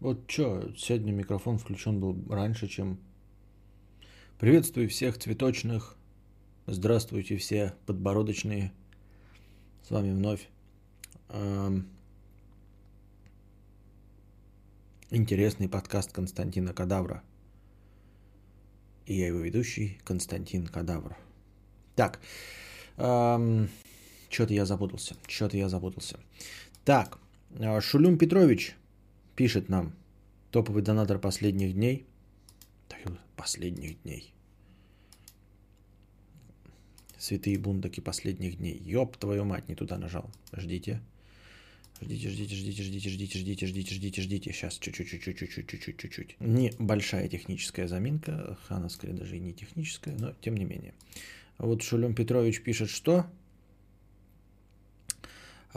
Вот что, сегодня микрофон включен был раньше, чем... Приветствую всех цветочных. Здравствуйте все подбородочные. С вами вновь. эм, Интересный подкаст Константина Кадавра. И я его ведущий Константин Кадавр. Так, что-то я запутался, что-то я запутался. Так, э, Шулюм Петрович пишет нам, топовый донатор последних дней. Последних дней. Святые бундаки последних дней. Ёб твою мать, не туда нажал. Ждите. Ждите, ждите, ждите, ждите, ждите, ждите, ждите, ждите, ждите. Сейчас чуть-чуть, чуть-чуть, чуть-чуть, чуть-чуть, чуть-чуть. Небольшая техническая заминка. Она скорее даже и не техническая, но тем не менее. Вот Шулем Петрович пишет, что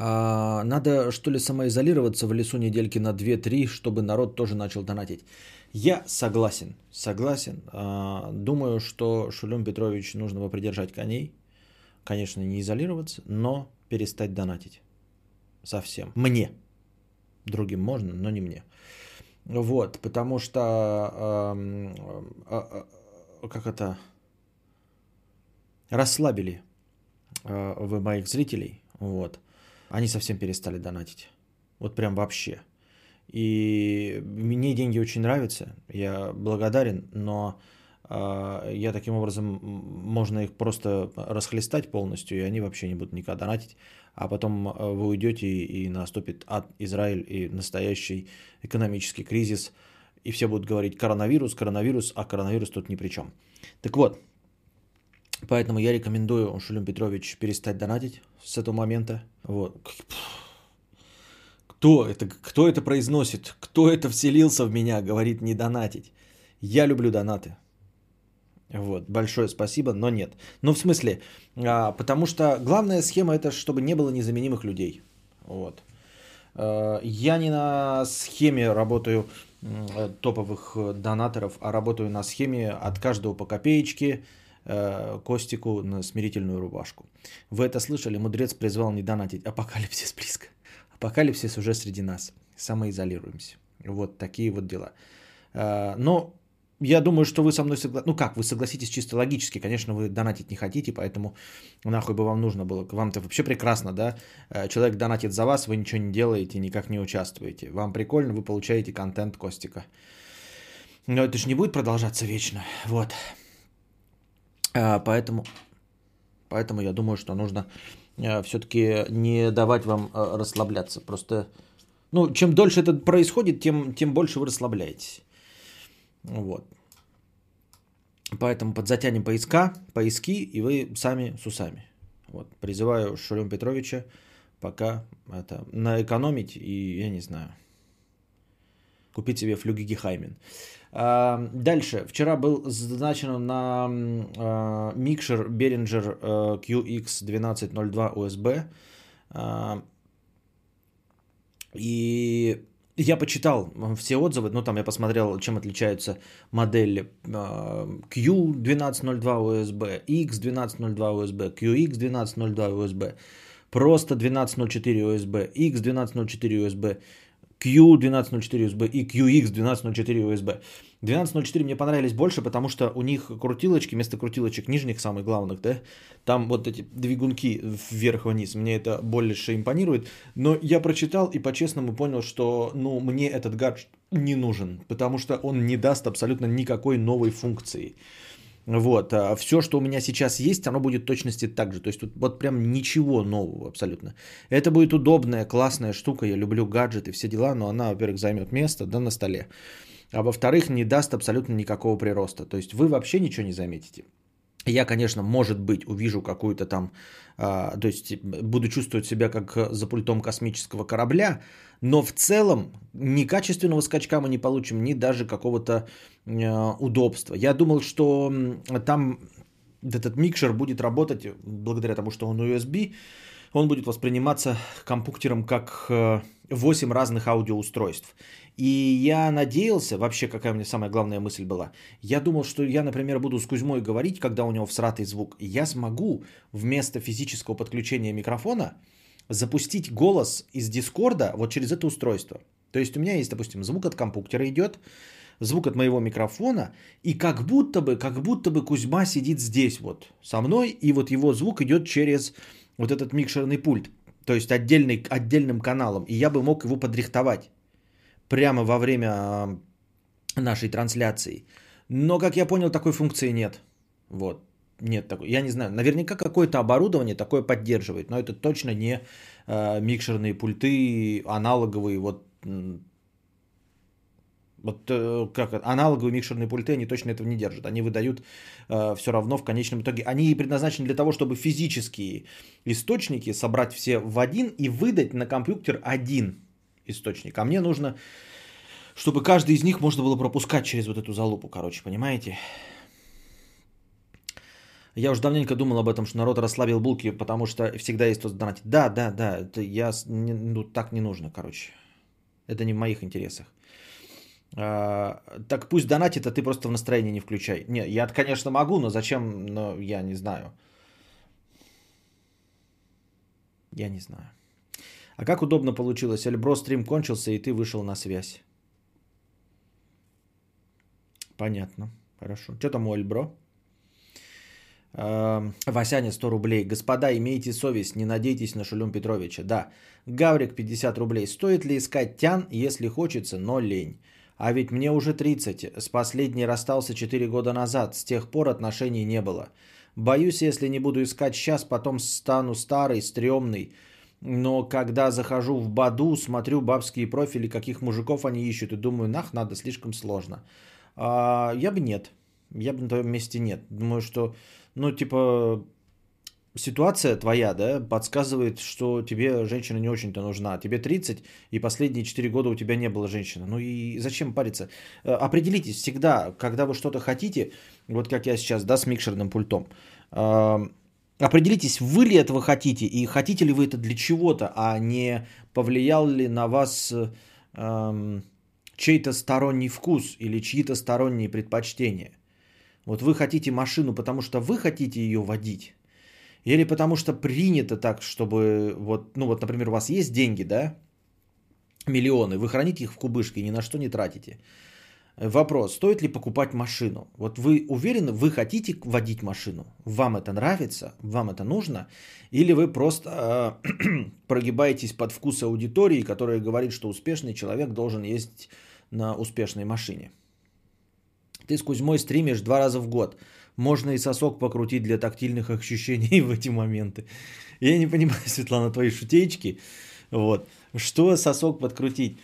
а, надо что ли самоизолироваться в лесу недельки на 2-3, чтобы народ тоже начал донатить. Я согласен, согласен. А, думаю, что Шулем Петрович нужно попридержать коней. Конечно, не изолироваться, но перестать донатить. Совсем. Мне. Другим можно, но не мне. Вот, потому что, э, как это, расслабили вы моих зрителей. Вот. Они совсем перестали донатить. Вот прям вообще. И мне деньги очень нравятся, я благодарен, но э, я таким образом, можно их просто расхлестать полностью, и они вообще не будут никогда донатить. А потом э, вы уйдете, и наступит ад Израиль, и настоящий экономический кризис, и все будут говорить коронавирус, коронавирус, а коронавирус тут ни при чем. Так вот, Поэтому я рекомендую, Шулюм Петрович, перестать донатить с этого момента. Вот. Кто это, кто это произносит? Кто это вселился в меня, говорит не донатить? Я люблю донаты. Вот, большое спасибо, но нет. Ну, в смысле, а, потому что главная схема это, чтобы не было незаменимых людей. Вот. А, я не на схеме работаю топовых донаторов, а работаю на схеме от каждого по копеечке, Э, Костику на смирительную рубашку. Вы это слышали? Мудрец призвал не донатить. Апокалипсис близко. Апокалипсис уже среди нас. Самоизолируемся. Вот такие вот дела. Э, но я думаю, что вы со мной согласитесь. Ну как, вы согласитесь чисто логически. Конечно, вы донатить не хотите, поэтому нахуй бы вам нужно было. Вам-то вообще прекрасно, да? Э, человек донатит за вас, вы ничего не делаете, никак не участвуете. Вам прикольно, вы получаете контент Костика. Но это же не будет продолжаться вечно. Вот. А, поэтому, поэтому я думаю, что нужно а, все-таки не давать вам а, расслабляться. Просто, ну, чем дольше это происходит, тем, тем больше вы расслабляетесь. Вот. Поэтому подзатянем поиска, поиски, и вы сами с усами. Вот. Призываю Шурем Петровича пока это наэкономить и, я не знаю, купить себе флюги Гехаймен. Дальше. Вчера был назначен на микшер Behringer QX1202 USB. И я почитал все отзывы, ну там я посмотрел, чем отличаются модели Q1202 USB, X1202 USB, QX1202 USB, просто 1204 USB, X1204 USB, Q1204 USB и QX1204 USB. 1204 мне понравились больше, потому что у них крутилочки, вместо крутилочек нижних, самых главных, да, там вот эти двигунки вверх-вниз, мне это больше импонирует. Но я прочитал и по-честному понял, что, ну, мне этот гаджет не нужен, потому что он не даст абсолютно никакой новой функции. Вот, а все, что у меня сейчас есть, оно будет точности так же. То есть тут вот прям ничего нового абсолютно. Это будет удобная, классная штука. Я люблю гаджеты, все дела, но она, во-первых, займет место, да, на столе. А во-вторых, не даст абсолютно никакого прироста. То есть вы вообще ничего не заметите. Я, конечно, может быть, увижу какую-то там, а, то есть буду чувствовать себя как за пультом космического корабля, но в целом ни качественного скачка мы не получим, ни даже какого-то а, удобства. Я думал, что там этот микшер будет работать благодаря тому, что он USB, он будет восприниматься компьютером как 8 э, разных аудиоустройств. И я надеялся, вообще какая у меня самая главная мысль была, я думал, что я, например, буду с Кузьмой говорить, когда у него всратый звук, я смогу вместо физического подключения микрофона запустить голос из Дискорда вот через это устройство. То есть у меня есть, допустим, звук от компьютера идет, звук от моего микрофона, и как будто бы, как будто бы Кузьма сидит здесь вот со мной, и вот его звук идет через вот этот микшерный пульт, то есть отдельный, отдельным каналом, и я бы мог его подрихтовать прямо во время а, нашей трансляции. Но, как я понял, такой функции нет. Вот. Нет такой. Я не знаю. Наверняка какое-то оборудование такое поддерживает, но это точно не э, микшерные пульты аналоговые. Вот, вот э, как аналоговые микшерные пульты, они точно этого не держат. Они выдают э, все равно в конечном итоге. Они предназначены для того, чтобы физические источники собрать все в один и выдать на компьютер один источник. А мне нужно, чтобы каждый из них можно было пропускать через вот эту залупу, короче, понимаете? Я уже давненько думал об этом, что народ расслабил булки, потому что всегда есть тот донатить. Да, да, да, это я, ну так не нужно, короче. Это не в моих интересах. А, так пусть донатит, а ты просто в настроении не включай. Не, я, конечно, могу, но зачем, но я не знаю. Я не знаю. А как удобно получилось? Эльбро стрим кончился, и ты вышел на связь. Понятно. Хорошо. Что там у Эльбро? Васяня 100 рублей. Господа, имейте совесть, не надейтесь на Шулюм Петровича. Да. Гаврик 50 рублей. Стоит ли искать тян, если хочется, но лень? А ведь мне уже 30. С последней расстался 4 года назад. С тех пор отношений не было. Боюсь, если не буду искать сейчас, потом стану старый, стрёмный. Но когда захожу в Баду, смотрю бабские профили, каких мужиков они ищут, и думаю, нах, надо, слишком сложно. А, я бы нет. Я бы на твоем месте нет. Думаю, что ну, типа, ситуация твоя, да, подсказывает, что тебе женщина не очень-то нужна. Тебе 30, и последние 4 года у тебя не было женщины. Ну и зачем париться? Э, определитесь всегда, когда вы что-то хотите, вот как я сейчас, да, с микшерным пультом. Определитесь, вы ли этого хотите, и хотите ли вы это для чего-то, а не повлиял ли на вас эм, чей-то сторонний вкус или чьи-то сторонние предпочтения. Вот вы хотите машину, потому что вы хотите ее водить, или потому что принято так, чтобы вот, ну вот, например, у вас есть деньги, да, миллионы, вы храните их в кубышке и ни на что не тратите. Вопрос, стоит ли покупать машину? Вот вы уверены, вы хотите водить машину? Вам это нравится? Вам это нужно? Или вы просто э, прогибаетесь под вкус аудитории, которая говорит, что успешный человек должен ездить на успешной машине? Ты с Кузьмой стримишь два раза в год. Можно и сосок покрутить для тактильных ощущений в эти моменты. Я не понимаю, Светлана, твои шутечки. Вот. Что сосок подкрутить?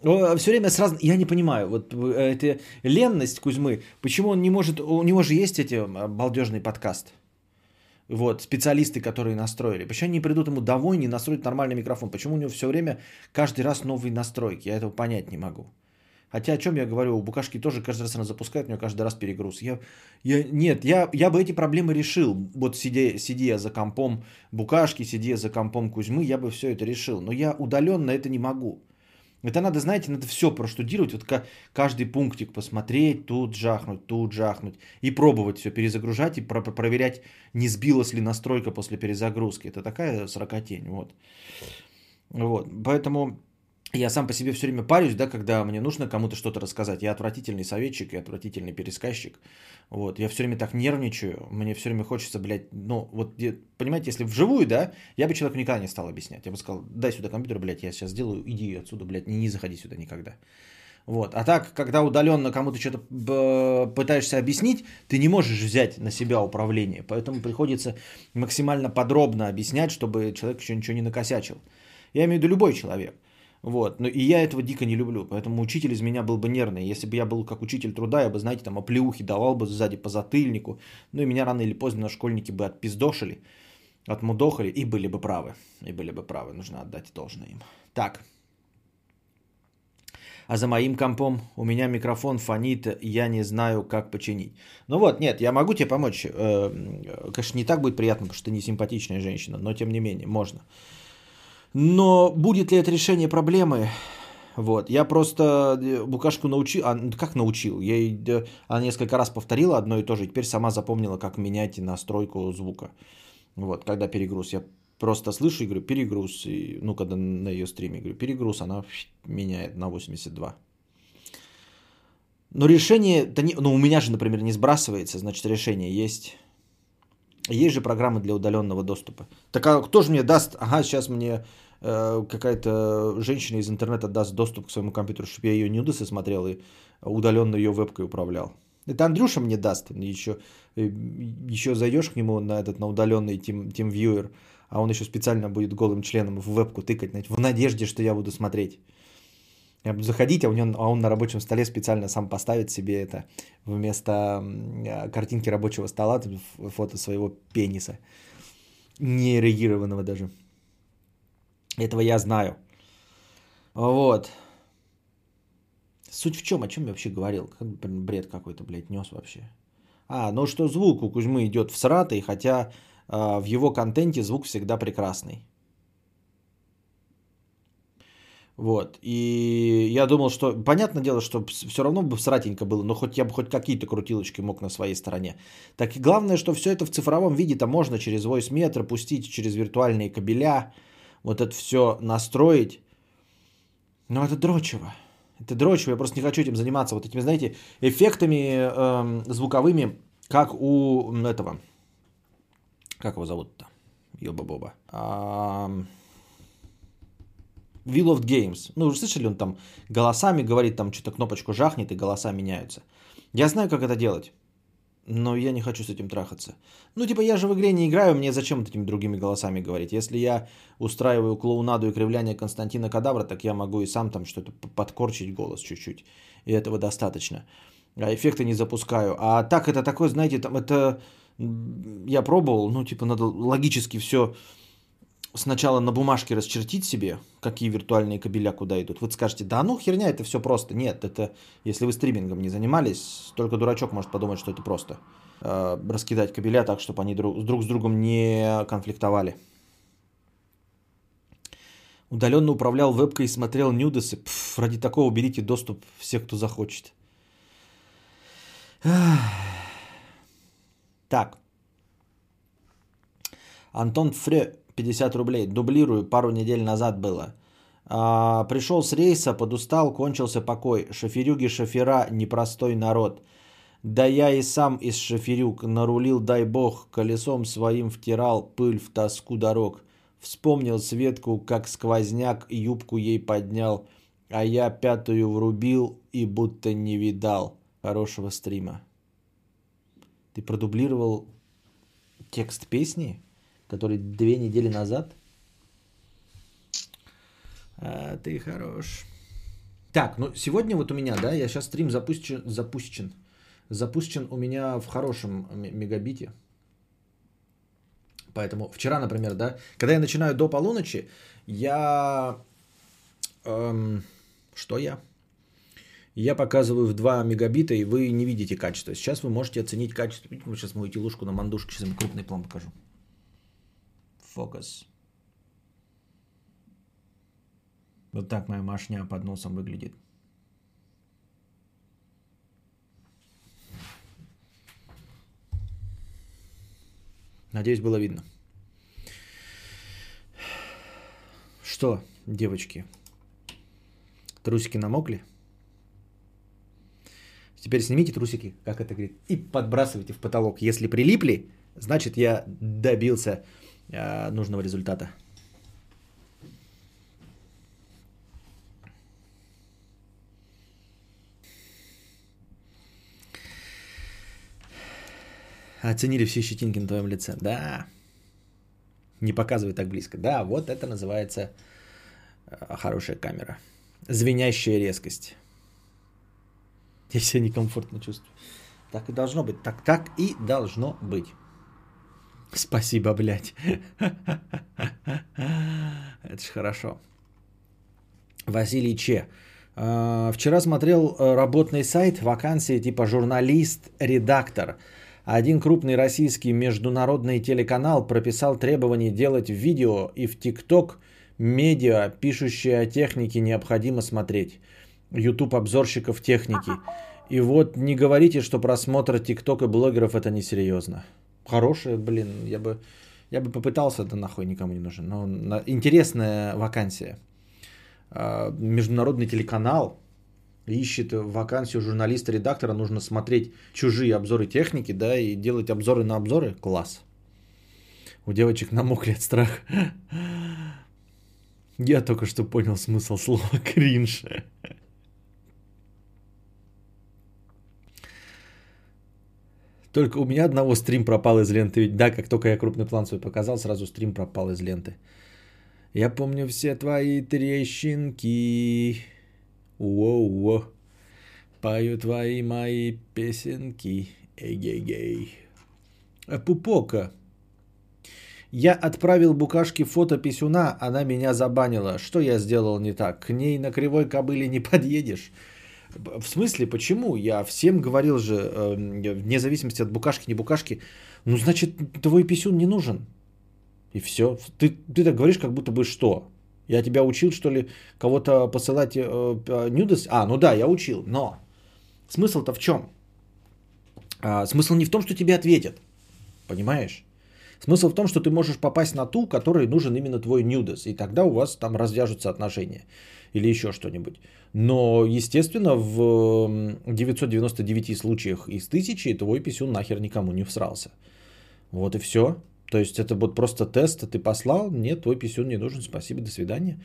Все время сразу, я не понимаю, вот э, это ленность Кузьмы, почему он не может, у него же есть эти балдежный подкаст, вот, специалисты, которые настроили, почему они придут ему домой, не настроить нормальный микрофон, почему у него все время каждый раз новые настройки, я этого понять не могу. Хотя о чем я говорю, у букашки тоже каждый раз она запускает, у нее каждый раз перегруз. Я, я, нет, я, я бы эти проблемы решил. Вот сидя, сидя за компом букашки, сидя за компом Кузьмы, я бы все это решил. Но я удаленно это не могу. Это надо, знаете, надо все проштудировать, вот каждый пунктик посмотреть, тут жахнуть, тут жахнуть. И пробовать все перезагружать и про- проверять, не сбилась ли настройка после перезагрузки. Это такая сорокотень, вот. Вот, поэтому я сам по себе все время парюсь, да, когда мне нужно кому-то что-то рассказать. Я отвратительный советчик и отвратительный пересказчик. Вот, я все время так нервничаю, мне все время хочется, блядь, ну, вот, понимаете, если вживую, да, я бы человеку никогда не стал объяснять. Я бы сказал, дай сюда компьютер, блядь, я сейчас сделаю, иди отсюда, блядь, не, не заходи сюда никогда. Вот. А так, когда удаленно кому-то что-то пытаешься объяснить, ты не можешь взять на себя управление. Поэтому приходится максимально подробно объяснять, чтобы человек еще ничего не накосячил. Я имею в виду любой человек. Вот. Но и я этого дико не люблю. Поэтому учитель из меня был бы нервный. Если бы я был как учитель труда, я бы, знаете, там оплеухи давал бы сзади по затыльнику. Ну и меня рано или поздно школьники бы отпиздошили, отмудохали и были бы правы. И были бы правы. Нужно отдать должное им. Так. А за моим компом у меня микрофон фонит, я не знаю, как починить. Ну вот, нет, я могу тебе помочь. Э, конечно, не так будет приятно, потому что ты не симпатичная женщина, но тем не менее, можно. Но будет ли это решение проблемы? Вот, я просто э, букашку научил, а, как научил? Я ей, несколько раз повторила одно и то же, и теперь сама запомнила, как менять настройку звука. Вот, когда перегруз. Я просто слышу и говорю, перегруз. И, ну, когда на ее стриме говорю, перегруз, она меняет на 82. Но решение, да не, ну у меня же, например, не сбрасывается, значит решение есть. Есть же программы для удаленного доступа. Так а кто же мне даст? Ага, сейчас мне э, какая-то женщина из интернета даст доступ к своему компьютеру, чтобы я ее нюдесы смотрел и удаленно ее вебкой управлял. Это Андрюша мне даст. Еще, э, еще зайдешь к нему на этот на удаленный Team, TeamViewer, а он еще специально будет голым членом в вебку тыкать, в надежде, что я буду смотреть. Я буду заходить, а, у него, а он на рабочем столе специально сам поставит себе это вместо а, картинки рабочего стола фото своего пениса. Не реагированного даже. Этого я знаю. Вот. Суть в чем? О чем я вообще говорил? Как бред какой-то, блядь, нес вообще. А, ну что звук у Кузьмы идет в сратый, хотя э, в его контенте звук всегда прекрасный. Вот. И я думал, что, понятное дело, что все равно бы сратенько было, но хоть я бы хоть какие-то крутилочки мог на своей стороне. Так и главное, что все это в цифровом виде-то можно через voice метр пустить, через виртуальные кабеля, вот это все настроить. Но это дрочево. Это дрочево, я просто не хочу этим заниматься. Вот этими, знаете, эффектами э, звуковыми, как у этого, как его зовут-то? Ёба-боба. А, Wheel of Games. Ну, уже слышали, он там голосами говорит, там что-то кнопочку жахнет, и голоса меняются. Я знаю, как это делать, но я не хочу с этим трахаться. Ну, типа, я же в игре не играю, мне зачем этими другими голосами говорить? Если я устраиваю клоунаду и кривляние Константина Кадавра, так я могу и сам там что-то подкорчить голос чуть-чуть. И этого достаточно. А эффекты не запускаю. А так это такое, знаете, там это... Я пробовал, ну, типа, надо логически все сначала на бумажке расчертить себе, какие виртуальные кабеля куда идут. Вы скажете, да ну херня, это все просто. Нет, это если вы стримингом не занимались, только дурачок может подумать, что это просто. Э, раскидать кабеля так, чтобы они друг, друг с другом не конфликтовали. Удаленно управлял вебкой и смотрел нюдесы. Пф, ради такого уберите доступ всех, кто захочет. Так. Антон Фре 50 рублей. Дублирую, пару недель назад было. А, пришел с рейса, подустал, кончился покой. Шоферюги шофера, непростой народ. Да я и сам из шоферюк нарулил, дай бог, колесом своим втирал пыль в тоску дорог. Вспомнил Светку, как сквозняк, юбку ей поднял, а я пятую врубил и будто не видал. Хорошего стрима. Ты продублировал текст песни? Который две недели назад. А, ты хорош. Так, ну сегодня вот у меня, да, я сейчас стрим запущен, запущен, запущен у меня в хорошем мегабите. Поэтому вчера, например, да, когда я начинаю до полуночи, я... Эм, что я? Я показываю в 2 мегабита, и вы не видите качество. Сейчас вы можете оценить качество. Сейчас мою телушку на мандушке, сейчас крупный план покажу. Фокус. Вот так моя машня под носом выглядит. Надеюсь, было видно. Что, девочки, трусики намокли? Теперь снимите трусики, как это говорит, и подбрасывайте в потолок. Если прилипли, значит я добился нужного результата. Оценили все щетинки на твоем лице. Да. Не показывай так близко. Да, вот это называется э, хорошая камера. Звенящая резкость. Я себя некомфортно чувствую. Так и должно быть. Так, так и должно быть. Спасибо, блядь. Это ж хорошо. Василий Че. А, вчера смотрел э, работный сайт, вакансии типа журналист, редактор. Один крупный российский международный телеканал прописал требование делать видео и в ТикТок медиа, пишущие о технике, необходимо смотреть. YouTube обзорщиков техники. И вот не говорите, что просмотр ТикТок и блогеров это несерьезно. Хорошая, блин, я бы Я бы попытался, да нахуй никому не нужен. Но интересная вакансия. А, международный телеканал ищет вакансию журналиста-редактора, нужно смотреть чужие обзоры техники, да, и делать обзоры на обзоры. Класс. У девочек намокли от страха. Я только что понял смысл слова кринж. Только у меня одного стрим пропал из ленты. Да, как только я крупный план свой показал, сразу стрим пропал из ленты. Я помню все твои трещинки. Воу-воу. Пою твои мои песенки. Эй-гей-гей. А Пупока. Я отправил букашке фото писюна, она меня забанила. Что я сделал не так? К ней на кривой кобыле не подъедешь. В смысле, почему? Я всем говорил же, э, вне зависимости от букашки, не букашки, ну, значит, твой писюн не нужен. И все. Ты, ты так говоришь, как будто бы что? Я тебя учил, что ли, кого-то посылать э, э, нюдес? А, ну да, я учил, но смысл-то в чем? А, смысл не в том, что тебе ответят, понимаешь? Смысл в том, что ты можешь попасть на ту, которой нужен именно твой нюдес, и тогда у вас там развяжутся отношения или еще что-нибудь. Но, естественно, в 999 случаях из тысячи твой писюн нахер никому не всрался. Вот и все. То есть это вот просто тест, ты послал, нет, твой писюн не нужен, спасибо, до свидания.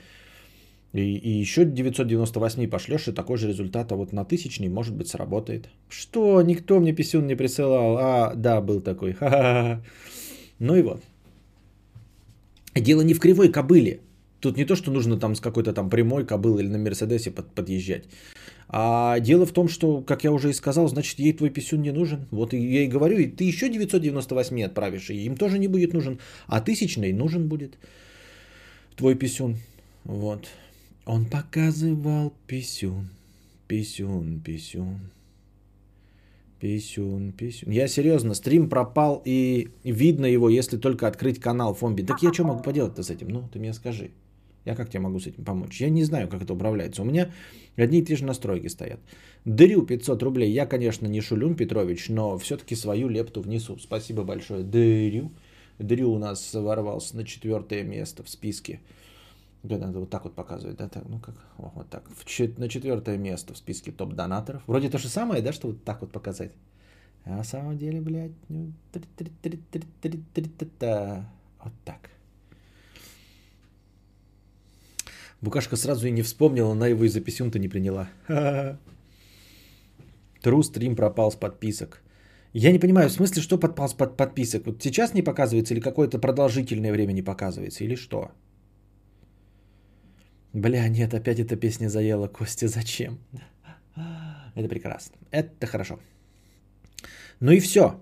И, и еще 998 пошлешь, и такой же результат, а вот на тысячный, может быть, сработает. Что? Никто мне писюн не присылал. А, да, был такой. Ха-ха-ха. Ну и вот. Дело не в кривой кобыле. Тут не то, что нужно там с какой-то там прямой кобылой или на Мерседесе под, подъезжать. А дело в том, что, как я уже и сказал, значит, ей твой писюн не нужен. Вот я и говорю, и ты еще 998 отправишь, и им тоже не будет нужен. А тысячный нужен будет твой писюн. Вот. Он показывал писюн, писюн, писюн. Писюн, писюн. Я серьезно, стрим пропал и видно его, если только открыть канал Фомби. Так я что могу поделать-то с этим? Ну, ты мне скажи. Я как тебе могу с этим помочь? Я не знаю, как это управляется. У меня одни и те же настройки стоят. Дырю 500 рублей. Я, конечно, не Шулюн Петрович, но все-таки свою лепту внесу. Спасибо большое. Дырю. Дырю у нас ворвался на четвертое место в списке. Да, надо вот так вот показывать, да, так, ну как, О, вот так, в чет- на четвертое место в списке топ-донаторов. Вроде то же самое, да, что вот так вот показать. А на самом деле, блядь, ну, вот так. Букашка сразу и не вспомнила, она его из-за писюн-то не приняла. Тру стрим пропал с подписок. Я не понимаю, в смысле, что подпал с под подписок? Вот сейчас не показывается или какое-то продолжительное время не показывается, или что? Бля, нет, опять эта песня заела. Костя, зачем? Это прекрасно. Это хорошо. Ну и все.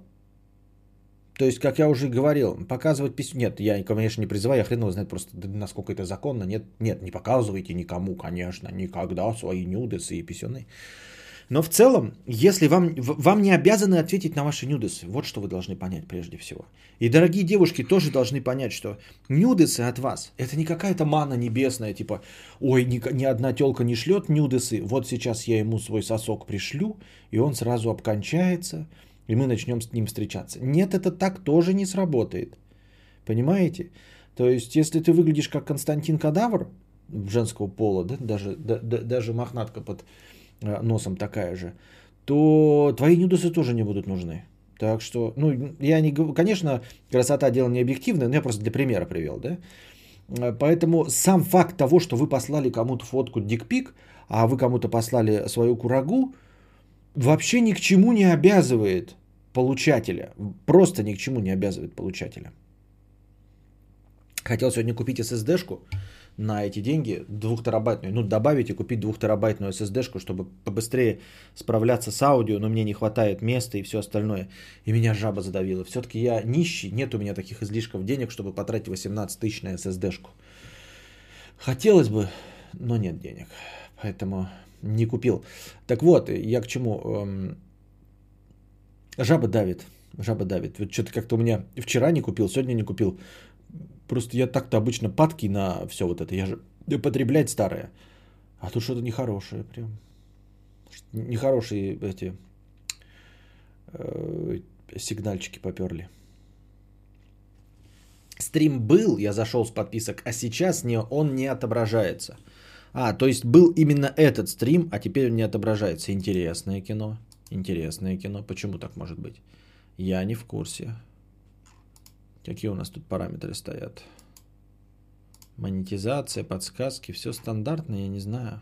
То есть, как я уже говорил, показывать письмо... Нет, я, конечно, не призываю, я хрен его знает просто, насколько это законно. Нет, нет, не показывайте никому, конечно, никогда свои нюдесы и писюны. Но в целом, если вам, вам не обязаны ответить на ваши нюдесы, вот что вы должны понять прежде всего. И дорогие девушки тоже должны понять, что нюдесы от вас, это не какая-то мана небесная, типа, ой, ни, ни одна телка не шлет нюдесы, вот сейчас я ему свой сосок пришлю, и он сразу обкончается, и мы начнем с ним встречаться. Нет, это так тоже не сработает. Понимаете? То есть, если ты выглядишь как Константин Кадавр, женского пола, да, даже, да, даже мохнатка под э, носом такая же, то твои нюдосы тоже не будут нужны. Так что, ну, я не конечно, красота дело не объективное, но я просто для примера привел, да. Э, поэтому сам факт того, что вы послали кому-то фотку дикпик, а вы кому-то послали свою курагу, вообще ни к чему не обязывает получателя. Просто ни к чему не обязывает получателя. Хотел сегодня купить SSD-шку на эти деньги, двухтерабайтную. Ну, добавить и купить двухтерабайтную SSD-шку, чтобы побыстрее справляться с аудио, но мне не хватает места и все остальное. И меня жаба задавила. Все-таки я нищий, нет у меня таких излишков денег, чтобы потратить 18 тысяч на SSD-шку. Хотелось бы, но нет денег. Поэтому не купил. Так вот, я к чему? Эм, жаба давит. Жаба давит. Вот что-то как-то у меня вчера не купил, сегодня не купил. Просто я так-то обычно падки на все вот это. Я же потреблять старое. А тут что-то нехорошее прям. Нехорошие эти э, сигнальчики поперли. Стрим был, я зашел с подписок, а сейчас не, он не отображается. А, то есть был именно этот стрим, а теперь он не отображается. Интересное кино. Интересное кино. Почему так может быть? Я не в курсе. Какие у нас тут параметры стоят? Монетизация, подсказки, все стандартно, я не знаю.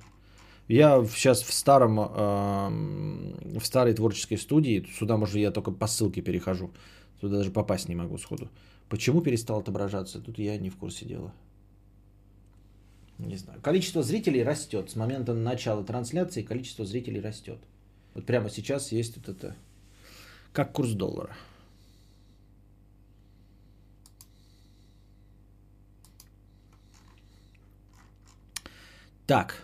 Я сейчас в старом, э, в старой творческой студии, сюда, может, я только по ссылке перехожу. Туда даже попасть не могу сходу. Почему перестал отображаться? Тут я не в курсе дела. Не знаю. Количество зрителей растет. С момента начала трансляции количество зрителей растет. Вот прямо сейчас есть вот это. Как курс доллара. Так.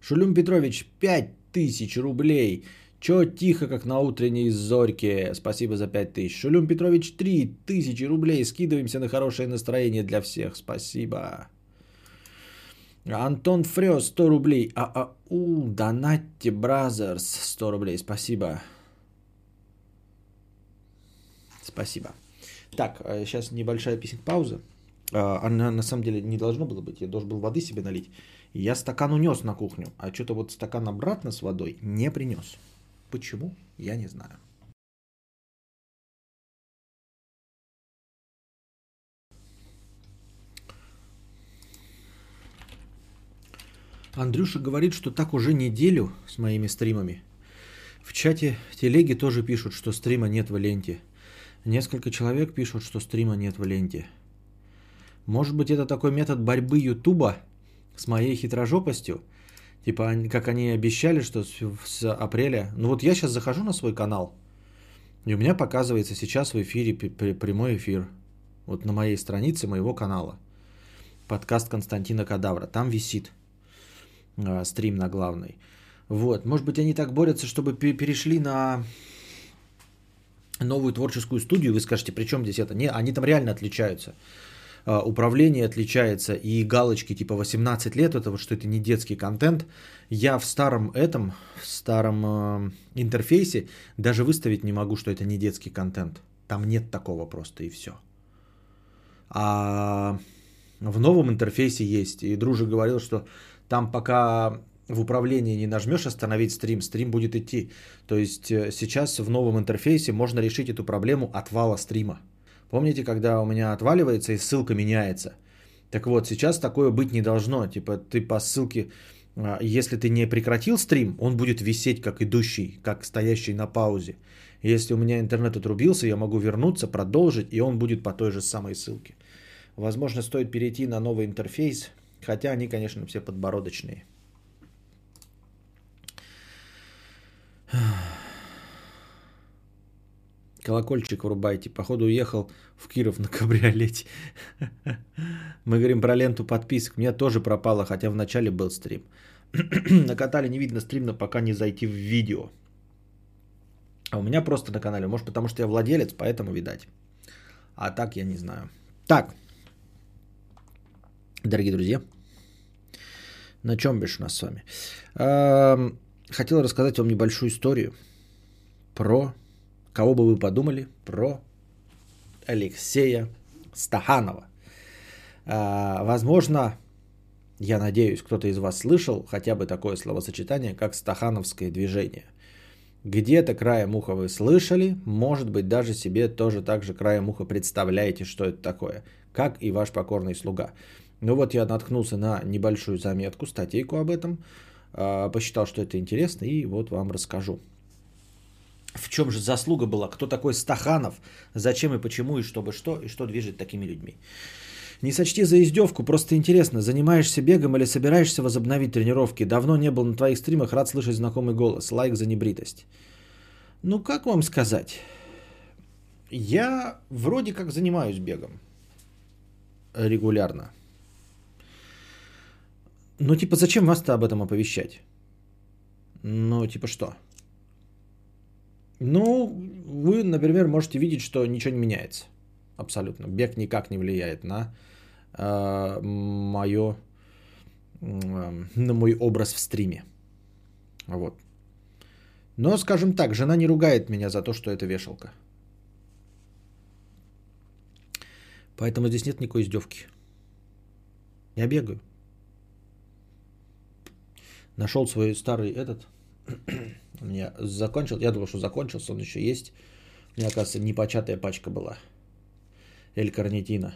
Шулюм Петрович, 5000 рублей. Чё тихо, как на утренней зорьке. Спасибо за 5000. Шулюм Петрович, 3000 рублей. Скидываемся на хорошее настроение для всех. Спасибо. Антон Фрёс, 100 рублей. А, а, у, донатьте, бразерс, 100 рублей. Спасибо. Спасибо. Так, сейчас э, небольшая песня пауза. А, она на самом деле не должно было быть. Я должен был воды себе налить. Я стакан унес на кухню, а что-то вот стакан обратно с водой не принес. Почему? Я не знаю. Андрюша говорит, что так уже неделю с моими стримами. В чате телеги тоже пишут, что стрима нет в ленте. Несколько человек пишут, что стрима нет в ленте. Может быть, это такой метод борьбы Ютуба с моей хитрожопостью? Типа, как они обещали, что с апреля... Ну вот я сейчас захожу на свой канал, и у меня показывается сейчас в эфире прямой эфир. Вот на моей странице моего канала. Подкаст Константина Кадавра. Там висит э, стрим на главный. Вот. Может быть, они так борются, чтобы перешли на новую творческую студию. Вы скажете, при чем здесь это? Не, они там реально отличаются. А, управление отличается и галочки типа 18 лет, это вот что это не детский контент. Я в старом этом, в старом э, интерфейсе даже выставить не могу, что это не детский контент. Там нет такого просто и все. А в новом интерфейсе есть. И Дружи говорил, что там пока в управлении не нажмешь остановить стрим, стрим будет идти. То есть э, сейчас в новом интерфейсе можно решить эту проблему отвала стрима. Помните, когда у меня отваливается и ссылка меняется? Так вот, сейчас такое быть не должно. Типа ты по ссылке, а, если ты не прекратил стрим, он будет висеть как идущий, как стоящий на паузе. Если у меня интернет отрубился, я могу вернуться, продолжить, и он будет по той же самой ссылке. Возможно, стоит перейти на новый интерфейс, хотя они, конечно, все подбородочные. Колокольчик врубайте. Походу уехал в Киров на кабриолете. Мы говорим про ленту подписок. У меня тоже пропало, хотя в начале был стрим. на канале не видно стрим, но пока не зайти в видео. А у меня просто на канале. Может, потому что я владелец, поэтому видать. А так я не знаю. Так. Дорогие друзья. На чем бишь у нас с вами? Хотел рассказать вам небольшую историю про Кого бы вы подумали про Алексея Стаханова? А, возможно, я надеюсь, кто-то из вас слышал хотя бы такое словосочетание, как стахановское движение. Где-то краем уха вы слышали, может быть, даже себе тоже так же краем уха представляете, что это такое, как и ваш покорный слуга. Ну вот я наткнулся на небольшую заметку, статейку об этом, а, посчитал, что это интересно, и вот вам расскажу. В чем же заслуга была? Кто такой Стаханов? Зачем и почему, и чтобы что, и что движет такими людьми? Не сочти за издевку, просто интересно, занимаешься бегом или собираешься возобновить тренировки? Давно не был на твоих стримах, рад слышать знакомый голос. Лайк за небритость. Ну, как вам сказать? Я вроде как занимаюсь бегом регулярно. Ну, типа, зачем вас-то об этом оповещать? Ну, типа что? Ну, вы, например, можете видеть, что ничего не меняется. Абсолютно. Бег никак не влияет на э, мое, э, на мой образ в стриме. Вот. Но, скажем так, жена не ругает меня за то, что это вешалка. Поэтому здесь нет никакой издевки. Я бегаю. Нашел свой старый этот. У меня закончил. Я думал, что закончился, он еще есть. У меня, оказывается, непочатая пачка была. Эль-карнитина.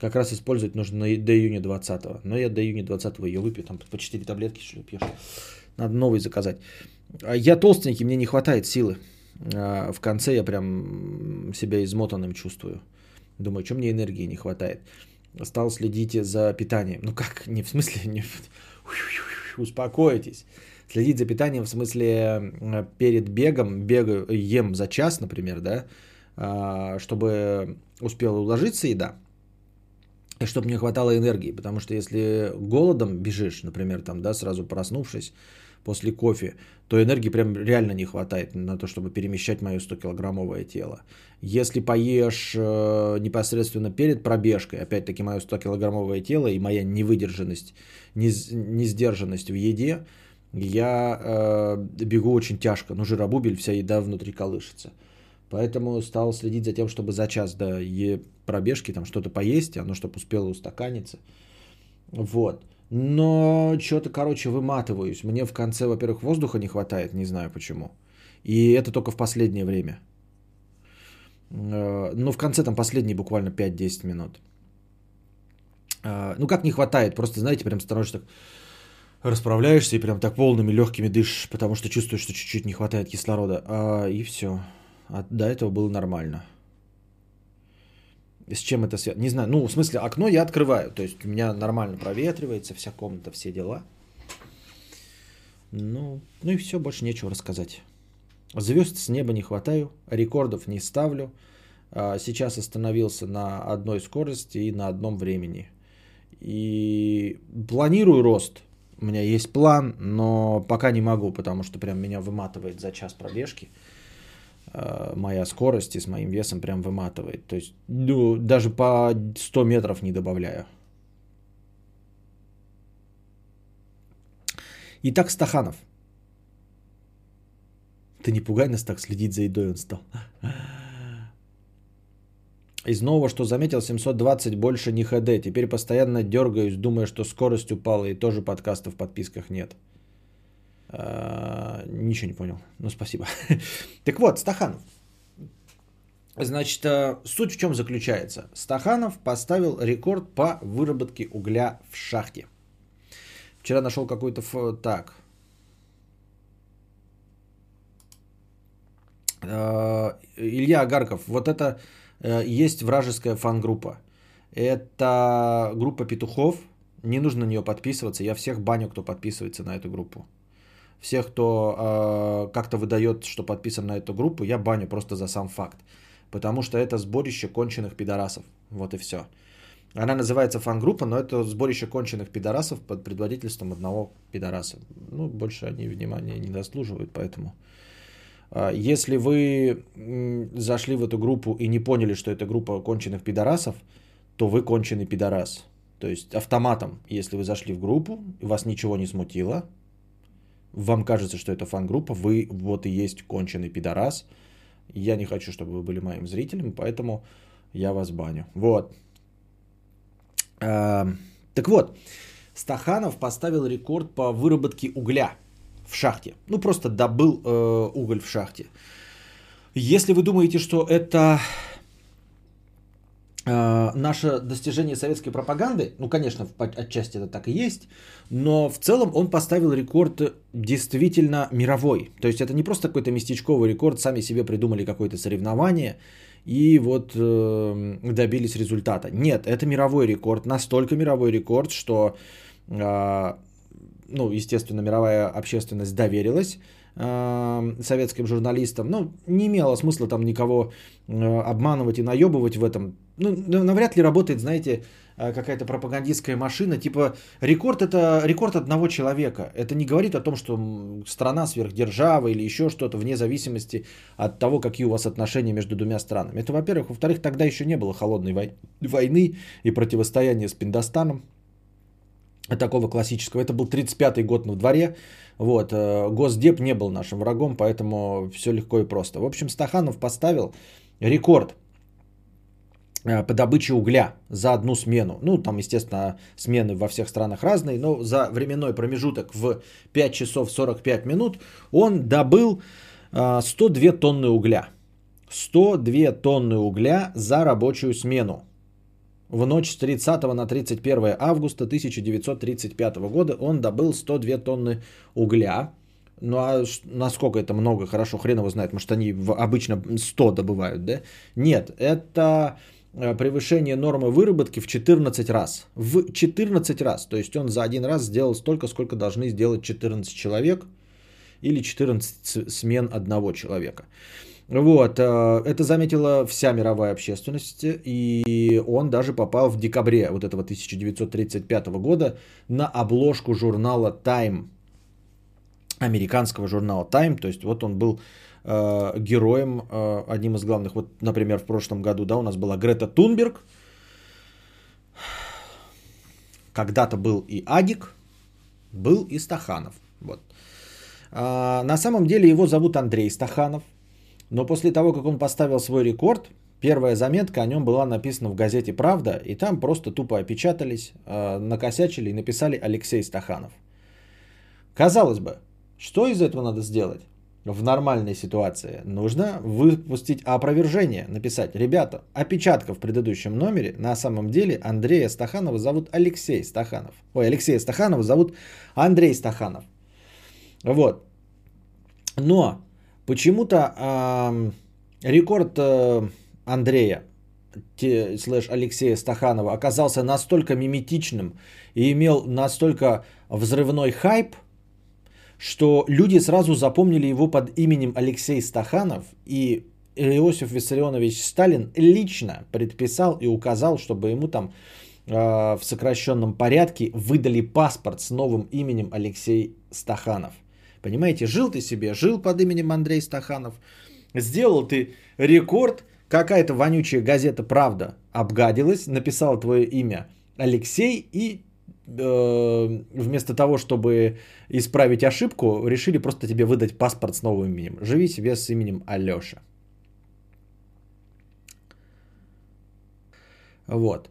Как раз использовать нужно до июня 20 Но я до июня 20 ее выпью. Там по 4 таблетки, что ли, пьешь. Надо новый заказать. А я толстенький, мне не хватает силы. А в конце я прям себя измотанным чувствую. Думаю, что мне энергии не хватает. Стал следить за питанием. Ну как, не в смысле, не. успокойтесь. Следить за питанием в смысле перед бегом, бегаю, ем за час, например, да, а, чтобы успела уложиться еда, и чтобы мне хватало энергии, потому что если голодом бежишь, например, там, да, сразу проснувшись после кофе, то энергии прям реально не хватает на то, чтобы перемещать мое 100-килограммовое тело. Если поешь э, непосредственно перед пробежкой, опять-таки мое 100-килограммовое тело и моя невыдержанность, несдержанность в еде, я э, бегу очень тяжко, ну жиробубель, вся еда внутри колышется. Поэтому стал следить за тем, чтобы за час до пробежки там что-то поесть, оно чтобы успело устаканиться. Вот. Но что-то, короче, выматываюсь. Мне в конце, во-первых, воздуха не хватает, не знаю почему. И это только в последнее время. Э, ну, в конце там последние буквально 5-10 минут. Э, ну, как не хватает, просто, знаете, прям становишься так, расправляешься и прям так полными легкими дышишь, потому что чувствуешь, что чуть-чуть не хватает кислорода. А, и все. А до этого было нормально. С чем это связано? Не знаю. Ну, в смысле, окно я открываю. То есть у меня нормально проветривается, вся комната, все дела. Ну, ну и все, больше нечего рассказать. Звезд с неба не хватаю, рекордов не ставлю. А, сейчас остановился на одной скорости и на одном времени. И планирую рост. У меня есть план, но пока не могу, потому что прям меня выматывает за час пробежки. Э, моя скорость и с моим весом прям выматывает. То есть ну, даже по 100 метров не добавляю. Итак, Стаханов. Ты не пугай нас так, следить за едой он стал. Из нового, что заметил, 720 больше не ХД. Теперь постоянно дергаюсь, думая, что скорость упала и тоже подкастов в подписках нет. А, ничего не понял. Ну, спасибо. так вот, Стаханов. Значит, э, суть в чем заключается? Стаханов поставил рекорд по выработке угля в шахте. Вчера нашел какой-то... Ф... Так. Э, Илья Агарков. Вот это э, есть вражеская фан-группа. Это группа петухов. Не нужно на нее подписываться. Я всех баню, кто подписывается на эту группу всех, кто э, как-то выдает, что подписан на эту группу, я баню просто за сам факт. Потому что это сборище конченых пидорасов. Вот и все. Она называется фан-группа, но это сборище конченых пидорасов под предводительством одного пидораса. Ну, больше они внимания не заслуживают, поэтому... Если вы зашли в эту группу и не поняли, что это группа конченых пидорасов, то вы конченый пидорас. То есть автоматом, если вы зашли в группу, вас ничего не смутило, вам кажется, что это фан-группа, вы вот и есть конченый пидорас. Я не хочу, чтобы вы были моим зрителем, поэтому я вас баню. Вот. А, так вот, Стаханов поставил рекорд по выработке угля в шахте. Ну, просто добыл э, уголь в шахте. Если вы думаете, что это наше достижение советской пропаганды, ну, конечно, отчасти это так и есть, но в целом он поставил рекорд действительно мировой. То есть это не просто какой-то местечковый рекорд, сами себе придумали какое-то соревнование и вот э, добились результата. Нет, это мировой рекорд, настолько мировой рекорд, что, э, ну, естественно, мировая общественность доверилась советским журналистам, ну, не имело смысла там никого э, обманывать и наебывать в этом. Ну, навряд ли работает, знаете, э, какая-то пропагандистская машина, типа рекорд это рекорд одного человека. Это не говорит о том, что страна сверхдержава или еще что-то, вне зависимости от того, какие у вас отношения между двумя странами. Это, во-первых. Во-вторых, тогда еще не было холодной войны и противостояния с Пиндостаном такого классического. Это был 35-й год на дворе. Вот, э, Госдеп не был нашим врагом, поэтому все легко и просто. В общем, Стаханов поставил рекорд по добыче угля за одну смену. Ну, там, естественно, смены во всех странах разные, но за временной промежуток в 5 часов 45 минут он добыл 102 тонны угля. 102 тонны угля за рабочую смену. В ночь с 30 на 31 августа 1935 года он добыл 102 тонны угля. Ну а насколько это много, хорошо, хрен его знает, может они обычно 100 добывают, да? Нет, это э, превышение нормы выработки в 14 раз. В 14 раз. То есть он за один раз сделал столько, сколько должны сделать 14 человек или 14 смен одного человека. Вот, э, это заметила вся мировая общественность, и он даже попал в декабре вот этого 1935 года на обложку журнала Time, американского журнала Time, то есть вот он был э, героем, э, одним из главных, вот, например, в прошлом году, да, у нас была Грета Тунберг, когда-то был и Адик, был и Стаханов, вот. А, на самом деле его зовут Андрей Стаханов, но после того, как он поставил свой рекорд, первая заметка о нем была написана в газете «Правда», и там просто тупо опечатались, а, накосячили и написали Алексей Стаханов. Казалось бы, что из этого надо сделать? В нормальной ситуации нужно выпустить опровержение, написать, ребята, опечатка в предыдущем номере, на самом деле Андрея Стаханова зовут Алексей Стаханов. Ой, Алексея Стаханова зовут Андрей Стаханов. Вот. Но почему-то э, рекорд э, Андрея слэш Алексея Стаханова оказался настолько миметичным и имел настолько взрывной хайп, что люди сразу запомнили его под именем Алексей Стаханов, и Иосиф Виссарионович Сталин лично предписал и указал, чтобы ему там э, в сокращенном порядке выдали паспорт с новым именем Алексей Стаханов. Понимаете, жил ты себе, жил под именем Андрей Стаханов, сделал ты рекорд, какая-то вонючая газета «Правда» обгадилась, написала твое имя Алексей и вместо того, чтобы исправить ошибку, решили просто тебе выдать паспорт с новым именем. Живи себе с именем Алеша. Вот.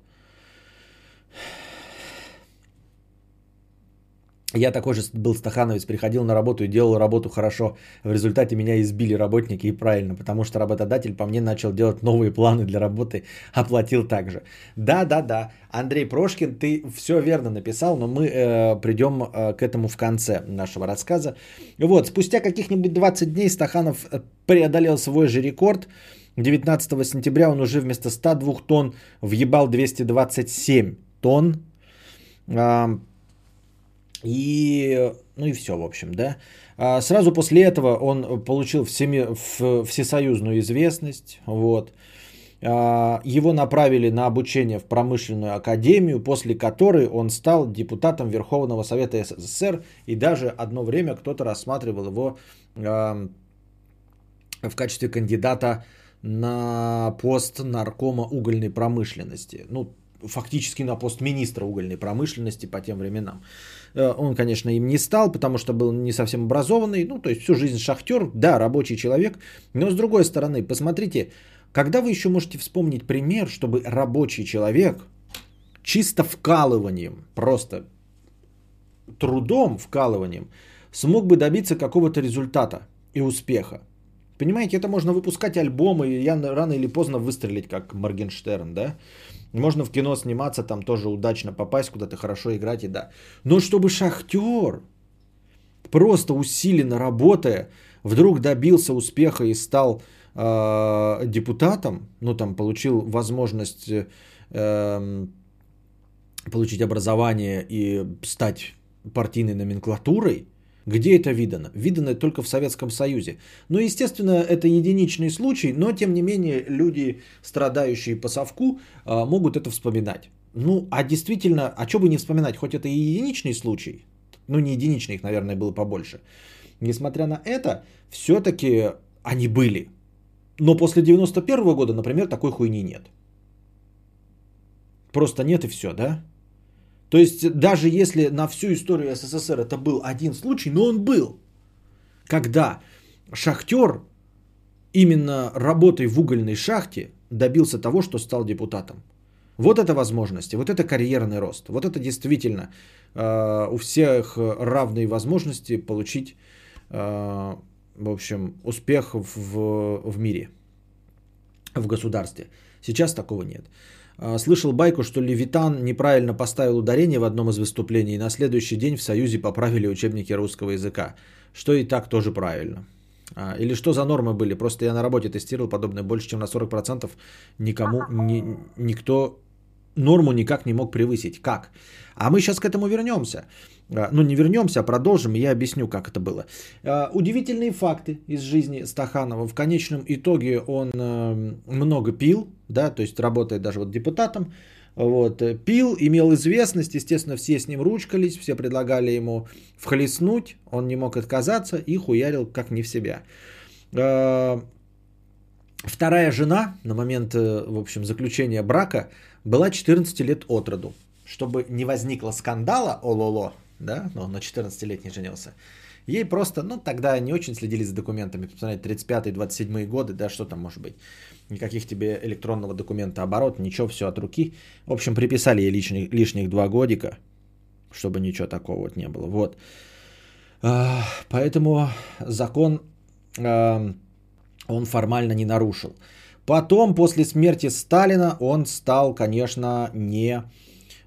Я такой же был стахановец, приходил на работу и делал работу хорошо. В результате меня избили работники и правильно, потому что работодатель по мне начал делать новые планы для работы, оплатил также. Да, да, да. Андрей Прошкин, ты все верно написал, но мы э, придем э, к этому в конце нашего рассказа. Вот, спустя каких-нибудь 20 дней Стаханов э, преодолел свой же рекорд. 19 сентября он уже вместо 102 тонн въебал 227 тонн. И, ну и все, в общем, да. А сразу после этого он получил всеми, всесоюзную известность, вот. А, его направили на обучение в промышленную академию, после которой он стал депутатом Верховного Совета СССР, и даже одно время кто-то рассматривал его в качестве кандидата на пост наркома угольной промышленности. Ну, фактически на пост министра угольной промышленности по тем временам. Э, он, конечно, им не стал, потому что был не совсем образованный, ну, то есть всю жизнь шахтер, да, рабочий человек, но с другой стороны, посмотрите, когда вы еще можете вспомнить пример, чтобы рабочий человек чисто вкалыванием, просто трудом, вкалыванием, смог бы добиться какого-то результата и успеха. Понимаете, это можно выпускать альбомы, и я рано или поздно выстрелить, как Моргенштерн, да? Можно в кино сниматься, там тоже удачно попасть, куда-то хорошо играть и да. Но чтобы шахтер, просто усиленно работая, вдруг добился успеха и стал э, депутатом, ну там получил возможность э, получить образование и стать партийной номенклатурой, где это видано? Видано только в Советском Союзе. Ну, естественно, это единичный случай, но тем не менее люди, страдающие по совку, а, могут это вспоминать. Ну, а действительно, а что бы не вспоминать, хоть это и единичный случай, ну, не единичный, их, наверное, было побольше. Несмотря на это, все-таки они были. Но после 91 года, например, такой хуйни нет. Просто нет и все, да? То есть даже если на всю историю СССР это был один случай, но он был, когда шахтер именно работой в угольной шахте добился того, что стал депутатом. Вот это возможности, вот это карьерный рост, вот это действительно э, у всех равные возможности получить, э, в общем, успех в, в мире, в государстве. Сейчас такого нет. Э, слышал байку, что Левитан неправильно поставил ударение в одном из выступлений, и на следующий день в Союзе поправили учебники русского языка, что и так тоже правильно. А, или что за нормы были? Просто я на работе тестировал подобное больше, чем на 40%. Никому, ни, никто норму никак не мог превысить. Как? А мы сейчас к этому вернемся. А, ну, не вернемся, а продолжим, и я объясню, как это было. А, удивительные факты из жизни Стаханова. В конечном итоге он э, много пил, да, то есть работает даже вот депутатом, вот, э, пил, имел известность, естественно, все с ним ручкались, все предлагали ему вхлестнуть, он не мог отказаться и хуярил как не в себя. А, вторая жена на момент, э, в общем, заключения брака была 14 лет от роду. Чтобы не возникло скандала, ололо, да, но на 14-летний женился, ей просто, ну, тогда не очень следили за документами, посмотрите, 35-27 годы, да, что там может быть, никаких тебе электронного документа оборот, ничего, все от руки. В общем, приписали ей лишних, лишних два годика, чтобы ничего такого вот не было, вот. А, поэтому закон а, он формально не нарушил. Потом, после смерти Сталина, он стал, конечно, не,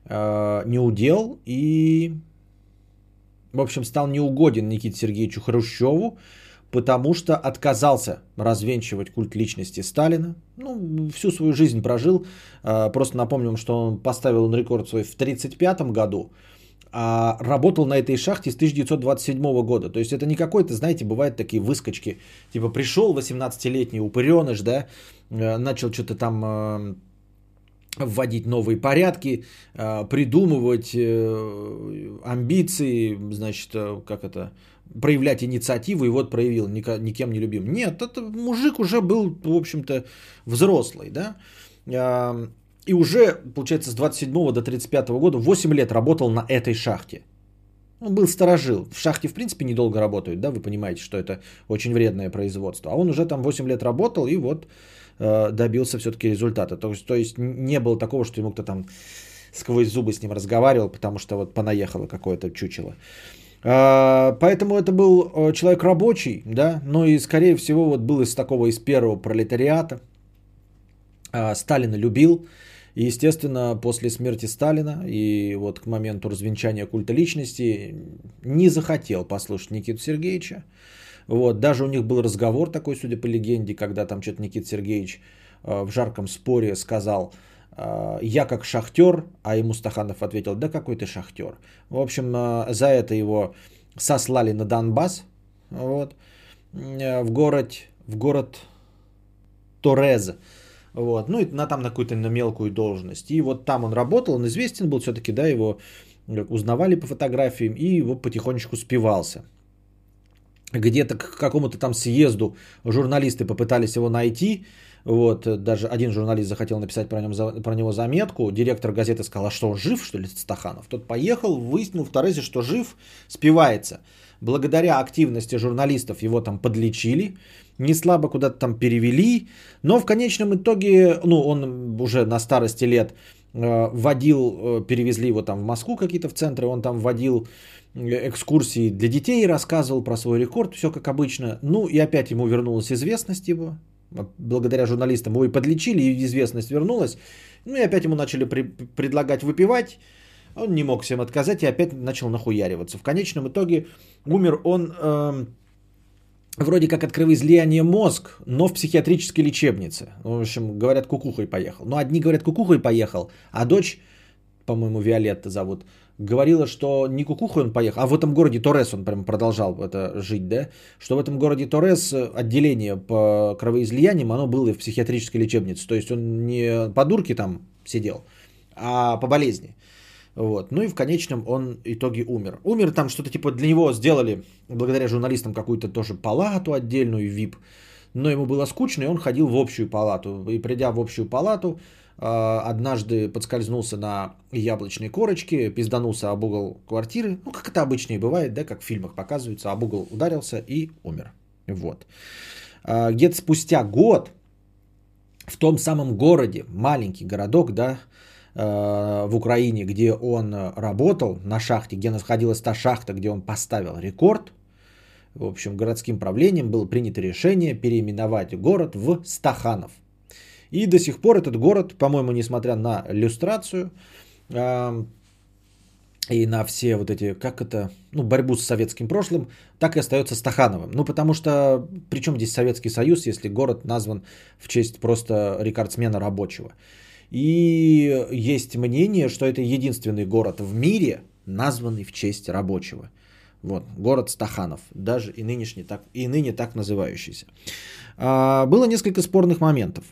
э, не удел и, в общем, стал неугоден Никите Сергеевичу Хрущеву, потому что отказался развенчивать культ личности Сталина. Ну, всю свою жизнь прожил. Э, просто напомним, что он поставил он рекорд свой в 1935 году, а работал на этой шахте с 1927 года. То есть это не какой-то, знаете, бывают такие выскочки. Типа пришел 18-летний упыреныш, да, э, начал что-то там э, вводить новые порядки, э, придумывать амбиции, значит, как это, проявлять инициативу, и вот проявил, никем не любим. Нет, это мужик уже был, в общем-то, взрослый, да, и уже, получается, с 27 до 35 года 8 лет работал на этой шахте. Он был сторожил. В шахте, в принципе, недолго работают, да, вы понимаете, что это очень вредное производство. А он уже там 8 лет работал и вот э, добился все-таки результата. То есть, то есть не было такого, что ему кто там сквозь зубы с ним разговаривал, потому что вот понаехало какое-то чучело. Э, поэтому это был э, человек рабочий, да, но и, скорее всего, вот был из такого, из первого пролетариата. Э, Сталина любил, и, естественно, после смерти Сталина и вот к моменту развенчания культа личности не захотел послушать Никиту Сергеевича. Вот, даже у них был разговор такой, судя по легенде, когда там что-то Никита Сергеевич э, в жарком споре сказал, э, я как шахтер, а ему Стаханов ответил, да какой ты шахтер. В общем, э, за это его сослали на Донбасс, вот, в город, в город Торез, вот. Ну и на там на какую-то на мелкую должность. И вот там он работал, он известен был все-таки, да, его узнавали по фотографиям и его потихонечку спивался. Где-то к какому-то там съезду журналисты попытались его найти, вот, даже один журналист захотел написать про, нем, про него заметку. Директор газеты сказал, а что, он жив, что ли, Стаханов? Тот поехал, выяснил в Торезе, что жив, спивается. Благодаря активности журналистов его там подлечили, не слабо куда-то там перевели, но в конечном итоге, ну, он уже на старости лет э, водил, э, перевезли его там в Москву какие-то в центры, он там водил экскурсии для детей, рассказывал про свой рекорд, все как обычно. Ну и опять ему вернулась известность его, благодаря журналистам его и подлечили, и известность вернулась. Ну и опять ему начали при- предлагать выпивать, он не мог всем отказать и опять начал нахуяриваться. В конечном итоге умер он... Э- вроде как от кровоизлияния мозг, но в психиатрической лечебнице. В общем, говорят, кукухой поехал. Но одни говорят, кукухой поехал, а дочь, по-моему, Виолетта зовут, говорила, что не кукухой он поехал, а в этом городе Торрес он прям продолжал это жить, да, что в этом городе Торрес отделение по кровоизлияниям, оно было в психиатрической лечебнице. То есть он не по дурке там сидел, а по болезни. Вот. Ну и в конечном он итоге умер. Умер там что-то типа для него сделали, благодаря журналистам, какую-то тоже палату отдельную, VIP. Но ему было скучно, и он ходил в общую палату. И придя в общую палату, однажды подскользнулся на яблочной корочке, пизданулся об угол квартиры. Ну, как это обычно и бывает, да, как в фильмах показывается, об угол ударился и умер. Вот. А, где-то спустя год в том самом городе, маленький городок, да, э, в Украине, где он работал на шахте, где находилась та шахта, где он поставил рекорд, в общем, городским правлением было принято решение переименовать город в Стаханов. И до сих пор этот город, по-моему, несмотря на иллюстрацию э, и на все вот эти, как это, ну, борьбу с советским прошлым, так и остается Стахановым. Ну, потому что, причем здесь Советский Союз, если город назван в честь просто рекордсмена рабочего. И есть мнение, что это единственный город в мире, названный в честь рабочего. Вот, город Стаханов, даже и, нынешний, так, и ныне так называющийся. А, было несколько спорных моментов.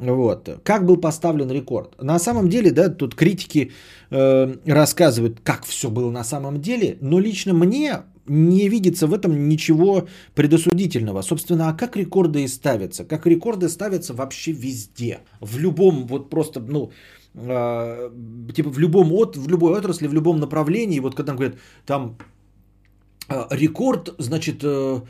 Вот. Как был поставлен рекорд? На самом деле, да, тут критики э, рассказывают, как все было на самом деле, но лично мне не видится в этом ничего предосудительного. Собственно, а как рекорды и ставятся? Как рекорды ставятся вообще везде. В любом, вот просто, ну, э, типа в любом от, в любой отрасли, в любом направлении. Вот когда говорят, там э, рекорд, значит, э,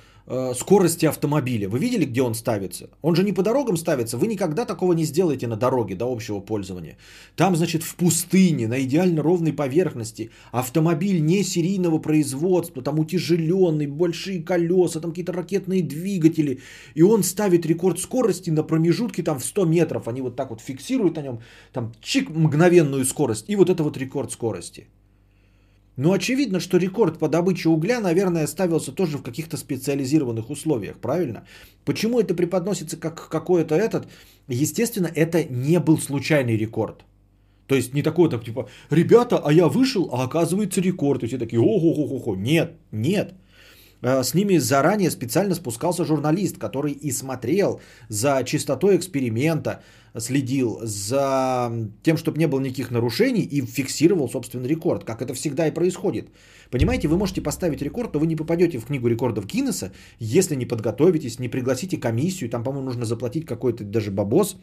скорости автомобиля. Вы видели, где он ставится? Он же не по дорогам ставится. Вы никогда такого не сделаете на дороге до общего пользования. Там, значит, в пустыне, на идеально ровной поверхности. Автомобиль не серийного производства, там утяжеленный, большие колеса, там какие-то ракетные двигатели. И он ставит рекорд скорости на промежутке там в 100 метров. Они вот так вот фиксируют на нем, там чик, мгновенную скорость. И вот это вот рекорд скорости. Но очевидно, что рекорд по добыче угля, наверное, ставился тоже в каких-то специализированных условиях, правильно? Почему это преподносится как какой-то этот? Естественно, это не был случайный рекорд. То есть не такой так типа, ребята, а я вышел, а оказывается рекорд. И все такие, ого-го-го-го. Нет, нет. Э, с ними заранее специально спускался журналист, который и смотрел за чистотой эксперимента, следил за тем, чтобы не было никаких нарушений и фиксировал, собственно, рекорд, как это всегда и происходит. Понимаете, вы можете поставить рекорд, но вы не попадете в книгу рекордов Гиннесса, если не подготовитесь, не пригласите комиссию, там, по-моему, нужно заплатить какой-то даже бабос,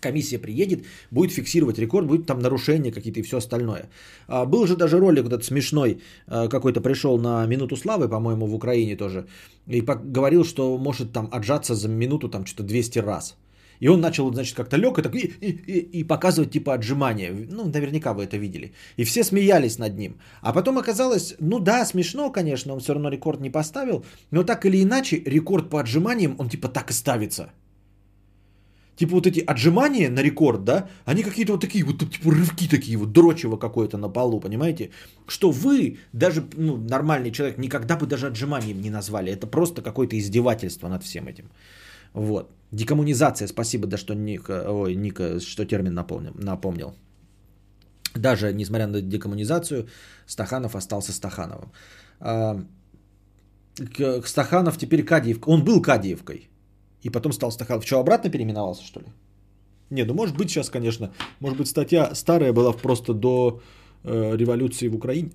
комиссия приедет, будет фиксировать рекорд, будет там нарушения какие-то и все остальное. А, был же даже ролик этот смешной, а, какой-то пришел на минуту славы, по-моему, в Украине тоже, и говорил, что может там отжаться за минуту там что-то 200 раз. И он начал, значит, как-то лег и, так, и, и, и показывать типа отжимания. Ну, наверняка вы это видели. И все смеялись над ним. А потом оказалось, ну да, смешно, конечно, он все равно рекорд не поставил. Но так или иначе, рекорд по отжиманиям, он типа так и ставится. Типа вот эти отжимания на рекорд, да, они какие-то вот такие вот, типа рывки такие вот, дрочево какое-то на полу, понимаете? Что вы, даже ну, нормальный человек, никогда бы даже отжиманием не назвали. Это просто какое-то издевательство над всем этим. Вот. Декоммунизация, спасибо, да, что Ника, ой, Ника, что термин напомнил, напомнил. Даже несмотря на декоммунизацию, Стаханов остался Стахановым. А, Стаханов теперь Кадиевка. Он был Кадиевкой. И потом стал Стаханов. Что, обратно переименовался, что ли? Не, ну может быть сейчас, конечно. Может быть статья старая была просто до э, революции в Украине.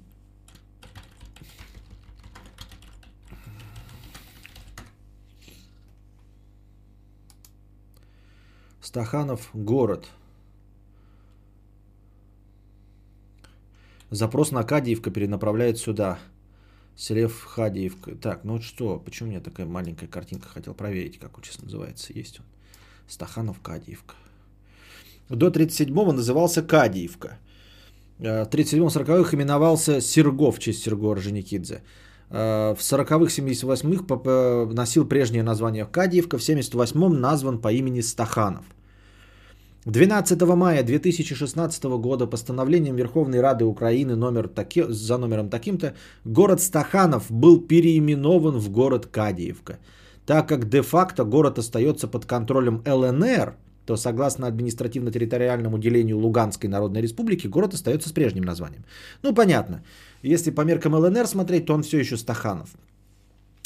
Стаханов город. Запрос на Кадиевка перенаправляет сюда. Селев Хадиевка. Так, ну что, почему у меня такая маленькая картинка? Хотел проверить, как он сейчас называется. Есть он. Стаханов Кадиевка. До 37-го назывался Кадиевка. Э, в 37-40-х именовался Сергов в честь Серго Орджоникидзе. Э, в 40-х, 78-х носил прежнее название Кадиевка. В 78-м назван по имени Стаханов. 12 мая 2016 года постановлением Верховной Рады Украины номер таки, за номером таким-то город Стаханов был переименован в город Кадиевка. Так как де-факто город остается под контролем ЛНР, то согласно административно-территориальному делению Луганской Народной Республики, город остается с прежним названием. Ну, понятно. Если по меркам ЛНР смотреть, то он все еще Стаханов.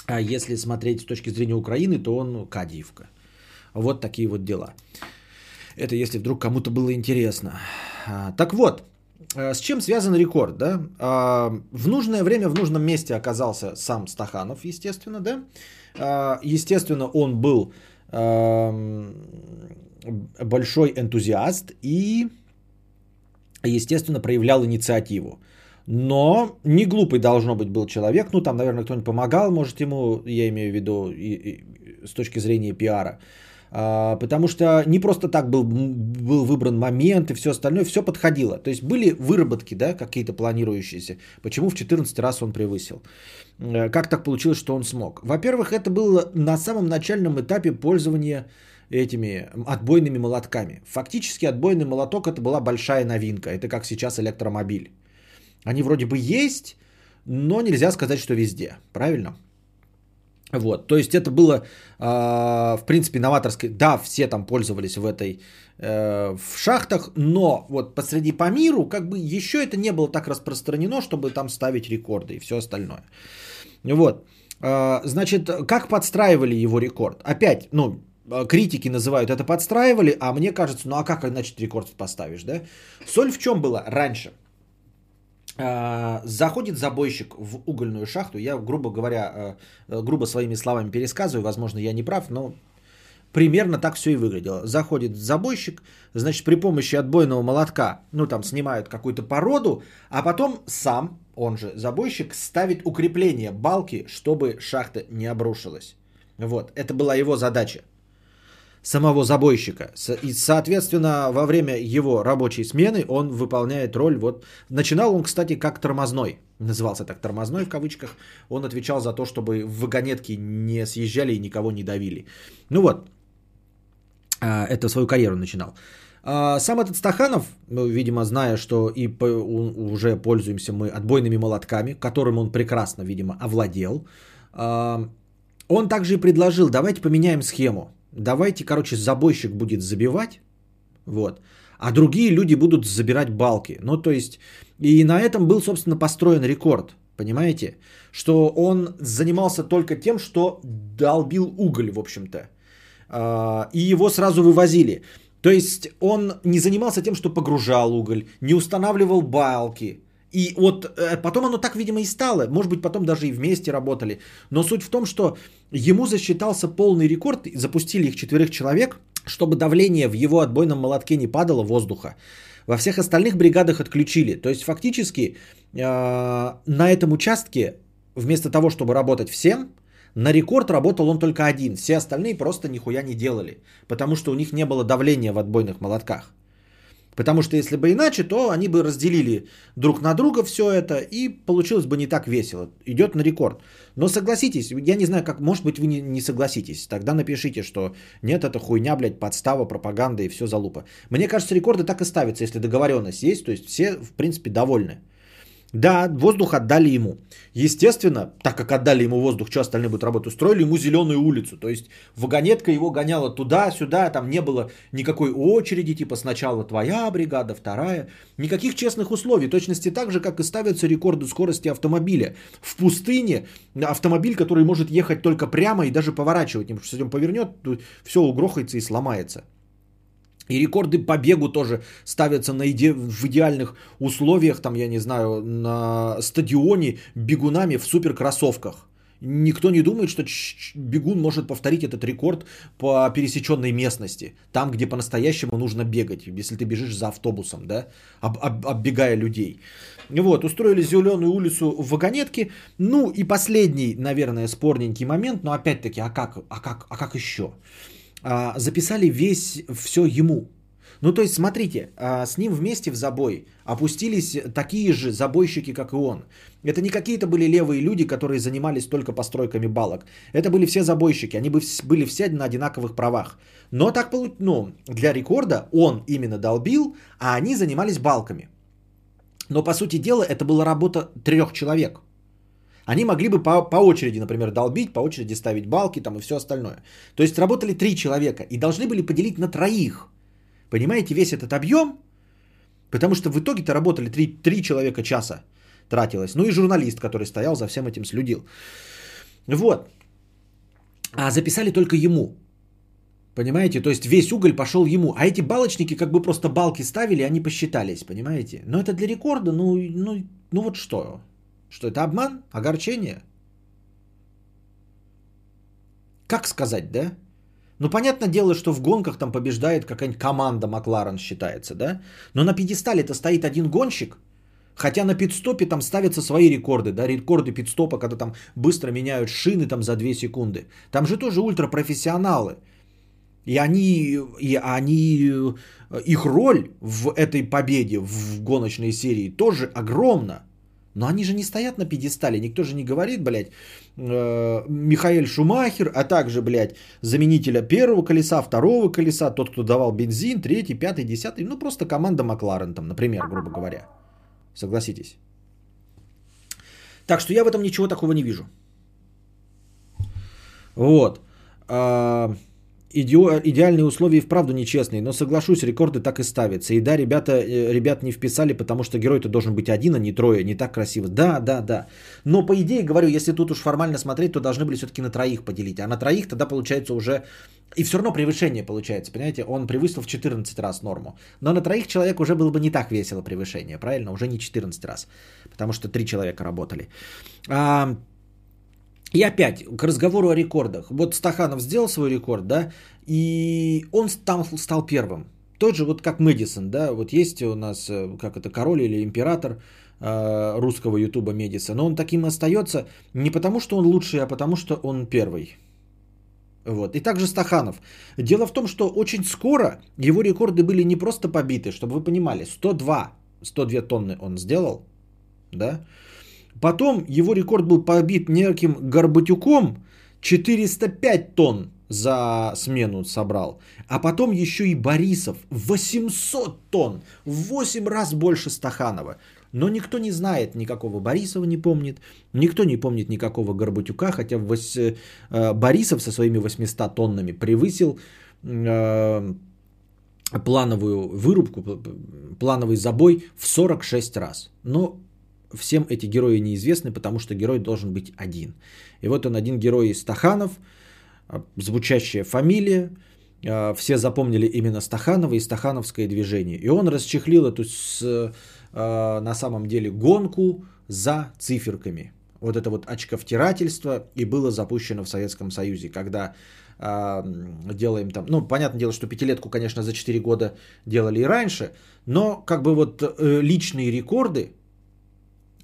А если смотреть с точки зрения Украины, то он Кадиевка. Вот такие вот дела. Это если вдруг кому-то было интересно. А, так вот, э, с чем связан рекорд, да? А, в нужное время, в нужном месте оказался сам Стаханов, естественно, да? А, естественно, он был большой энтузиаст и, естественно, проявлял инициативу. Но не глупый должно быть был человек. Ну, там, наверное, кто-нибудь помогал, может, ему, я имею в виду, и, и, с точки зрения пиара. Потому что не просто так был, был выбран момент и все остальное, все подходило. То есть были выработки, да, какие-то планирующиеся. Почему в 14 раз он превысил? Э, как так получилось, что он смог? Во-первых, это было на самом начальном этапе пользования этими отбойными молотками. Фактически отбойный молоток это была большая новинка. Это как сейчас электромобиль. Они вроде бы есть, но нельзя сказать, что везде. Правильно? Вот, то есть это было, э, в принципе, новаторское. Да, все там пользовались в этой, э, в шахтах, но вот посреди по миру, как бы еще это не было так распространено, чтобы там ставить рекорды и все остальное. Вот, э, значит, как подстраивали его рекорд? Опять, ну, критики называют это подстраивали, а мне кажется, ну а как, значит, рекорд поставишь, да? Соль в чем была раньше? А, заходит забойщик в угольную шахту. Я, грубо говоря, э, э, грубо своими словами пересказываю. Возможно, я не прав, но примерно так все и выглядело. Заходит забойщик, значит, при помощи отбойного молотка, ну, там, снимают какую-то породу, а потом сам, он же забойщик, ставит укрепление балки, чтобы шахта не обрушилась. Вот, это была его задача самого забойщика. И, соответственно, во время его рабочей смены он выполняет роль. Вот начинал он, кстати, как тормозной. Назывался так тормозной в кавычках. Он отвечал за то, чтобы вагонетки не съезжали и никого не давили. Ну вот, а, это свою карьеру начинал. А, сам этот Стаханов, ну, видимо, зная, что и уже пользуемся мы отбойными молотками, которым он прекрасно, видимо, овладел, а, он также и предложил, давайте поменяем схему давайте, короче, забойщик будет забивать, вот, а другие люди будут забирать балки. Ну, то есть, и на этом был, собственно, построен рекорд, понимаете? Что он занимался только тем, что долбил уголь, в общем-то. А, и его сразу вывозили. То есть он не занимался тем, что погружал уголь, не устанавливал балки, и вот э, потом оно так, видимо, и стало. Может быть, потом даже и вместе работали. Но суть в том, что ему засчитался полный рекорд. Запустили их четверых человек, чтобы давление в его отбойном молотке не падало воздуха. Во всех остальных бригадах отключили. То есть фактически э, на этом участке вместо того, чтобы работать всем, на рекорд работал он только один. Все остальные просто нихуя не делали. Потому что у них не было давления в отбойных молотках. Потому что если бы иначе, то они бы разделили друг на друга все это и получилось бы не так весело. Идет на рекорд. Но согласитесь, я не знаю, как, может быть, вы не, не согласитесь. Тогда напишите, что нет, это хуйня, блядь, подстава, пропаганда и все залупа. Мне кажется, рекорды так и ставятся, если договоренность есть. То есть все, в принципе, довольны. Да, воздух отдали ему. Естественно, так как отдали ему воздух, что остальные будут работать, устроили ему зеленую улицу. То есть вагонетка его гоняла туда-сюда, там не было никакой очереди, типа сначала твоя бригада, вторая. Никаких честных условий. Точности так же, как и ставятся рекорды скорости автомобиля. В пустыне автомобиль, который может ехать только прямо и даже поворачивать, потому что если он повернет, все угрохается и сломается. И рекорды по бегу тоже ставятся на иде, в идеальных условиях, там, я не знаю, на стадионе бегунами в суперкроссовках. Никто не думает, что бегун может повторить этот рекорд по пересеченной местности, там, где по-настоящему нужно бегать, если ты бежишь за автобусом, да, об, об, оббегая людей. Вот, устроили зеленую улицу в вагонетке. Ну и последний, наверное, спорненький момент, но опять-таки, а как, а как, а как еще? А, записали весь все ему. Ну, то есть, смотрите, а, с ним вместе в забой опустились такие же забойщики, как и он. Это не какие-то были левые люди, которые занимались только постройками балок. Это были все забойщики, они были все на одинаковых правах. Но так, ну, для рекорда он именно долбил, а они занимались балками. Но, по сути дела, это была работа трех человек – они могли бы по, по очереди, например, долбить, по очереди ставить балки там и все остальное. То есть работали три человека и должны были поделить на троих. Понимаете, весь этот объем, потому что в итоге-то работали три, три человека часа тратилось. Ну и журналист, который стоял за всем этим следил. Вот. А записали только ему. Понимаете? То есть весь уголь пошел ему. А эти балочники как бы просто балки ставили, они посчитались, понимаете? Но это для рекорда, ну, ну, ну вот что. Что это обман? Огорчение? Как сказать, да? Ну, понятное дело, что в гонках там побеждает какая-нибудь команда Макларен считается, да? Но на пьедестале-то стоит один гонщик, хотя на пидстопе там ставятся свои рекорды, да, рекорды пидстопа, когда там быстро меняют шины там за 2 секунды. Там же тоже ультрапрофессионалы. И они, и они, их роль в этой победе в гоночной серии тоже огромна. Но они же не стоят на пьедестале, никто же не говорит, блядь, э, Михаил Шумахер, а также, блядь, заменителя первого колеса, второго колеса, тот, кто давал бензин, третий, пятый, десятый, ну просто команда Макларен там, например, грубо говоря. Согласитесь. Так что я в этом ничего такого не вижу. Вот. А, Иде- идеальные условия и вправду нечестные, но соглашусь, рекорды так и ставятся. И да, ребята, э, ребят не вписали, потому что герой-то должен быть один, а не трое, не так красиво. Да, да, да. Но по идее, говорю, если тут уж формально смотреть, то должны были все-таки на троих поделить. А на троих тогда получается уже... И все равно превышение получается, понимаете? Он превысил в 14 раз норму. Но на троих человек уже было бы не так весело превышение, правильно? Уже не 14 раз, потому что три человека работали. А, и опять, к разговору о рекордах. Вот Стаханов сделал свой рекорд, да, и он там стал первым. Тот же, вот как Мэдисон, да, вот есть у нас, э, как это, король или император э, русского ютуба Медиса, но он таким остается не потому, что он лучший, а потому, что он первый. Вот. И также Стаханов. Дело в том, что очень скоро его рекорды были не просто побиты, чтобы вы понимали, 102, 102 тонны он сделал, да, Потом его рекорд был побит неким Горбатюком, 405 тонн за смену собрал. А потом еще и Борисов, 800 тонн, в 8 раз больше Стаханова. Но никто не знает никакого Борисова, не помнит. Никто не помнит никакого Горбатюка, хотя э, Борисов со своими 800 тоннами превысил э, плановую вырубку, плановый забой в 46 раз. Но всем эти герои неизвестны, потому что герой должен быть один. И вот он один герой Стаханов, а, звучащая фамилия, а, все запомнили именно Стаханова и Стахановское движение. И он расчехлил эту с, а, на самом деле гонку за циферками. Вот это вот очковтирательство и было запущено в Советском Союзе, когда делаем там, ну, понятное дело, что пятилетку, конечно, за 4 года делали и раньше, но как бы вот э, личные рекорды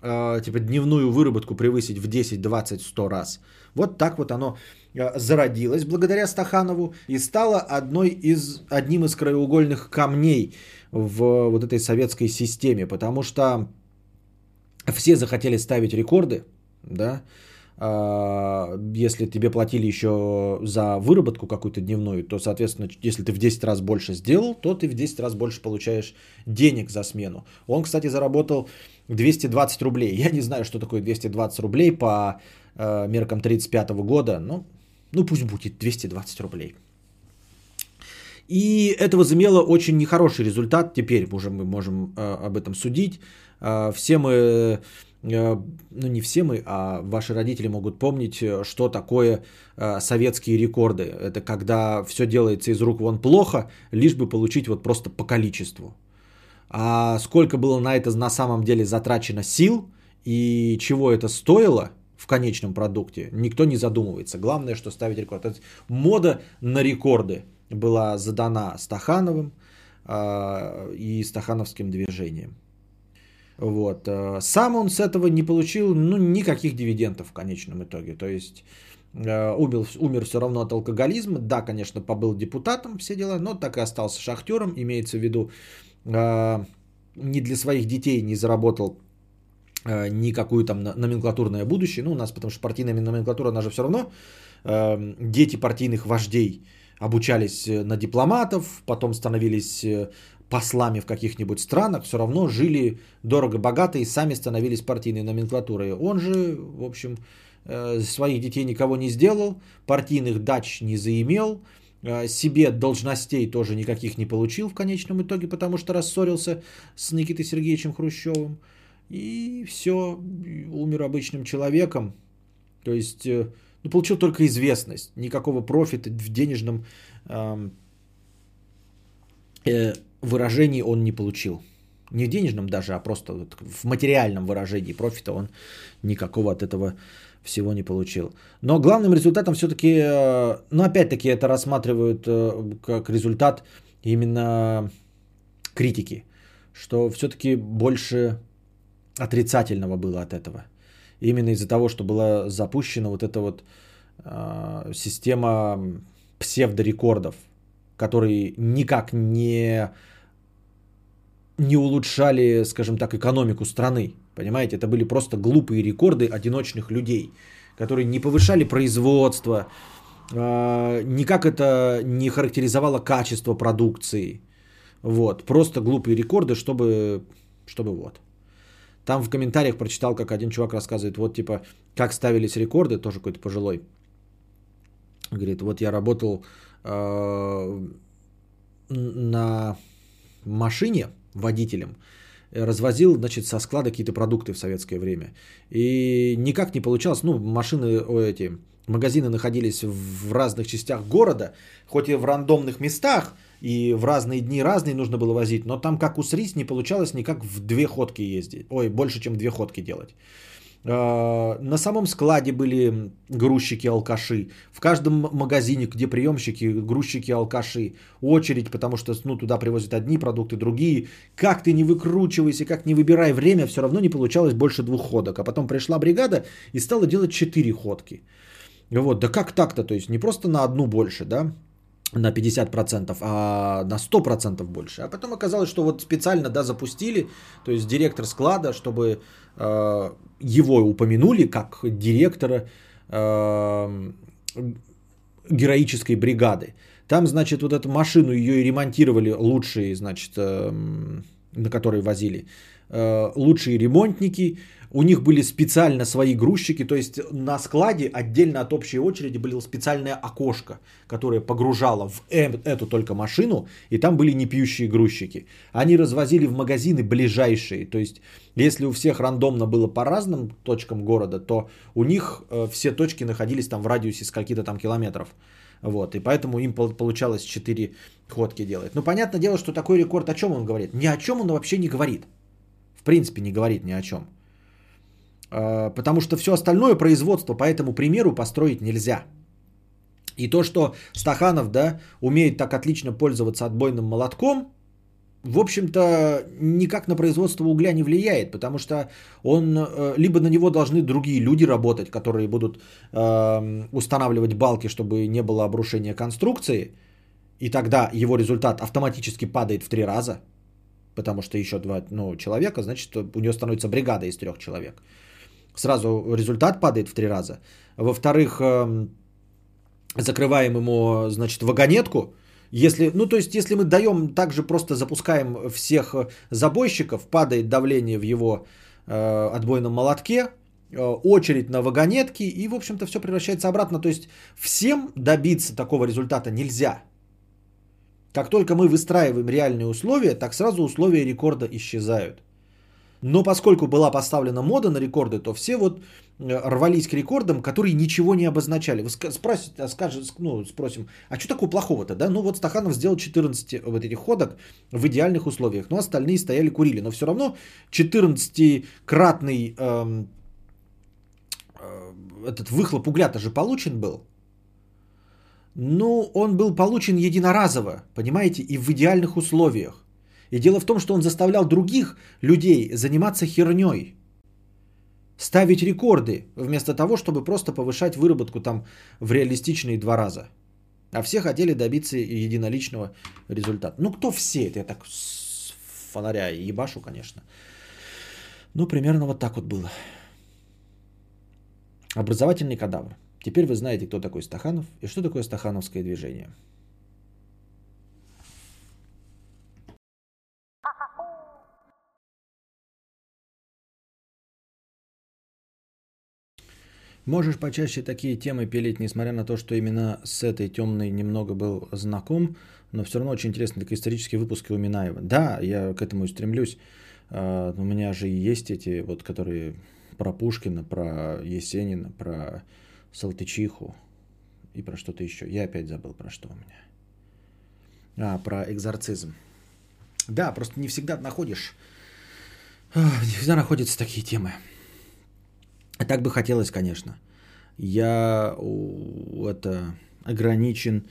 э, типа дневную выработку превысить в 10, 20, 100 раз. Вот так вот оно э, зародилось благодаря Стаханову и стало одной из, одним из краеугольных камней в вот этой советской системе, потому что все захотели ставить рекорды, да, а, если тебе платили еще за выработку какую-то дневную, то, соответственно, если ты в 10 раз больше сделал, то ты в 10 раз больше получаешь денег за смену. Он, кстати, заработал 220 рублей. Я не знаю, что такое 220 рублей по э, меркам 35 года, но ну пусть будет 220 рублей. И это возымело очень нехороший результат. Теперь уже мы можем э, об этом судить. Э, все мы Э, ну не все мы, а ваши родители могут помнить, э, что такое э, советские рекорды. Это когда все делается из рук вон плохо, лишь бы получить вот просто по количеству. А сколько было на это на самом деле затрачено сил и чего это стоило в конечном продукте, никто не задумывается. Главное, что ставить рекорд. Это мода на рекорды была задана Стахановым и Стахановским движением. Вот. Э, сам он с этого не получил ну, никаких дивидендов в конечном итоге. То есть э, умер, умер все равно от алкоголизма. Да, конечно, побыл депутатом, все дела, но так и остался шахтером. Имеется в виду, э, не для своих детей не заработал никакую там номенклатурное будущее. Ну, у нас, потому что партийная номенклатура, она же все равно дети партийных вождей обучались на дипломатов, потом становились послами в каких-нибудь странах, все равно жили дорого-богато и сами становились партийной номенклатурой. Он же, в общем, э, своих детей никого не сделал, партийных дач не заимел, э, себе должностей тоже никаких не получил в конечном итоге, потому что рассорился с Никитой Сергеевичем Хрущевым. И все, умер обычным человеком. То есть, э, ну, получил только известность, никакого профита в денежном эм, выражении он не получил. Не в денежном даже, а просто в материальном выражении профита он никакого от этого всего не получил. Но главным результатом все-таки, э, ну опять-таки это рассматривают э, как результат именно критики, что все-таки больше отрицательного было от этого. Именно из-за того, что была запущена вот эта вот э, система псевдорекордов, которые никак не, не улучшали, скажем так, экономику страны. Понимаете, это были просто глупые рекорды одиночных людей, которые не повышали производство, а, никак это не характеризовало качество продукции. Вот, просто глупые рекорды, чтобы, чтобы вот. Там в комментариях прочитал, как один чувак рассказывает, вот типа, как ставились рекорды, тоже какой-то пожилой. Говорит, вот я работал э, на машине водителем, развозил, значит, со склада какие-то продукты в советское время. И никак не получалось, ну, машины, о, эти, магазины находились в разных частях города, хоть и в рандомных местах, и в разные дни разные нужно было возить, но там как у СРИС не получалось никак в две ходки ездить, ой, больше, чем две ходки делать. А, на самом складе были грузчики-алкаши. В каждом магазине, где приемщики, грузчики-алкаши. Очередь, потому что ну, туда привозят одни продукты, другие. Как ты не выкручивайся, как не выбирай время, все равно не получалось больше двух ходок. А потом пришла бригада и стала делать четыре ходки. Вот, да как так-то? То есть не просто на одну больше, да? На 50%, а на 100% больше. А потом оказалось, что вот специально да, запустили, то есть директор склада, чтобы э, его упомянули как директора э, героической бригады. Там, значит, вот эту машину, ее и ремонтировали лучшие, значит, э, на которой возили, э, лучшие ремонтники, у них были специально свои грузчики, то есть на складе отдельно от общей очереди было специальное окошко, которое погружало в эту только машину, и там были непьющие грузчики. Они развозили в магазины ближайшие, то есть если у всех рандомно было по разным точкам города, то у них э, все точки находились там в радиусе скольки-то там километров. Вот, и поэтому им получалось 4 ходки делать. Ну, понятное дело, что такой рекорд, о чем он говорит? Ни о чем он вообще не говорит. В принципе, не говорит ни о чем. А, потому что все остальное производство по этому примеру построить нельзя. И то, что Стаханов, да, умеет так отлично пользоваться отбойным молотком, в общем-то, никак на производство угля не влияет, потому что он, э, либо на него должны другие люди работать, которые будут э, устанавливать балки, чтобы не было обрушения конструкции, и тогда его результат автоматически падает в три раза, потому что еще два ну, человека, значит, у него становится бригада из трех человек сразу результат падает в три раза. Во-вторых, эм, закрываем ему, значит, вагонетку. Если, ну, то есть, если мы даем, также просто запускаем всех забойщиков, падает давление в его э, отбойном молотке, э, очередь на вагонетки, и, в общем-то, все превращается обратно. То есть, всем добиться такого результата нельзя. Как только мы выстраиваем реальные условия, так сразу условия рекорда исчезают. Но поскольку была поставлена мода на рекорды, то все вот э, рвались к рекордам, которые ничего не обозначали. Вы спросите, а скажет, ну, спросим, а что такого плохого-то, да? Ну вот Стаханов сделал 14 вот этих ходок в идеальных условиях, но остальные стояли курили. Но все равно 14-кратный эм, э, этот выхлоп угля-то же получен был. Ну, он был получен единоразово, понимаете, и в идеальных условиях. И дело в том, что он заставлял других людей заниматься херней, ставить рекорды, вместо того, чтобы просто повышать выработку там в реалистичные два раза. А все хотели добиться единоличного результата. Ну, кто все? Это я так с фонаря ебашу, конечно. Ну, примерно вот так вот было. Образовательный кадавр. Теперь вы знаете, кто такой Стаханов и что такое стахановское движение. Можешь почаще такие темы пилить, несмотря на то, что именно с этой темной немного был знаком, но все равно очень интересно, так исторические выпуски у Минаева. Да, я к этому и стремлюсь. А, у меня же есть эти, вот, которые про Пушкина, про Есенина, про Салтычиху и про что-то еще. Я опять забыл, про что у меня. А, про экзорцизм. Да, просто не всегда находишь, не всегда находятся такие темы. Так бы хотелось, конечно. Я это ограничен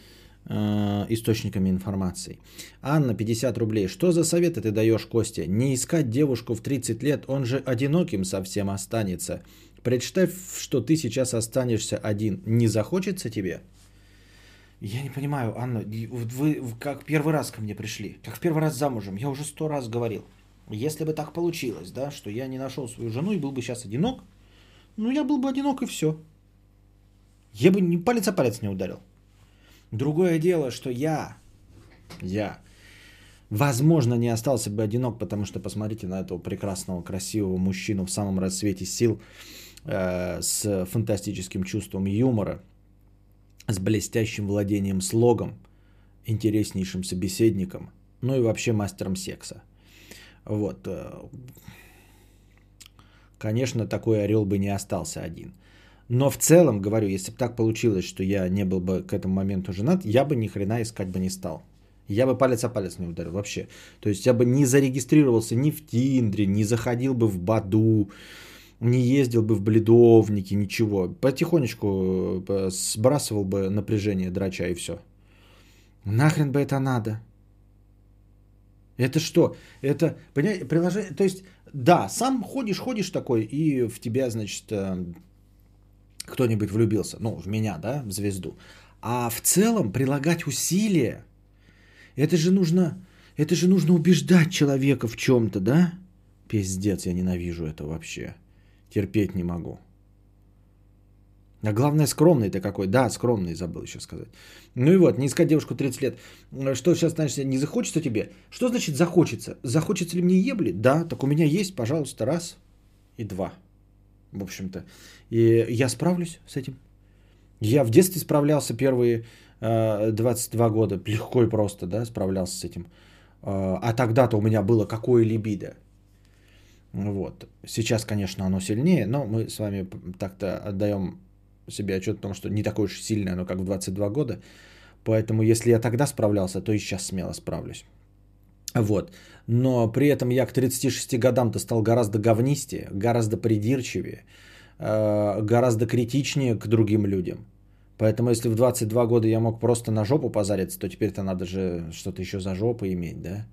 э, источниками информации. Анна, 50 рублей. Что за советы ты даешь, Костя? Не искать девушку в 30 лет, он же одиноким совсем останется. Представь, что ты сейчас останешься один. Не захочется тебе? Я не понимаю, Анна, вы как первый раз ко мне пришли, как в первый раз замужем, я уже сто раз говорил. Если бы так получилось, да, что я не нашел свою жену и был бы сейчас одинок, ну я был бы одинок и все. Я бы ни палец о палец не ударил. Другое дело, что я, я, возможно, не остался бы одинок, потому что посмотрите на этого прекрасного, красивого мужчину в самом расцвете сил, э, с фантастическим чувством юмора, с блестящим владением слогом, интереснейшим собеседником, ну и вообще мастером секса. Вот. Конечно, такой орел бы не остался один. Но в целом, говорю, если бы так получилось, что я не был бы к этому моменту женат, я бы ни хрена искать бы не стал. Я бы палец о палец не ударил вообще. То есть я бы не зарегистрировался ни в Тиндре, не заходил бы в Баду, не ездил бы в бледовники, ничего. Потихонечку э, сбрасывал бы напряжение драча и все. Нахрен бы это надо? Это что? Это, понимаете, приложение, то есть, да, сам ходишь, ходишь такой, и в тебя, значит, э, кто-нибудь влюбился, ну, в меня, да, в звезду. А в целом прилагать усилия, это же нужно, это же нужно убеждать человека в чем-то, да? Пиздец, я ненавижу это вообще. Терпеть не могу. А главное, скромный ты какой. Да, скромный, забыл еще сказать. Ну и вот, не искать девушку 30 лет. Что сейчас, значит, не захочется тебе? Что значит захочется? Захочется ли мне ебли? Да, так у меня есть, пожалуйста, раз и два в общем-то. И я справлюсь с этим. Я в детстве справлялся первые э, 22 года, легко и просто, да, справлялся с этим. Э, а тогда-то у меня было какое либидо. Вот. Сейчас, конечно, оно сильнее, но мы с вами так-то отдаем себе отчет о том, что не такое уж сильное оно, как в 22 года. Поэтому, если я тогда справлялся, то и сейчас смело справлюсь. Вот. Но при этом я к 36 годам-то стал гораздо говнистее, гораздо придирчивее, э, гораздо критичнее к другим людям. Поэтому если в 22 года я мог просто на жопу позариться, то теперь-то надо же что-то еще за жопу иметь, да?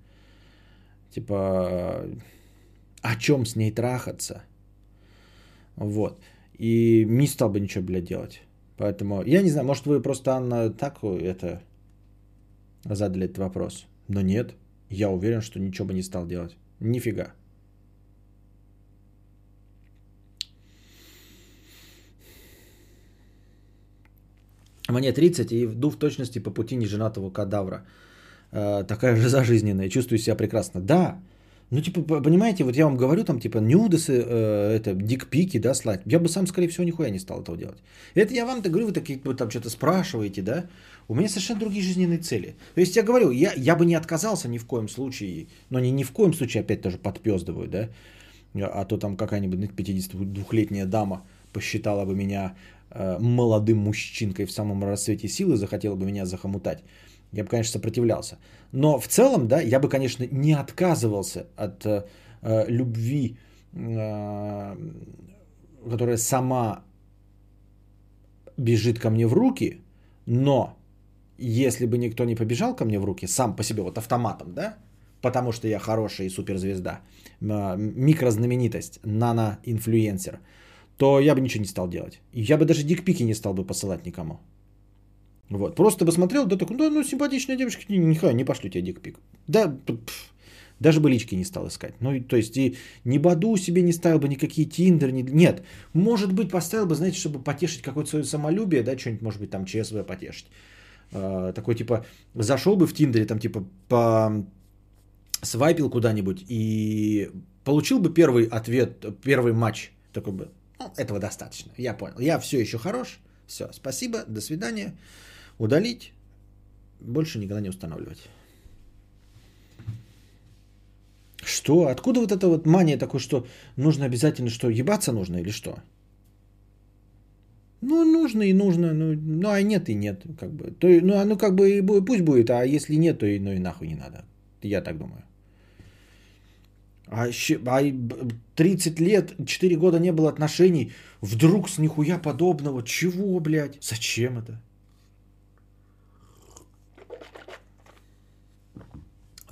Типа, о чем с ней трахаться? Вот. И не стал бы ничего, блядь, делать. Поэтому, я не знаю, может вы просто, Анна, так это задали этот вопрос. Но нет. Я уверен, что ничего бы не стал делать. Нифига. Мне 30 и иду в точности по пути неженатого кадавра. Э, такая же зажизненная. Чувствую себя прекрасно. Да, ну, типа, понимаете, вот я вам говорю, там, типа, нюдесы, э, это, дикпики, да, слать. Я бы сам, скорее всего, нихуя не стал этого делать. Это я вам-то говорю, вы такие, вы там что-то спрашиваете, да. У меня совершенно другие жизненные цели. То есть я говорю, я, я бы не отказался ни в коем случае, но не ни в коем случае опять тоже подпездываю, да. А то там какая-нибудь 52-летняя дама посчитала бы меня э, молодым мужчинкой в самом расцвете силы, захотела бы меня захомутать я бы, конечно, сопротивлялся. Но в целом, да, я бы, конечно, не отказывался от э, э, любви, э, которая сама бежит ко мне в руки, но если бы никто не побежал ко мне в руки, сам по себе, вот автоматом, да, потому что я хорошая и суперзвезда, э, микрознаменитость, нано-инфлюенсер, то я бы ничего не стал делать. Я бы даже дикпики не стал бы посылать никому. Вот. Просто бы смотрел, да такой, да, ну, симпатичная девушка, нихуя, не пошлю тебе дикпик. Да, пф, даже бы лички не стал искать. Ну, то есть, и ни Баду себе не ставил бы, никакие Тиндер, ни... нет. Может быть, поставил бы, знаете, чтобы потешить какое-то свое самолюбие, да, что-нибудь, может быть, там ЧСВ потешить. А, такой, типа, зашел бы в Тиндере, там, типа, по свайпил куда-нибудь и получил бы первый ответ, первый матч. Такой бы, ну, этого достаточно, я понял. Я все еще хорош, все, спасибо, до свидания удалить, больше никогда не устанавливать. Что? Откуда вот эта вот мания такой, что нужно обязательно, что ебаться нужно или что? Ну, нужно и нужно, ну, ну а нет и нет, как бы. То, ну, а ну, как бы и пусть будет, а если нет, то и, ну, и нахуй не надо. Я так думаю. А, а 30 лет, 4 года не было отношений, вдруг с нихуя подобного. Чего, блядь? Зачем это?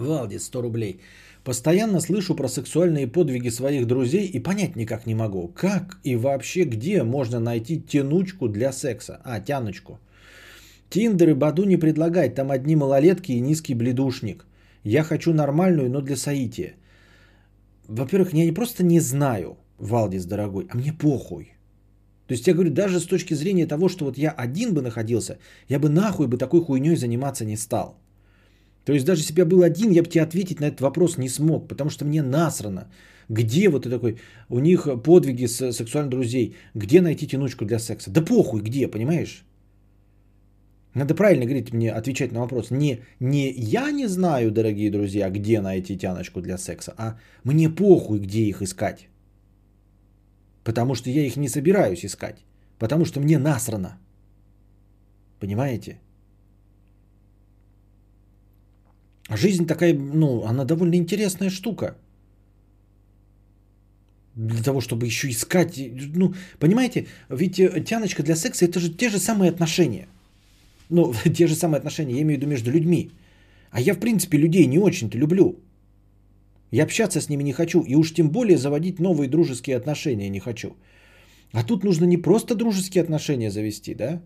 Валдис, 100 рублей. Постоянно слышу про сексуальные подвиги своих друзей и понять никак не могу, как и вообще где можно найти тянучку для секса. А, тяночку. Тиндер и Баду не предлагать, там одни малолетки и низкий бледушник. Я хочу нормальную, но для соития. Во-первых, я не просто не знаю, Валдис, дорогой, а мне похуй. То есть я говорю, даже с точки зрения того, что вот я один бы находился, я бы нахуй бы такой хуйней заниматься не стал. То есть даже если бы я был один, я бы тебе ответить на этот вопрос не смог, потому что мне насрано. Где вот ты такой, у них подвиги с сексуальных друзей, где найти тянучку для секса? Да похуй, где, понимаешь? Надо правильно говорить мне, отвечать на вопрос. Не, не я не знаю, дорогие друзья, где найти тяночку для секса, а мне похуй, где их искать. Потому что я их не собираюсь искать. Потому что мне насрано. Понимаете? Жизнь такая, ну, она довольно интересная штука. Для того, чтобы еще искать. Ну, понимаете, ведь э, тяночка для секса это же те же самые отношения. Ну, те же самые отношения, я имею в виду между людьми. А я, в принципе, людей не очень-то люблю. Я общаться с ними не хочу. И уж тем более заводить новые дружеские отношения не хочу. А тут нужно не просто дружеские отношения завести, да?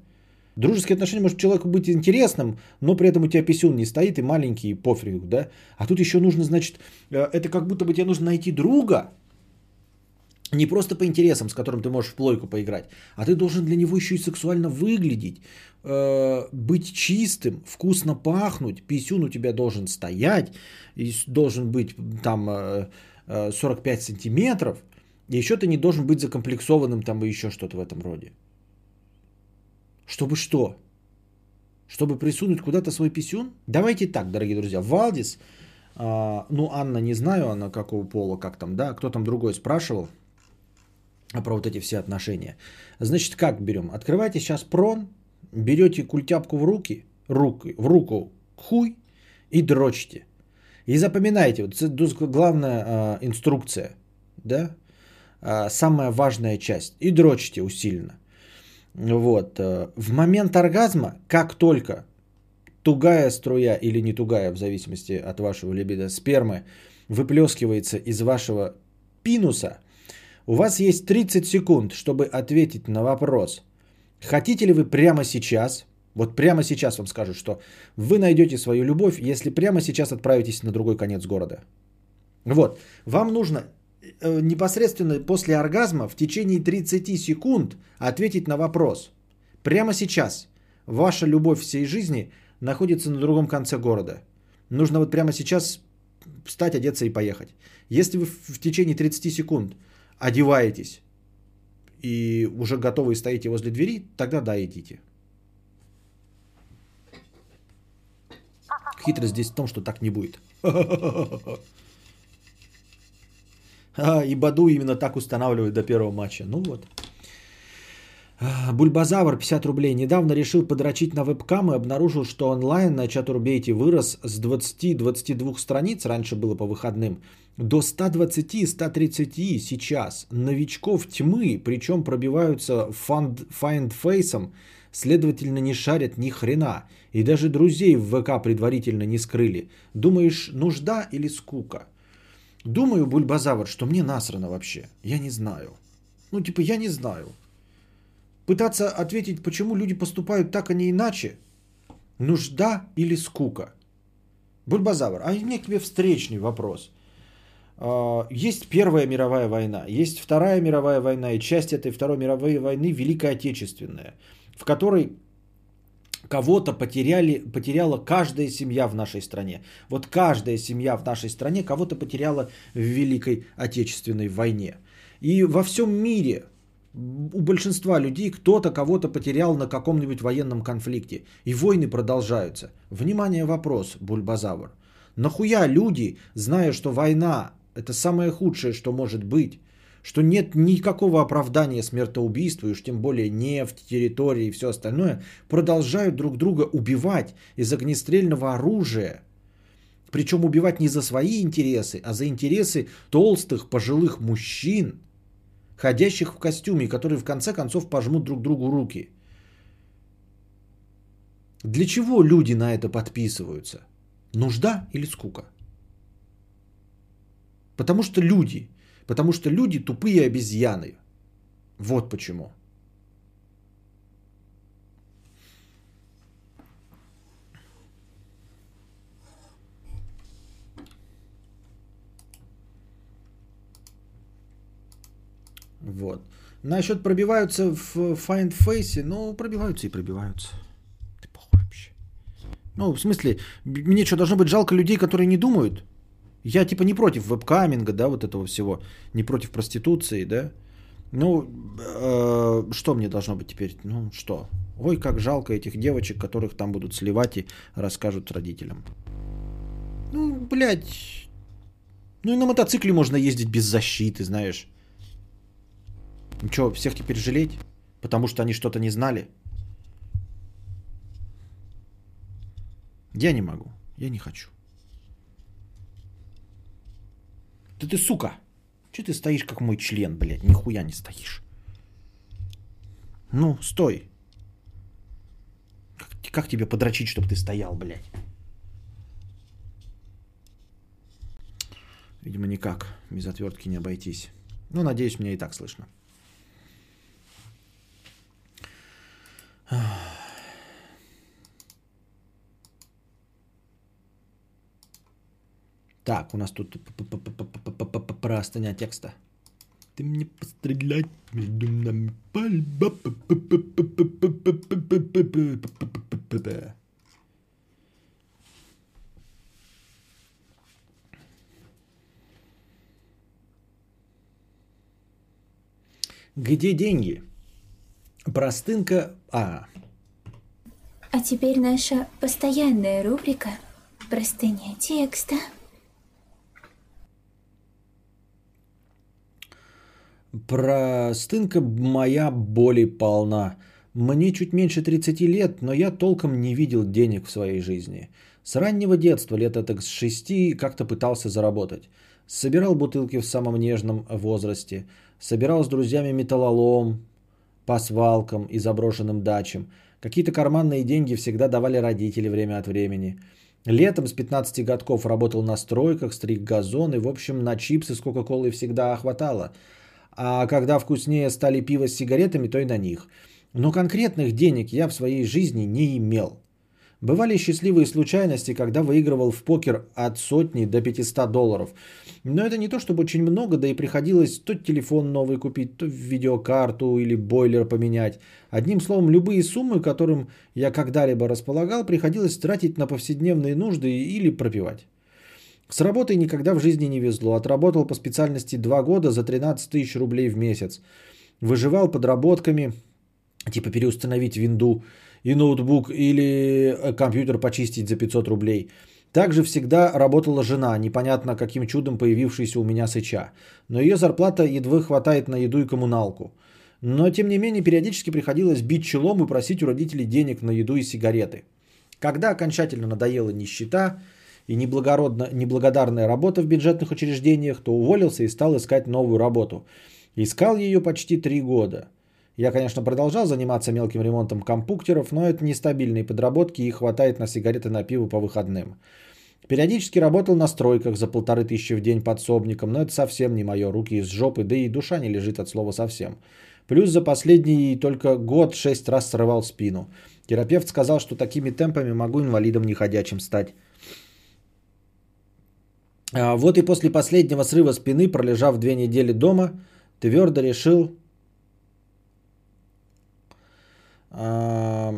Дружеские отношения может человеку быть интересным, но при этом у тебя писюн не стоит и маленький, и пофиг, да? А тут еще нужно, значит, э, это как будто бы тебе нужно найти друга, не просто по интересам, с которым ты можешь в плойку поиграть, а ты должен для него еще и сексуально выглядеть, э, быть чистым, вкусно пахнуть, писюн у тебя должен стоять, и должен быть там 45 э, сантиметров, и еще ты не должен быть закомплексованным там и еще что-то в этом роде. Чтобы что? Чтобы присунуть куда-то свой писюн? Давайте так, дорогие друзья. Валдис, э, ну Анна не знаю, она какого пола, как там, да, кто там другой спрашивал про вот эти все отношения. Значит, как берем? Открывайте сейчас прон, берете культяпку в руки, руки, в руку хуй и дрочите. И запоминайте, вот это главная э, инструкция, да, э, самая важная часть. И дрочите усиленно. Вот. Э, в момент оргазма, как только тугая струя или не тугая, в зависимости от вашего либидо, спермы выплескивается из вашего пинуса, у вас есть 30 секунд, чтобы ответить на вопрос. Хотите ли вы прямо сейчас, вот прямо сейчас вам скажу, что вы найдете свою любовь, если прямо сейчас отправитесь на другой конец города. Вот, вам нужно непосредственно после оргазма в течение 30 секунд ответить на вопрос. Прямо сейчас ваша любовь всей жизни находится на другом конце города. Нужно вот прямо сейчас встать, одеться и поехать. Если вы в течение 30 секунд одеваетесь и уже готовы и стоите возле двери, тогда да, идите. Хитрость здесь в том, что так не будет. А, и Баду именно так устанавливает до первого матча. Ну вот. А, Бульбазавр 50 рублей. Недавно решил подрочить на вебкам и обнаружил, что онлайн на Chaturbate вырос с 20-22 страниц, раньше было по выходным, до 120-130 сейчас. Новичков тьмы, причем пробиваются FindFace 'ом, следовательно не шарят ни хрена. И даже друзей в ВК предварительно не скрыли. Думаешь, нужда или скука? Думаю, Бульбазавр, что мне насрано вообще. Я не знаю. Ну, типа, я не знаю. Пытаться ответить, почему люди поступают так, а не иначе, нужда или скука. Бульбазавр, а мне к тебе встречный вопрос. А, есть Первая мировая война, есть Вторая мировая война и часть этой Второй мировой войны Великая Отечественная, в которой Кого-то потеряли, потеряла каждая семья в нашей стране. Вот каждая семья в нашей стране кого-то потеряла в Великой Отечественной войне. И во всем мире у большинства людей кто-то кого-то потерял на каком-нибудь военном конфликте. И войны продолжаются. Внимание, вопрос, Бульбазавр. Нахуя люди, зная, что война это самое худшее, что может быть, что нет никакого оправдания смертоубийству, и уж тем более нефть, территории и все остальное, продолжают друг друга убивать из огнестрельного оружия. Причем убивать не за свои интересы, а за интересы толстых пожилых мужчин, ходящих в костюме, которые в конце концов пожмут друг другу руки. Для чего люди на это подписываются? Нужда или скука? Потому что люди Потому что люди тупые обезьяны. Вот почему. Вот. Насчет пробиваются в Find Face, ну, пробиваются и пробиваются. Ты похуй вообще. Ну, в смысле, мне что, должно быть жалко людей, которые не думают? Я типа не против вебкаминга, да, вот этого всего. Не против проституции, да. Ну, э, что мне должно быть теперь? Ну, что? Ой, как жалко этих девочек, которых там будут сливать и расскажут родителям. Ну, блядь. Ну и на мотоцикле можно ездить без защиты, знаешь. Ну что, всех теперь жалеть? Потому что они что-то не знали? Я не могу. Я не хочу. Да ты сука! Че ты стоишь как мой член, блядь? Нихуя не стоишь. Ну, стой. Как, как тебе подрочить, чтобы ты стоял, блядь? Видимо, никак. Без отвертки не обойтись. Ну, надеюсь, меня и так слышно. Так, у нас тут простыня текста. Ты мне пострелять между нами пальба. Где деньги? Простынка А. А теперь наша постоянная рубрика «Простыня текста». Простынка моя боли полна. Мне чуть меньше 30 лет, но я толком не видел денег в своей жизни. С раннего детства, лет это с 6, как-то пытался заработать. Собирал бутылки в самом нежном возрасте. Собирал с друзьями металлолом по свалкам и заброшенным дачам. Какие-то карманные деньги всегда давали родители время от времени. Летом с 15 годков работал на стройках, стриг газон и, в общем, на чипсы с Кока-Колой всегда хватало – а когда вкуснее стали пиво с сигаретами, то и на них. Но конкретных денег я в своей жизни не имел. Бывали счастливые случайности, когда выигрывал в покер от сотни до 500 долларов. Но это не то, чтобы очень много, да и приходилось то телефон новый купить, то видеокарту или бойлер поменять. Одним словом, любые суммы, которым я когда-либо располагал, приходилось тратить на повседневные нужды или пропивать. С работой никогда в жизни не везло. Отработал по специальности 2 года за 13 тысяч рублей в месяц. Выживал подработками, типа переустановить винду и ноутбук или э, компьютер почистить за 500 рублей. Также всегда работала жена, непонятно каким чудом появившаяся у меня сыча. Но ее зарплата едва хватает на еду и коммуналку. Но тем не менее периодически приходилось бить челом и просить у родителей денег на еду и сигареты. Когда окончательно надоела нищета, и неблагородно, неблагодарная работа в бюджетных учреждениях, то уволился и стал искать новую работу. Искал ее почти три года. Я, конечно, продолжал заниматься мелким ремонтом компьютеров, но это нестабильные подработки и хватает на сигареты на пиво по выходным. Периодически работал на стройках за полторы тысячи в день подсобником, но это совсем не мое, руки из жопы, да и душа не лежит от слова совсем. Плюс за последний только год шесть раз срывал спину. Терапевт сказал, что такими темпами могу инвалидом неходячим стать. А, вот и после последнего срыва спины, пролежав две недели дома, твердо решил а,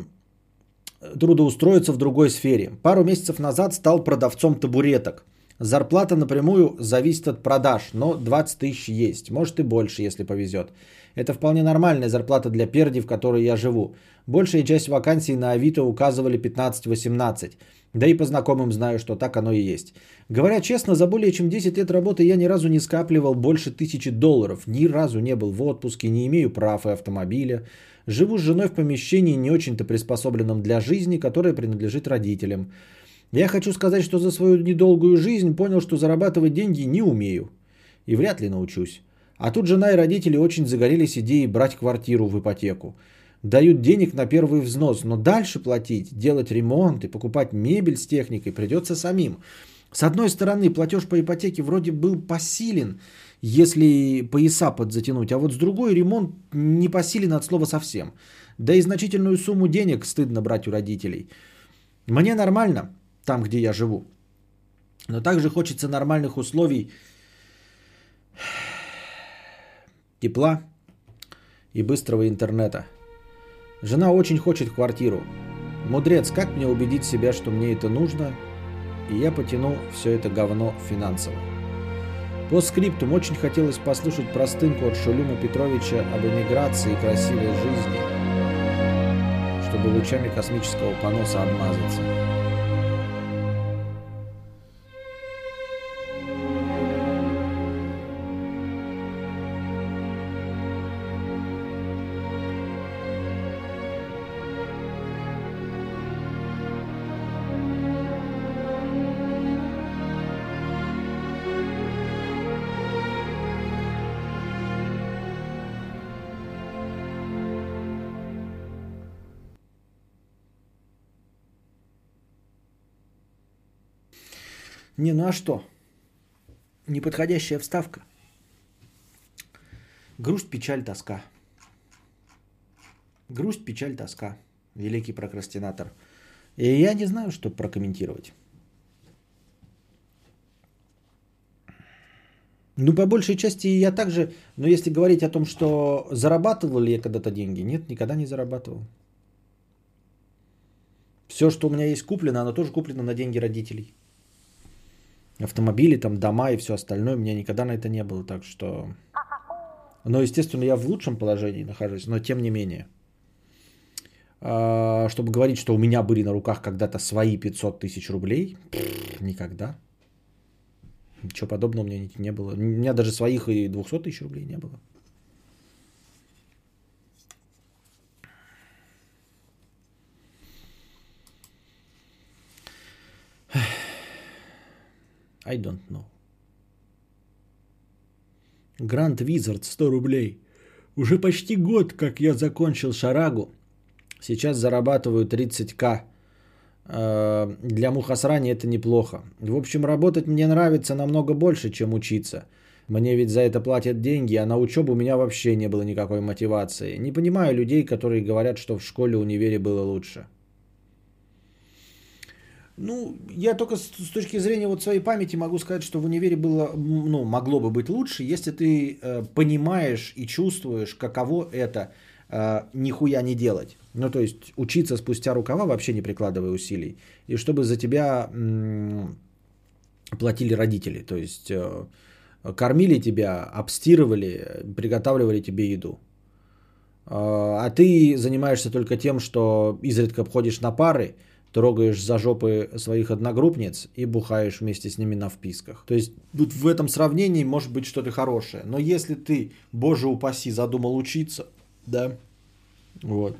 трудоустроиться в другой сфере. Пару месяцев назад стал продавцом табуреток. Зарплата напрямую зависит от продаж, но 20 тысяч есть, может и больше, если повезет. Это вполне нормальная зарплата для перди, в которой я живу. Большая часть вакансий на Авито указывали 15-18. Да и по знакомым знаю, что так оно и есть. Говоря честно, за более чем 10 лет работы я ни разу не скапливал больше тысячи долларов. Ни разу не был в отпуске, не имею прав и автомобиля. Живу с женой в помещении, не очень-то приспособленном для жизни, которое принадлежит родителям. Я хочу сказать, что за свою недолгую жизнь понял, что зарабатывать деньги не умею. И вряд ли научусь. А тут жена и родители очень загорелись идеей брать квартиру в ипотеку. Дают денег на первый взнос, но дальше платить, делать ремонт и покупать мебель с техникой придется самим. С одной стороны, платеж по ипотеке вроде был посилен, если пояса подзатянуть, а вот с другой ремонт не посилен от слова совсем. Да и значительную сумму денег стыдно брать у родителей. Мне нормально там, где я живу. Но также хочется нормальных условий тепла, и быстрого интернета. Жена очень хочет квартиру. Мудрец, как мне убедить себя, что мне это нужно, и я потяну все это говно финансово. По скриптум очень хотелось послушать простынку от Шулюма Петровича об эмиграции и красивой жизни, чтобы лучами космического поноса обмазаться. Не, ну а что? Неподходящая вставка. Грусть, печаль, тоска. Грусть, печаль, тоска. Великий прокрастинатор. И я не знаю, что прокомментировать. Ну, по большей части я также, но если говорить о том, что зарабатывал ли я когда-то деньги, нет, никогда не зарабатывал. Все, что у меня есть куплено, оно тоже куплено на деньги родителей автомобили, там дома и все остальное. У меня никогда на это не было, так что... Но, естественно, я в лучшем положении нахожусь, но тем не менее. А, чтобы говорить, что у меня были на руках когда-то свои 500 тысяч рублей, никогда. Ничего подобного у меня не было. У меня даже своих и 200 тысяч рублей не было. I don't know. Гранд Визард 100 рублей. Уже почти год, как я закончил шарагу. Сейчас зарабатываю 30к. Э, для мухосрани это неплохо. В общем, работать мне нравится намного больше, чем учиться. Мне ведь за это платят деньги, а на учебу у меня вообще не было никакой мотивации. Не понимаю людей, которые говорят, что в школе, универе было лучше. Ну, я только с, точки зрения вот своей памяти могу сказать, что в универе было, ну, могло бы быть лучше, если ты э, понимаешь и чувствуешь, каково это э, нихуя не делать. Ну, то есть учиться спустя рукава, вообще не прикладывая усилий. И чтобы за тебя м- платили родители. То есть э, кормили тебя, обстирывали, приготавливали тебе еду. Э, а ты занимаешься только тем, что изредка ходишь на пары, трогаешь за жопы своих одногруппниц и бухаешь вместе с ними на вписках. То есть вот в этом сравнении может быть что-то хорошее. Но если ты, боже упаси, задумал учиться, да, вот,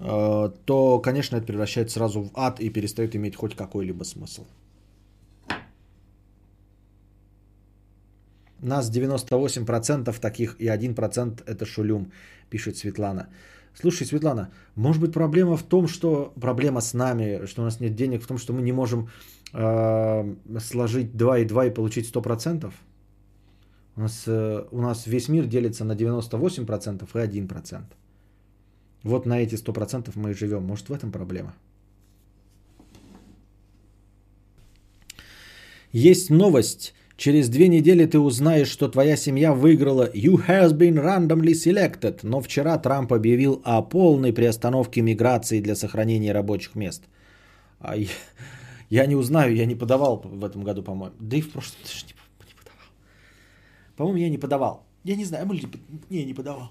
э, то, конечно, это превращается сразу в ад и перестает иметь хоть какой-либо смысл. Нас 98% таких и 1% это шулюм, пишет Светлана. Слушай, Светлана, может быть проблема в том, что проблема с нами, что у нас нет денег, в том, что мы не можем э, сложить 2 и 2 и получить 100%? У нас, э, у нас весь мир делится на 98% и 1%. Вот на эти 100% мы и живем. Может в этом проблема? Есть новость – Через две недели ты узнаешь, что твоя семья выиграла You has been randomly selected, но вчера Трамп объявил о полной приостановке миграции для сохранения рабочих мест. А я, я не узнаю, я не подавал в этом году, по-моему. Да и в прошлом тоже не, не подавал. По-моему, я не подавал. Я не знаю, мы не, не подавал.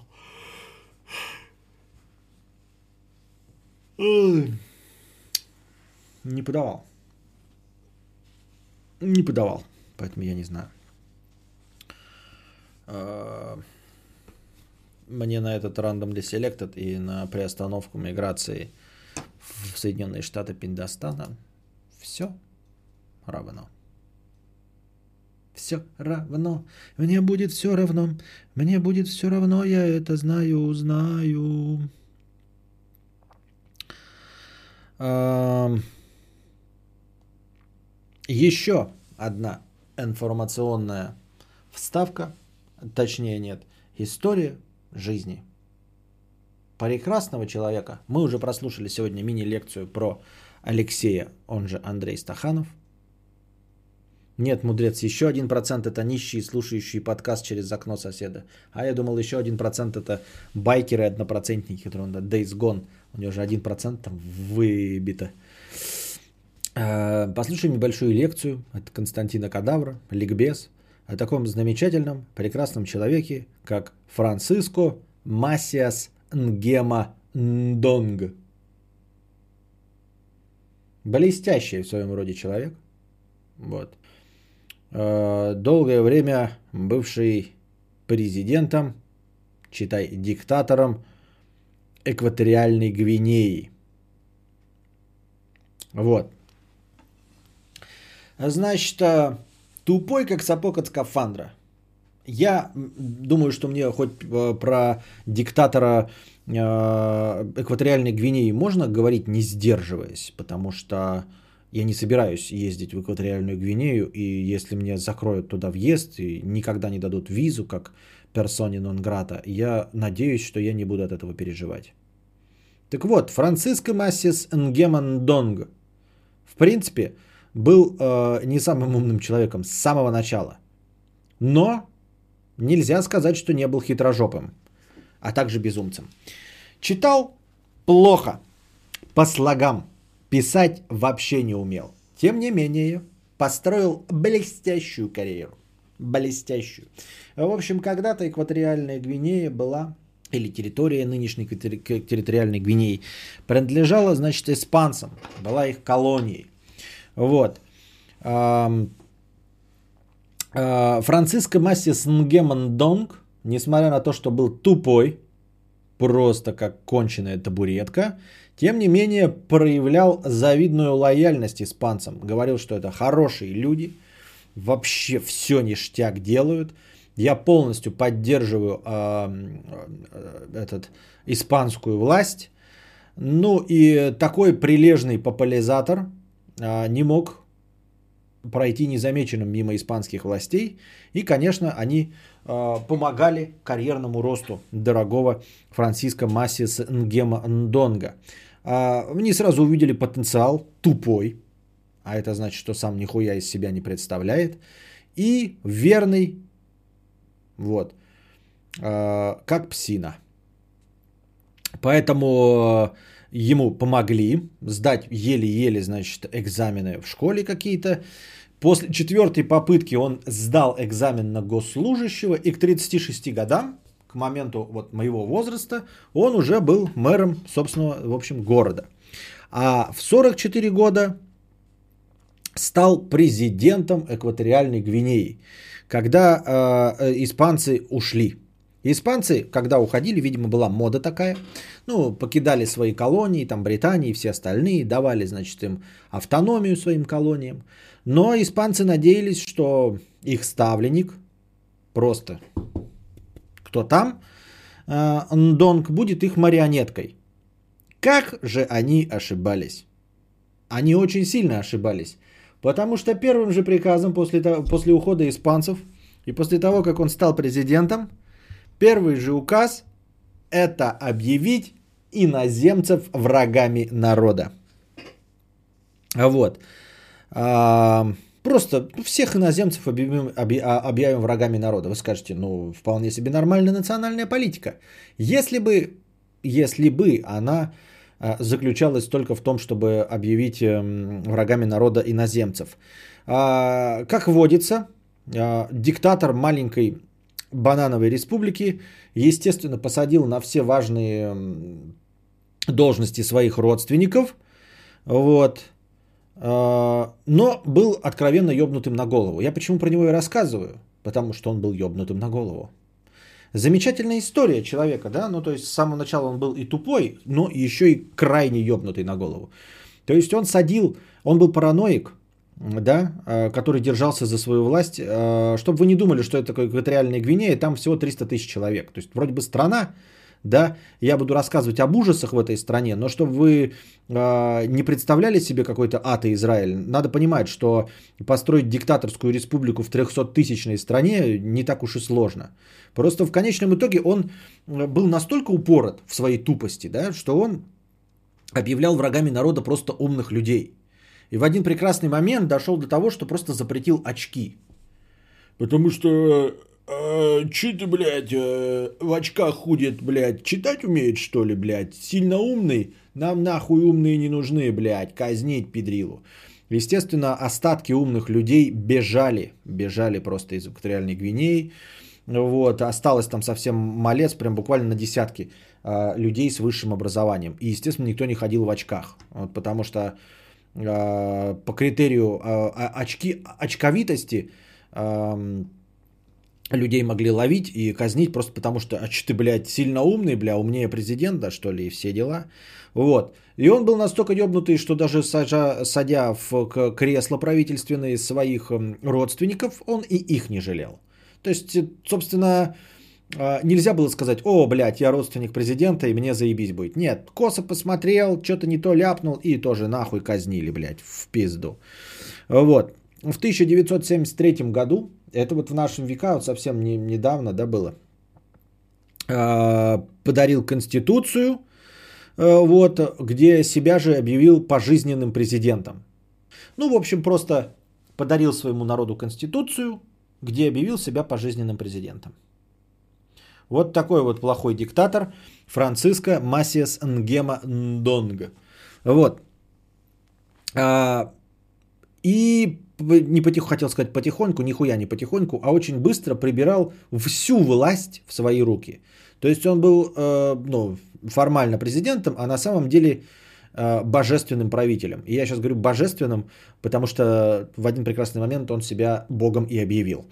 Не подавал. Не подавал. Поэтому я не знаю. А, мне на этот Randomly Selected и на приостановку миграции в Соединенные Штаты Пиндостана все равно. Все равно. Мне будет все равно. Мне будет все равно. Я это знаю, знаю. Еще одна информационная вставка, точнее нет, история жизни прекрасного человека. Мы уже прослушали сегодня мини-лекцию про Алексея, он же Андрей Стаханов. Нет, мудрец, еще один процент это нищие, слушающие подкаст через окно соседа. А я думал, еще один процент это байкеры однопроцентники, которые он Days Gone. У него же один процент там выбито. А, послушай небольшую лекцию от Константина Кадавра, ликбез, о таком замечательном, прекрасном человеке, как Франциско Масиас Нгема Ндонг. Блестящий в своем роде человек. Вот. А, долгое время бывший президентом, читай, диктатором экваториальной Гвинеи. Вот. Значит, а, тупой, как сапог от скафандра. Я думаю, что мне хоть а, про диктатора экваториальной Гвинеи можно говорить, не сдерживаясь, потому что я не собираюсь ездить в экваториальную Гвинею, и если мне закроют туда въезд и никогда не дадут визу, как персоне нон-грата, я надеюсь, что я не буду от этого переживать. Так вот, Франциско Массис Нгемандонг, в принципе, был э, не самым умным человеком с самого начала. Но нельзя сказать, что не был хитрожопым, а также безумцем. Читал плохо, по слогам, писать вообще не умел. Тем не менее, построил блестящую карьеру. Блестящую. В общем, когда-то экваториальная Гвинея была, или территория нынешней территориальной Гвинеи, принадлежала, значит, испанцам. Была их колонией. Вот. Франциско Массис Нгеман Донг, несмотря на то, что был тупой, просто как конченая табуретка, тем не менее проявлял завидную лояльность испанцам. Говорил, что это хорошие люди, вообще все ништяк делают. Я полностью поддерживаю э, этот, испанскую власть. Ну и такой прилежный популяризатор не мог пройти незамеченным мимо испанских властей. И, конечно, они э, помогали карьерному росту дорогого Франциско Массис Нгема Ндонга. Э, они сразу увидели потенциал тупой, а это значит, что сам нихуя из себя не представляет, и верный, вот, как псина. Поэтому ему помогли сдать еле-еле, значит, экзамены в школе какие-то. После четвертой попытки он сдал экзамен на госслужащего, и к 36 годам, к моменту вот моего возраста, он уже был мэром собственного, в общем, города. А в 44 года стал президентом экваториальной Гвинеи, когда э, испанцы ушли. Испанцы, когда уходили, видимо, была мода такая. Ну, покидали свои колонии, там Британии и все остальные, давали, значит, им автономию своим колониям. Но испанцы надеялись, что их ставленник, просто кто там, э, Ндонг будет их марионеткой. Как же они ошибались? Они очень сильно ошибались. Потому что первым же приказом после, того, после ухода испанцев и после того, как он стал президентом, первый же указ – это объявить иноземцев врагами народа. Вот. А, просто всех иноземцев объявим, а, объявим врагами народа. Вы скажете, ну, вполне себе нормальная национальная политика. Если бы, если бы она а, заключалась только в том, чтобы объявить эм, врагами народа иноземцев. Как водится, диктатор маленькой банановой республики, естественно, посадил на все важные должности своих родственников. Вот. А, но был откровенно ёбнутым на голову. Я почему про него и рассказываю? Потому что он был ёбнутым на голову. Замечательная история человека, да? Ну, то есть с самого начала он был и тупой, но еще и крайне ёбнутый на голову. То есть он садил, он был параноик, да, а, который держался за свою власть. А, чтобы вы не думали, что это такое экваториальная Гвинея, там всего 300 тысяч человек. То есть вроде бы страна, да, я буду рассказывать об ужасах в этой стране, но чтобы вы э, не представляли себе какой-то ад и Израиль, надо понимать, что построить диктаторскую республику в 300-тысячной стране не так уж и сложно. Просто в конечном итоге он был настолько упорот в своей тупости, да, что он объявлял врагами народа просто умных людей. И в один прекрасный момент дошел до того, что просто запретил очки. Потому что э, че ты, блядь, э, в очках ходит, блядь, читать умеет, что ли, блядь? Сильно умный? Нам нахуй умные не нужны, блядь, казнить педрилу. Естественно, остатки умных людей бежали, бежали просто из экваториальной Гвинеи. Вот, осталось там совсем малец, прям буквально на десятки э, людей с высшим образованием. И, естественно, никто не ходил в очках, вот, потому что по критерию э, очки, очковитости э, людей могли ловить и казнить просто потому, что, а что ты, блядь, сильно умный, бля, умнее президента, что ли, и все дела. Вот. И он был настолько ебнутый, что даже сажа, садя в кресло правительственные своих родственников, он и их не жалел. То есть, собственно, нельзя было сказать, о, блядь, я родственник президента, и мне заебись будет. Нет, косо посмотрел, что-то не то ляпнул, и тоже нахуй казнили, блядь, в пизду. Вот. В 1973 году, это вот в нашем века, вот совсем не, недавно, да, было, а, подарил Конституцию, а, вот, где себя же объявил пожизненным президентом. Ну, в общем, просто подарил своему народу Конституцию, где объявил себя пожизненным президентом. Вот такой вот плохой диктатор Франциско Масиас Нгема Ндонга. Вот. А, и не потихоньку, хотел сказать потихоньку, нихуя не потихоньку, а очень быстро прибирал всю власть в свои руки. То есть он был э, ну, формально президентом, а на самом деле Э, божественным правителем. И я сейчас говорю божественным, потому что в один прекрасный момент он себя богом и объявил.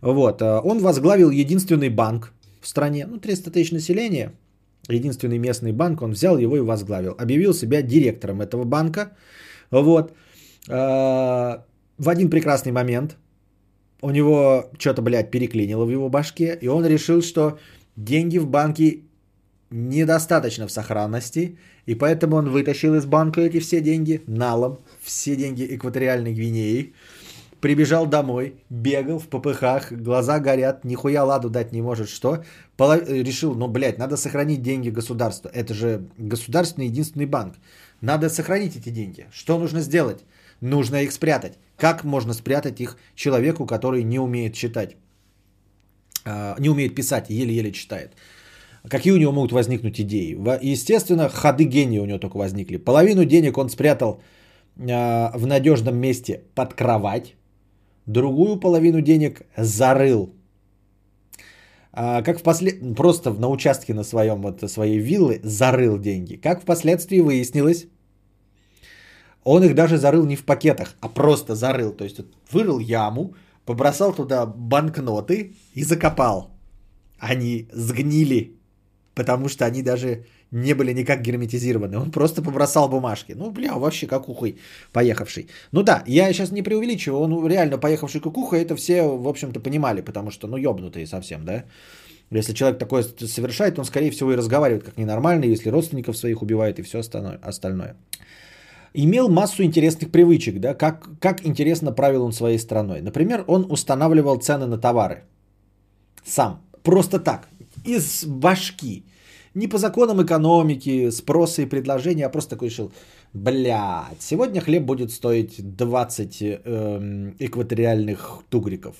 Вот. Э, он возглавил единственный банк в стране, ну 300 тысяч населения, единственный местный банк, он взял его и возглавил. Объявил себя директором этого банка. Вот. Э, в один прекрасный момент у него что-то, блядь, переклинило в его башке, и он решил, что деньги в банке недостаточно в сохранности, и поэтому он вытащил из банка эти все деньги налом, все деньги экваториальной Гвинеи, прибежал домой, бегал в попыхах, глаза горят, нихуя ладу дать не может, что? Полов... Решил, ну, блядь, надо сохранить деньги государства. Это же государственный единственный банк. Надо сохранить эти деньги. Что нужно сделать? Нужно их спрятать. Как можно спрятать их человеку, который не умеет читать? А, не умеет писать, еле-еле читает. Какие у него могут возникнуть идеи? Естественно, ходы гения у него только возникли. Половину денег он спрятал а, в надежном месте под кровать, другую половину денег зарыл. А, как впоследствии, просто на участке на своем, вот, своей виллы зарыл деньги. Как впоследствии выяснилось, он их даже зарыл не в пакетах, а просто зарыл. То есть вырыл яму, побросал туда банкноты и закопал. Они сгнили потому что они даже не были никак герметизированы. Он просто побросал бумажки. Ну, бля, вообще как ухой поехавший. Ну да, я сейчас не преувеличиваю, он реально поехавший как ухо, это все, в общем-то, понимали, потому что, ну, ёбнутые совсем, да. Если человек такое совершает, он, скорее всего, и разговаривает как ненормальный, если родственников своих убивает и все остальное. Имел массу интересных привычек, да, как, как интересно правил он своей страной. Например, он устанавливал цены на товары. Сам. Просто так из башки. Не по законам экономики, спроса и предложения, а просто такой решил, блядь, сегодня хлеб будет стоить 20 э, экваториальных тугриков,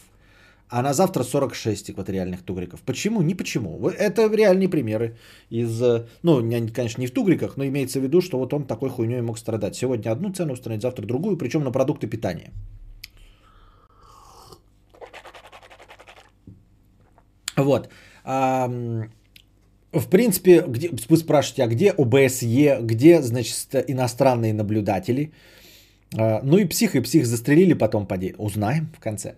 а на завтра 46 экваториальных тугриков. Почему? Не почему. Это реальные примеры из, ну, конечно, не в тугриках, но имеется в виду, что вот он такой хуйней мог страдать. Сегодня одну цену установить, завтра другую, причем на продукты питания. Вот в принципе, где, вы спрашиваете, а где ОБСЕ, где, значит, иностранные наблюдатели? А, ну и псих, и псих застрелили потом, поди, узнаем в конце.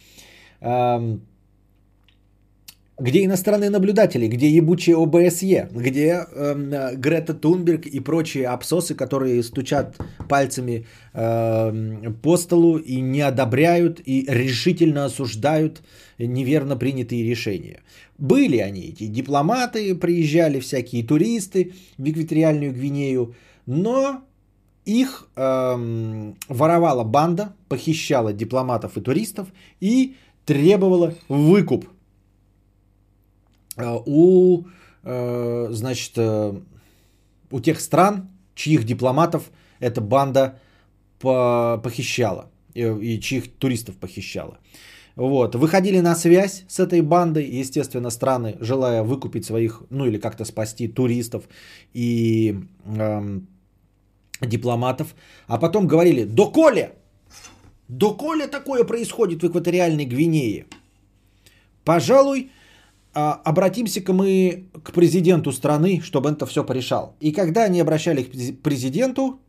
Где иностранные наблюдатели, где ебучие ОБСЕ, где э, Грета Тунберг и прочие абсосы, которые стучат пальцами э, по столу и не одобряют и решительно осуждают неверно принятые решения. Были они, эти дипломаты, приезжали всякие туристы в экваториальную Гвинею, но их эм, воровала банда, похищала дипломатов и туристов и требовала выкуп э, у, э, значит, э, у тех стран, чьих дипломатов эта банда похищала и чьих туристов похищала. Вот. Выходили на связь с этой бандой, естественно, страны, желая выкупить своих, ну или как-то спасти туристов и эм, дипломатов. А потом говорили, доколе, доколе такое происходит в экваториальной Гвинее? Пожалуй, а, обратимся-ка мы к президенту страны, чтобы это все порешал. И когда они обращались к президенту,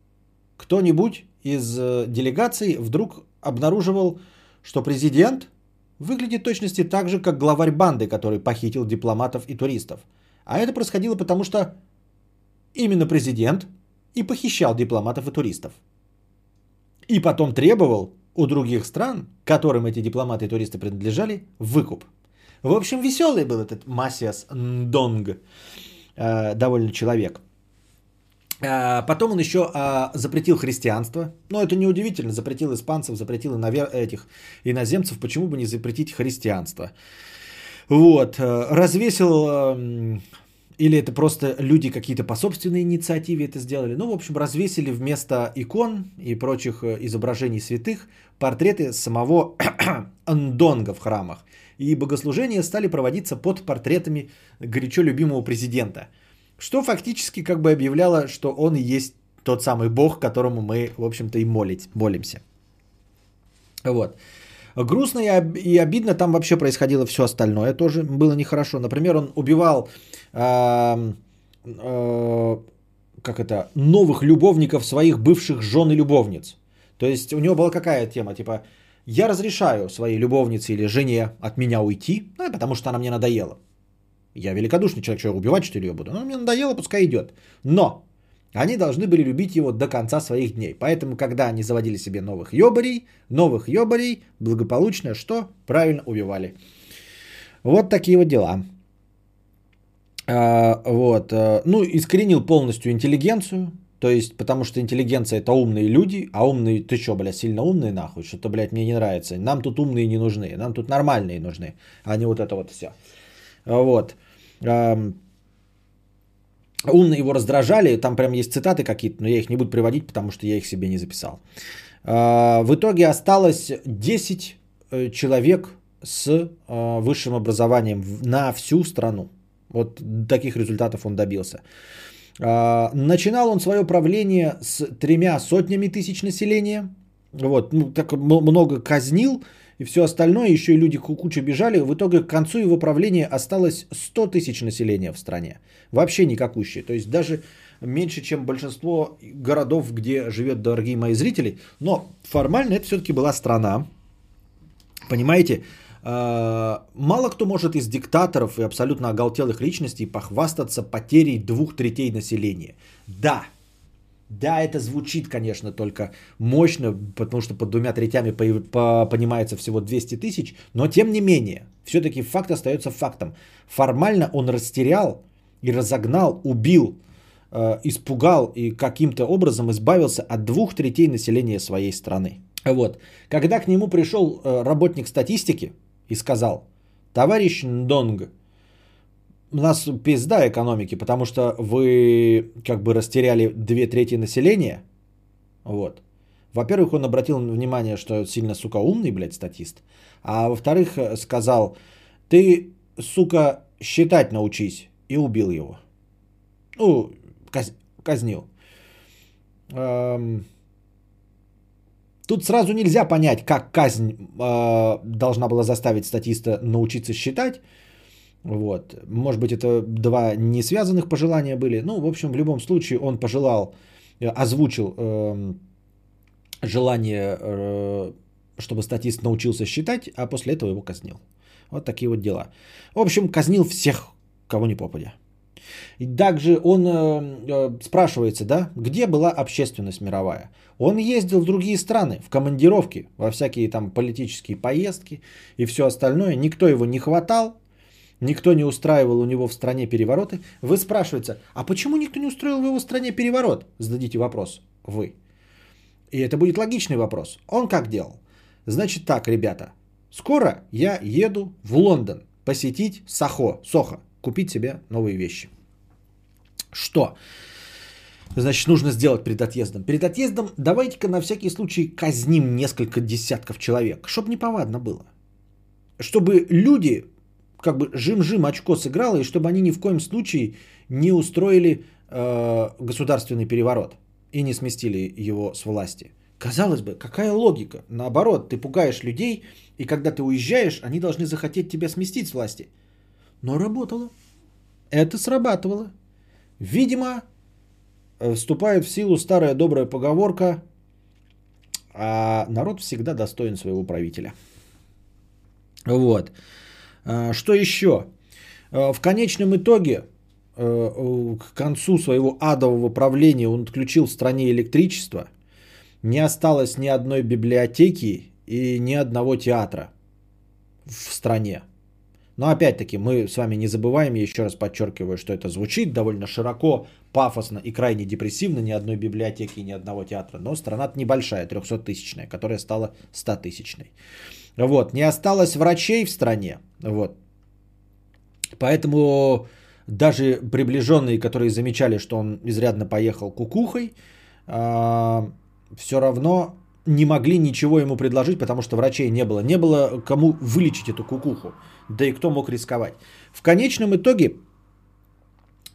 кто-нибудь из э, делегации вдруг обнаруживал, что президент выглядит точности так же, как главарь банды, который похитил дипломатов и туристов. А это происходило потому, что именно президент и похищал дипломатов и туристов. И потом требовал у других стран, которым эти дипломаты и туристы принадлежали, выкуп. В общем, веселый был этот Масиас Ндонг, э, довольно человек. Э, потом он еще э, запретил христианство. Но это неудивительно, запретил испанцев, запретил этих иноземцев. Почему бы не запретить христианство? Вот. Развесил или это просто люди какие-то по собственной инициативе это сделали. Ну, в общем, развесили вместо икон и прочих изображений святых портреты самого Андонга в храмах и богослужения стали проводиться под портретами горячо любимого президента. Что фактически как бы объявляло, что он и есть тот самый бог, которому мы, в общем-то, и молить, молимся. Вот. Грустно и обидно там вообще происходило все остальное. Тоже было нехорошо. Например, он убивал э, как это, новых любовников своих бывших жен и любовниц. То есть у него была какая тема? Типа, я разрешаю своей любовнице или жене от меня уйти, ну, потому что она мне надоела. Я великодушный человек, что я убивать что ли ее буду? Она мне надоела, пускай идет. Но они должны были любить его до конца своих дней. Поэтому, когда они заводили себе новых ёбарей, новых ёбарей, благополучно что? Правильно убивали. Вот такие вот дела. А, вот. А, ну, искоренил полностью интеллигенцию. То есть, потому что интеллигенция это умные люди, а умные, ты что, блядь, сильно умные нахуй, что-то, блядь, мне не нравится. Нам тут умные не нужны, нам тут нормальные нужны, а не вот это вот все. Вот. Умные его раздражали, там прям есть цитаты какие-то, но я их не буду приводить, потому что я их себе не записал. А, в итоге осталось 10 э, человек с э, высшим образованием на всю страну. Вот таких результатов он добился. А, начинал он свое правление с тремя сотнями тысяч населения. Вот, ну, так много казнил и все остальное, еще и люди кучу бежали. В итоге к концу его правления осталось 100 тысяч населения в стране. Вообще никакущие. То есть даже меньше, чем большинство городов, где живет дорогие мои зрители. Но формально это все-таки была страна. Понимаете? А, мало кто может из диктаторов и абсолютно оголтелых личностей похвастаться потерей двух третей населения. Да, да, это звучит, конечно, только мощно, потому что под двумя третями понимается всего 200 тысяч, но тем не менее, все-таки факт остается фактом. Формально он растерял и разогнал, убил, э, испугал и каким-то образом избавился от двух третей населения своей страны. Вот. Когда к нему пришел э, работник статистики, и сказал, товарищ Ндонг, у нас пизда экономики, потому что вы как бы растеряли две трети населения. Вот. Во-первых, он обратил внимание, что сильно, сука, умный, блядь, статист. А во-вторых, сказал, ты, сука, считать научись. И убил его. Ну, каз- казнил. Эм... Тут сразу нельзя понять, как казнь э, должна была заставить статиста научиться считать. Вот. Может быть, это два не связанных пожелания были. Ну, в общем, в любом случае он пожелал, э, озвучил э, желание, э, чтобы статист научился считать, а после этого его казнил. Вот такие вот дела. В общем, казнил всех, кого не попадя. И также он э, э, спрашивается, да, где была общественность мировая? Он ездил в другие страны, в командировки, во всякие там политические поездки и все остальное. Никто его не хватал, никто не устраивал у него в стране перевороты. Вы спрашиваете, а почему никто не устроил в его стране переворот? Зададите вопрос вы. И это будет логичный вопрос. Он как делал? Значит так, ребята, скоро я еду в Лондон посетить Сахо, Сохо, купить себе новые вещи. Что? значит, нужно сделать перед отъездом? Перед отъездом давайте-ка на всякий случай казним несколько десятков человек, чтобы неповадно было. Чтобы люди, как бы жим-жим очко сыграло, и чтобы они ни в коем случае не устроили э, государственный переворот и не сместили его с власти. Казалось бы, какая логика? Наоборот, ты пугаешь людей, и когда ты уезжаешь, они должны захотеть тебя сместить с власти. Но работало. Это срабатывало. Видимо, э, вступает в силу старая добрая поговорка, а народ всегда достоин своего правителя. Вот. А, что еще? Э, в конечном итоге, э, к концу своего адового правления он отключил в стране электричество – не осталось ни одной библиотеки и ни одного театра в стране. Но опять-таки мы с вами не забываем, я еще раз подчеркиваю, что это звучит довольно широко, пафосно и крайне депрессивно, ни одной библиотеки, ни одного театра. Но страна-то небольшая, 300-тысячная, которая стала 100-тысячной. Вот, не осталось врачей в стране, вот. Поэтому даже приближенные, которые замечали, что он изрядно поехал кукухой, а, все равно не могли ничего ему предложить, потому что врачей не было. Не было кому вылечить эту кукуху. Да и кто мог рисковать. В конечном итоге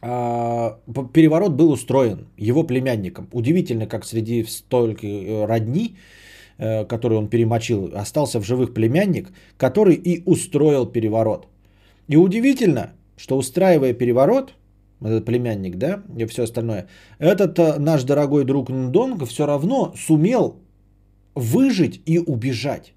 а, переворот был устроен его племянником. Удивительно, как среди столько э, родни, э, которые он перемочил, остался в живых племянник, который и устроил переворот. И удивительно, что устраивая переворот, этот племянник, да, и все остальное, этот э, наш дорогой друг Ндонг все равно сумел выжить и убежать.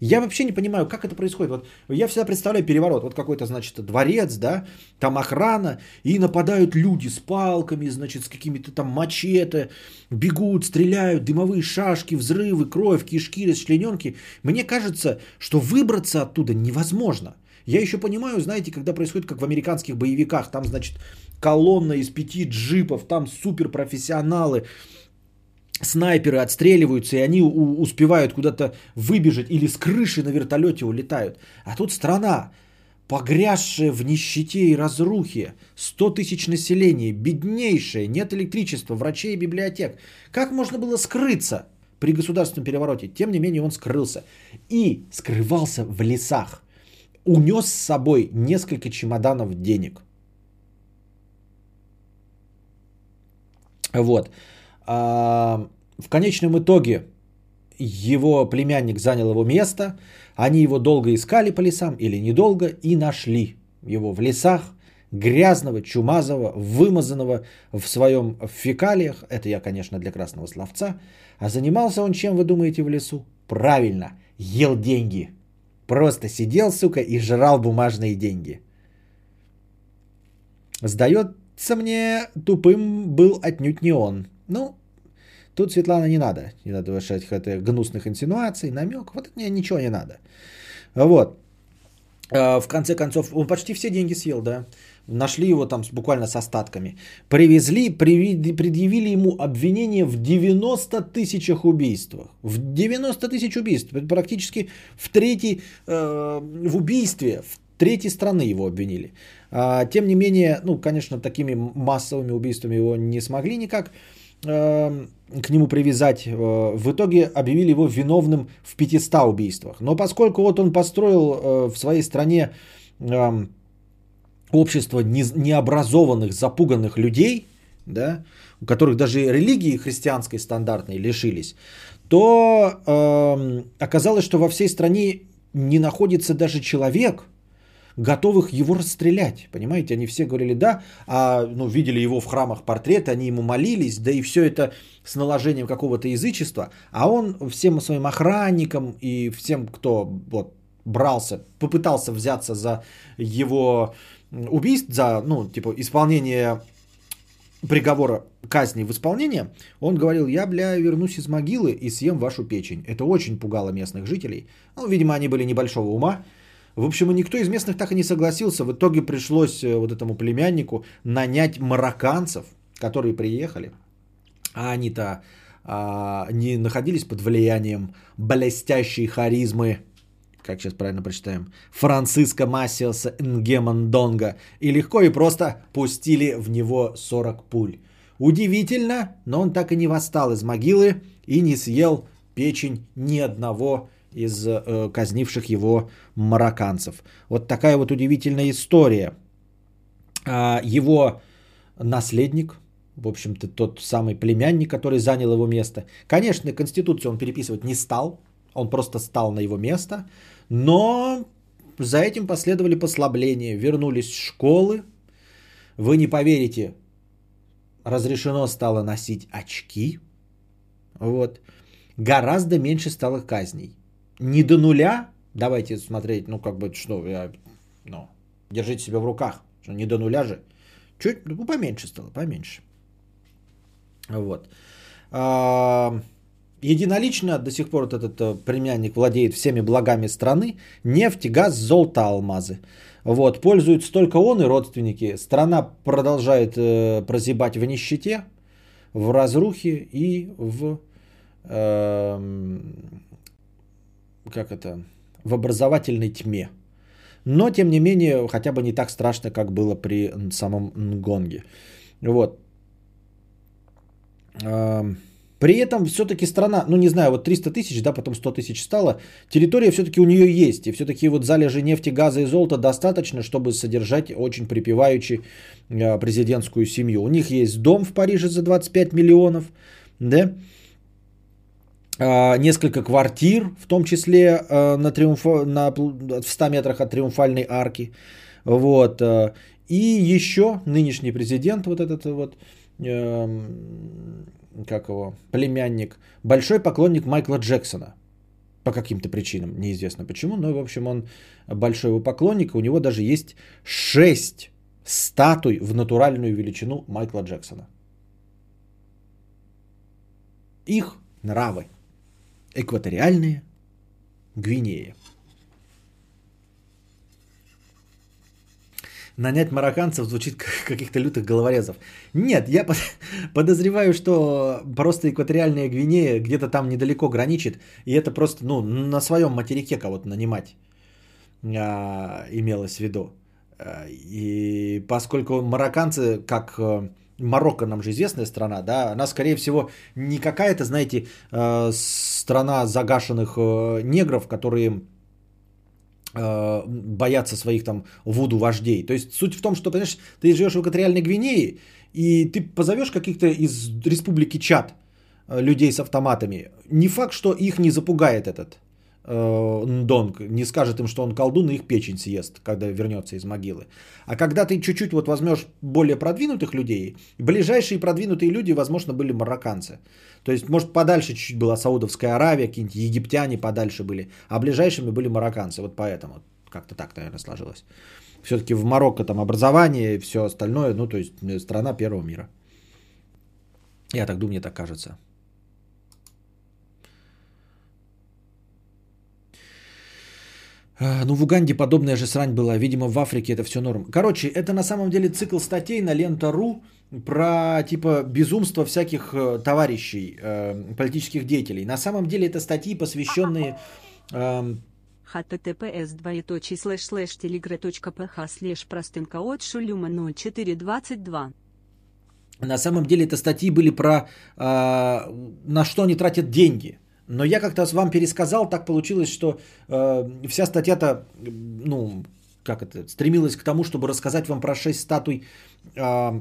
Я вообще не понимаю, как это происходит. Вот я всегда представляю переворот. Вот какой-то, значит, дворец, да, там охрана, и нападают люди с палками, значит, с какими-то там мачете, бегут, стреляют, дымовые шашки, взрывы, кровь, кишки, расчлененки. Мне кажется, что выбраться оттуда невозможно. Я еще понимаю, знаете, когда происходит, как в американских боевиках, там, значит, колонна из пяти джипов, там суперпрофессионалы, снайперы отстреливаются, и они у- успевают куда-то выбежать или с крыши на вертолете улетают. А тут страна, погрязшая в нищете и разрухе, 100 тысяч населения, беднейшая, нет электричества, врачей и библиотек. Как можно было скрыться при государственном перевороте? Тем не менее он скрылся. И скрывался в лесах. Унес с собой несколько чемоданов денег – Вот. А, в конечном итоге его племянник занял его место. Они его долго искали по лесам или недолго и нашли его в лесах, грязного, чумазого, вымазанного в своем фекалиях. Это я, конечно, для красного словца. А занимался он чем, вы думаете, в лесу? Правильно, ел деньги. Просто сидел, сука, и жрал бумажные деньги. Сдает Сдается мне, тупым был отнюдь не он. Ну, тут, Светлана, не надо. Не надо вышать это гнусных инсинуаций, намек. Вот мне ничего не надо. Вот. А, в конце концов, он почти все деньги съел, да. Нашли его там буквально с остатками. Привезли, предъявили ему обвинение в 90 тысячах убийствах. В 90 тысяч убийств. Практически в третьей, э, в убийстве, в третьей страны его обвинили. А, тем не менее, ну, конечно, такими массовыми убийствами его не смогли никак э, к нему привязать. Э, в итоге объявили его виновным в 500 убийствах. Но поскольку вот он построил э, в своей стране общество необразованных, запуганных людей, да, у которых даже религии христианской стандартной лишились, то э, оказалось, что во всей стране не находится даже человек, готовых его расстрелять. Понимаете, они все говорили да, а ну, видели его в храмах портрет, они ему молились, да и все это с наложением какого-то язычества. А он всем своим охранникам и всем, кто вот, брался, попытался взяться за его убийство, за ну, типа, исполнение приговора казни в исполнение, он говорил, я, бля, вернусь из могилы и съем вашу печень. Это очень пугало местных жителей. Ну, видимо, они были небольшого ума, в общем, никто из местных так и не согласился. В итоге пришлось э, вот этому племяннику нанять марокканцев, которые приехали. А они-то а, не находились под влиянием блестящей харизмы, как сейчас правильно прочитаем, Франциско Массиоса Нгемандонга. И легко и просто пустили в него 40 пуль. Удивительно, но он так и не восстал из могилы и не съел печень ни одного из э, казнивших его марокканцев. Вот такая вот удивительная история. А, его наследник, в общем-то, тот самый племянник, который занял его место. Конечно, Конституцию он переписывать не стал, он просто стал на его место, но за этим последовали послабления, вернулись школы. Вы не поверите, разрешено стало носить очки. Вот. Гораздо меньше стало казней. Не до нуля, давайте смотреть, ну как бы, что, я, ну, держите себя в руках, что не до нуля же. Чуть, ну, поменьше стало, поменьше. Вот. А, единолично до сих пор вот этот э, племянник владеет всеми благами страны. Нефть, газ, золото, алмазы. Вот, пользуются только он и родственники. Страна продолжает э, прозябать в нищете, в разрухе и в... Э, как это? В образовательной тьме. Но, тем не менее, хотя бы не так страшно, как было при самом Нгонге. Вот. При этом все-таки страна, ну не знаю, вот 300 тысяч, да, потом 100 тысяч стало, территория все-таки у нее есть. И все-таки вот залежи нефти, газа и золота достаточно, чтобы содержать очень припевающий а, президентскую семью. У них есть дом в Париже за 25 миллионов, да, а, несколько квартир, в том числе а, на, триумф... на... в 100 метрах от триумфальной арки. Вот. И еще нынешний президент, вот этот вот, эм, как его, племянник, большой поклонник Майкла Джексона. По каким-то причинам, неизвестно почему, но, в общем, он большой его поклонник, у него даже есть 6 статуй в натуральную величину Майкла Джексона. Их нравы. Экваториальные Гвинеи. нанять марокканцев звучит как каких-то лютых головорезов. Нет, я подозреваю, что просто экваториальная Гвинея где-то там недалеко граничит, и это просто ну, на своем материке кого-то нанимать а, имелось в виду. А, и поскольку марокканцы, как э, Марокко нам же известная страна, да, она, скорее всего, не какая-то, знаете, э, страна загашенных э, негров, которые Э, боятся своих там вуду вождей. То есть суть в том, что, понимаешь, ты живешь в экваториальной Гвинее, и ты позовешь каких-то из республики Чад людей с автоматами. Не факт, что их не запугает этот Ндонг, не скажет им, что он колдун и их печень съест, когда вернется из могилы. А когда ты чуть-чуть вот возьмешь более продвинутых людей, ближайшие продвинутые люди, возможно, были марокканцы. То есть, может, подальше чуть-чуть была Саудовская Аравия, какие-нибудь египтяне подальше были, а ближайшими были марокканцы. Вот поэтому как-то так, наверное, сложилось. Все-таки в Марокко там образование и все остальное, ну, то есть э, страна первого мира. Я так думаю, мне так кажется. Ну, в Уганде подобная же срань была. Видимо, в Африке это все норм. Короче, это на самом деле цикл статей на лента.ру про типа безумство всяких э, товарищей, э, политических деятелей. На самом деле это статьи, посвященные... https двоеточие слэш слэш telegra.ph слэш простынка от шулюма 0422. На самом деле это статьи были про э, на что они тратят деньги. Но я как-то вам пересказал, так получилось, что э, вся статья-то, ну, как это, стремилась к тому, чтобы рассказать вам про 6 статуй э,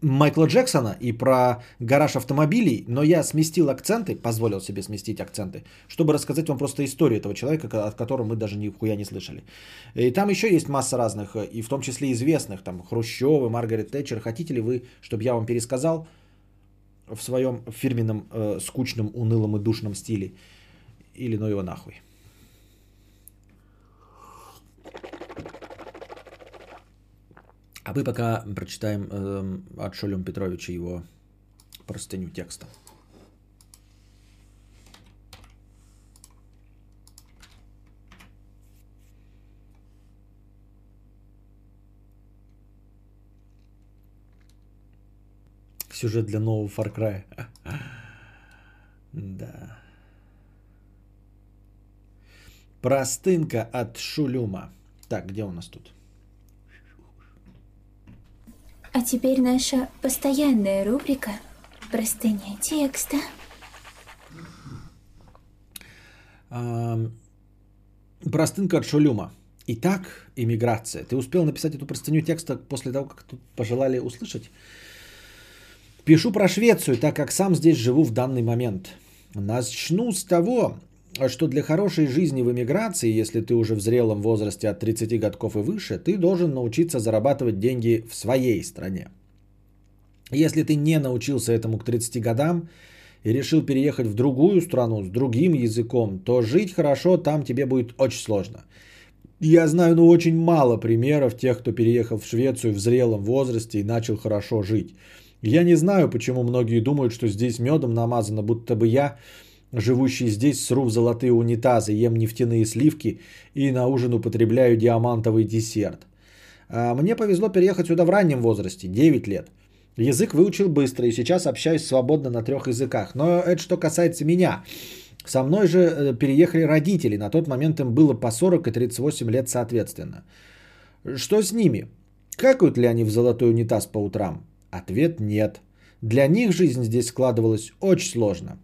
Майкла Джексона и про гараж автомобилей, но я сместил акценты, позволил себе сместить акценты, чтобы рассказать вам просто историю этого человека, от которого мы даже нихуя не слышали. И там еще есть масса разных, и в том числе известных, там Хрущевы, Маргарет Тэтчер. Хотите ли вы, чтобы я вам пересказал в своем фирменном э, скучном, унылом и душном стиле? Или ну его нахуй. А мы пока прочитаем э, от Шолем Петровича его простыню текста. Сюжет для нового Far Cry. Да. Простынка от Шулюма. Так, где у нас тут? А теперь наша постоянная рубрика «Простыня текста». Простынка от Шулюма. Итак, иммиграция. Ты успел написать эту простыню текста после того, как тут пожелали услышать? Пишу про Швецию, так как сам здесь живу в данный момент. Начну с того, что для хорошей жизни в эмиграции, если ты уже в зрелом возрасте от 30 годков и выше, ты должен научиться зарабатывать деньги в своей стране. Если ты не научился этому к 30 годам и решил переехать в другую страну с другим языком, то жить хорошо там тебе будет очень сложно. Я знаю, ну, очень мало примеров тех, кто переехал в Швецию в зрелом возрасте и начал хорошо жить. Я не знаю, почему многие думают, что здесь медом намазано, будто бы я, живущий здесь, сру в золотые унитазы, ем нефтяные сливки и на ужин употребляю диамантовый десерт. А Мне повезло переехать сюда в раннем возрасте, 9 лет. Язык выучил быстро и сейчас общаюсь свободно на трех языках. Но это что касается меня. Со мной же э, переехали родители. На тот момент им было по 40 и 38 лет соответственно. Что с ними? Какают ли они в золотой унитаз по утрам? Ответ нет. Для них жизнь здесь складывалась очень сложно.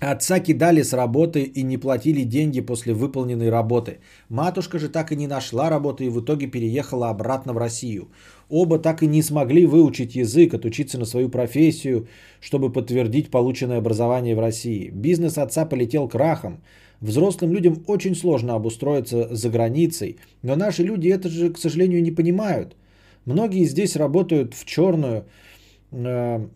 Отца кидали с работы и не платили деньги после выполненной работы. Матушка же так и не нашла работы и в итоге переехала обратно в Россию. Оба так и не смогли выучить язык, отучиться на свою профессию, чтобы подтвердить полученное образование в России. Бизнес отца полетел крахом. Взрослым людям очень сложно обустроиться за границей, но наши люди это же, к сожалению, не понимают. Многие здесь работают в черную, э,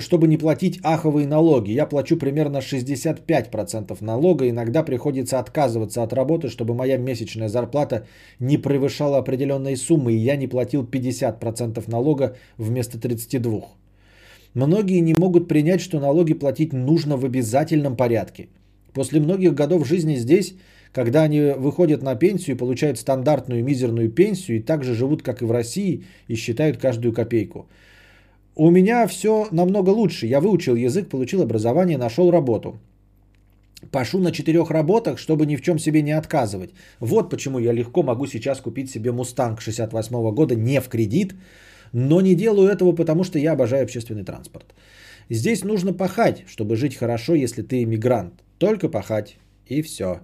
чтобы не платить аховые налоги. Я плачу примерно 65% налога. Иногда приходится отказываться от работы, чтобы моя месячная зарплата не превышала определенной суммы, и я не платил 50% налога вместо 32%. Многие не могут принять, что налоги платить нужно в обязательном порядке. После многих годов жизни здесь, когда они выходят на пенсию и получают стандартную мизерную пенсию, и также живут, как и в России, и считают каждую копейку – у меня все намного лучше. Я выучил язык, получил образование, нашел работу. Пашу на четырех работах, чтобы ни в чем себе не отказывать. Вот почему я легко могу сейчас купить себе Мустанг 68 года не в кредит, но не делаю этого, потому что я обожаю общественный транспорт. Здесь нужно пахать, чтобы жить хорошо, если ты иммигрант. Только пахать. И все.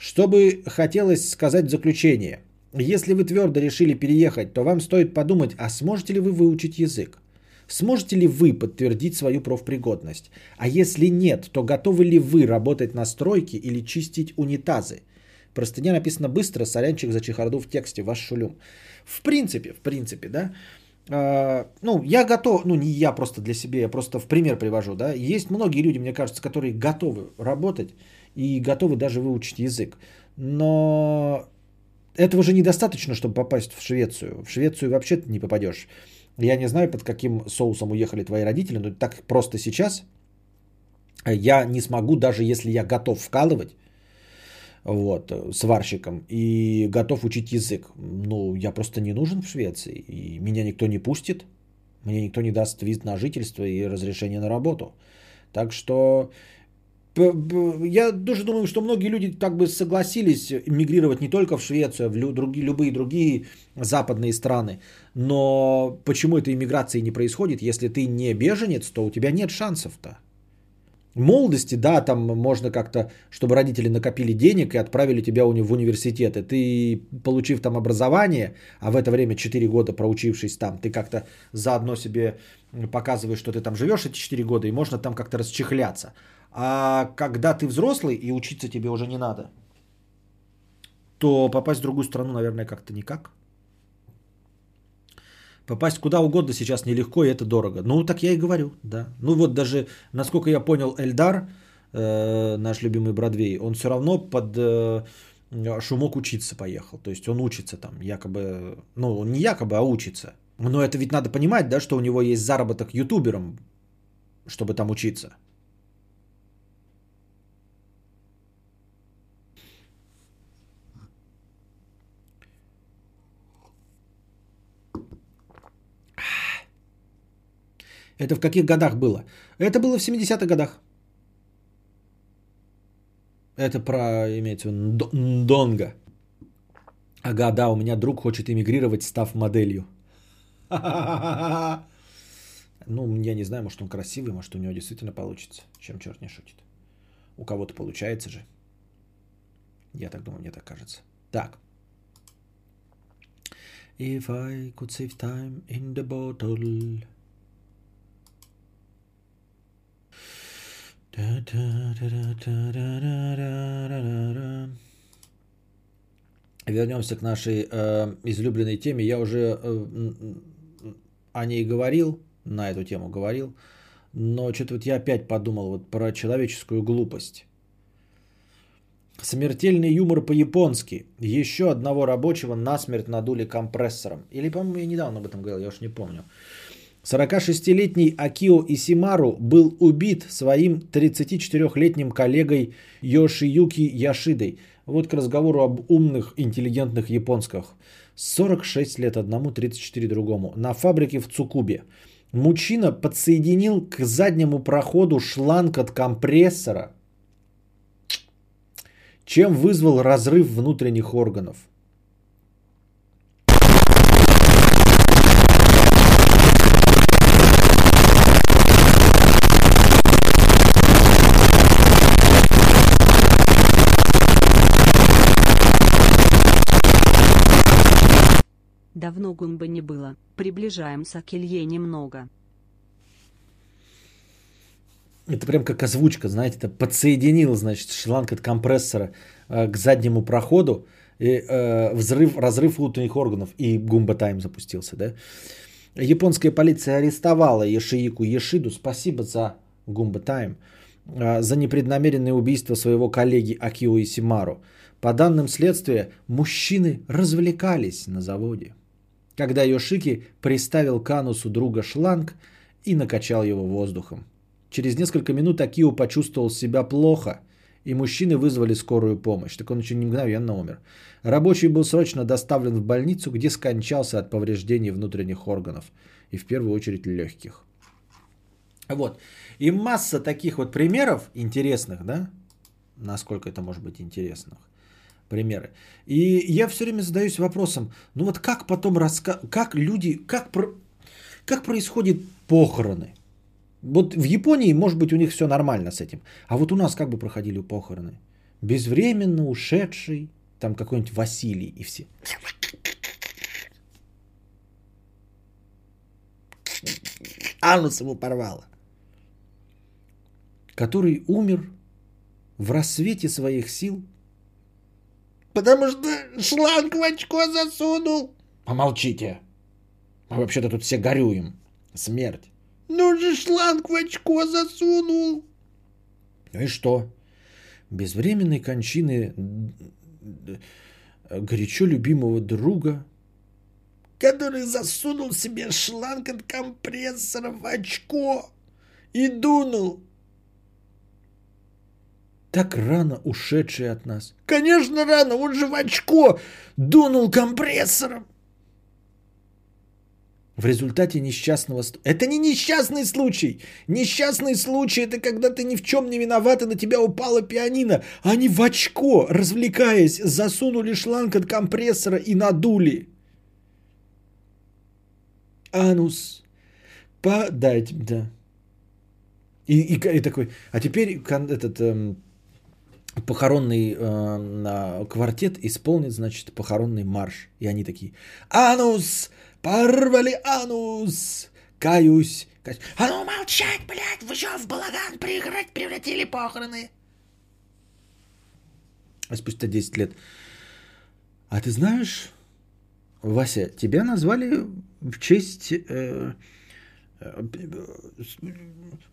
Что бы хотелось сказать в заключение. Если вы твердо решили переехать, то вам стоит подумать, а сможете ли вы выучить язык? Сможете ли вы подтвердить свою профпригодность? А если нет, то готовы ли вы работать на стройке или чистить унитазы? Простыня написано быстро, сорянчик за чехарду в тексте, ваш шулюм. В принципе, в принципе, да. А, ну, я готов, ну, не я просто для себя, я просто в пример привожу, да. Есть многие люди, мне кажется, которые готовы работать и готовы даже выучить язык. Но этого же недостаточно, чтобы попасть в Швецию. В Швецию вообще не попадешь. Я не знаю, под каким соусом уехали твои родители, но так просто сейчас я не смогу, даже если я готов вкалывать, вот, сварщиком и готов учить язык. Ну, я просто не нужен в Швеции, и меня никто не пустит, мне никто не даст виз на жительство и разрешение на работу. Так что я тоже думаю, что многие люди так бы согласились мигрировать не только в Швецию, а в другие, любые другие западные страны. Но почему этой иммиграции не происходит? Если ты не беженец, то у тебя нет шансов-то. В молодости, да, там можно как-то, чтобы родители накопили денег и отправили тебя в университет. И ты, получив там образование, а в это время 4 года проучившись там, ты как-то заодно себе показываешь, что ты там живешь эти 4 года, и можно там как-то расчехляться. А когда ты взрослый и учиться тебе уже не надо, то попасть в другую страну, наверное, как-то никак. Попасть куда угодно сейчас нелегко, и это дорого. Ну, так я и говорю, да. Ну, вот даже, насколько я понял, Эльдар, э, наш любимый Бродвей, он все равно под э, шумок учиться поехал. То есть он учится там, якобы, ну, не якобы, а учится. Но это ведь надо понимать, да, что у него есть заработок ютубером, чтобы там учиться. Это в каких годах было? Это было в 70-х годах. Это про, имеется в виду, Донга. Ага, да, у меня друг хочет эмигрировать, став моделью. Ну, я не знаю, может он красивый, может у него действительно получится. Чем черт не шутит. У кого-то получается же. Я так думаю, мне так кажется. Так. If I could save time in the bottle. Вернемся к нашей э, излюбленной теме. Я уже э, о ней говорил, на эту тему говорил, но что-то вот я опять подумал вот про человеческую глупость. Смертельный юмор по-японски. Еще одного рабочего насмерть надули компрессором. Или, по-моему, я недавно об этом говорил, я уж не помню. 46-летний Акио Исимару был убит своим 34-летним коллегой Йошиюки Яшидой. Вот к разговору об умных, интеллигентных японских. 46 лет одному, 34 другому. На фабрике в Цукубе. Мужчина подсоединил к заднему проходу шланг от компрессора, чем вызвал разрыв внутренних органов. Давно гумба не было. Приближаемся к Илье немного. Это прям как озвучка, знаете, это подсоединил, значит, шланг от компрессора э, к заднему проходу, и, э, взрыв, разрыв внутренних органов, и Гумба Тайм запустился, да. Японская полиция арестовала Ешиику Ешиду, спасибо за Гумба Тайм, э, за непреднамеренное убийство своего коллеги Акио Исимару. По данным следствия, мужчины развлекались на заводе когда Йошики приставил к анусу друга шланг и накачал его воздухом. Через несколько минут Акио почувствовал себя плохо, и мужчины вызвали скорую помощь. Так он еще не мгновенно умер. Рабочий был срочно доставлен в больницу, где скончался от повреждений внутренних органов, и в первую очередь легких. Вот. И масса таких вот примеров интересных, да, насколько это может быть интересных, примеры. И я все время задаюсь вопросом, ну вот как потом раска... как люди, как, про... как происходят похороны? Вот в Японии, может быть, у них все нормально с этим. А вот у нас как бы проходили похороны? Безвременно ушедший, там какой-нибудь Василий и все. Анус ему порвало. Который умер в рассвете своих сил Потому что шланг в очко засунул. Помолчите. Мы вообще-то тут все горюем. Смерть. Ну же шланг в очко засунул. Ну и что? Безвременной кончины горячо любимого друга. Который засунул себе шланг от компрессора в очко и дунул так рано ушедший от нас. Конечно рано, он же в очко дунул компрессором. В результате несчастного... Это не несчастный случай. Несчастный случай это когда ты ни в чем не виноват, и на тебя упала пианино. Они в очко, развлекаясь, засунули шланг от компрессора и надули. Анус. Подать, да. И, и, и такой, а теперь этот эм, похоронный э, квартет исполнит, значит, похоронный марш. И они такие, анус, порвали анус, каюсь. каюсь. А ну молчать, блядь, вы что в балаган превратили похороны? А спустя 10 лет. А ты знаешь, Вася, тебя назвали в честь... Э, э,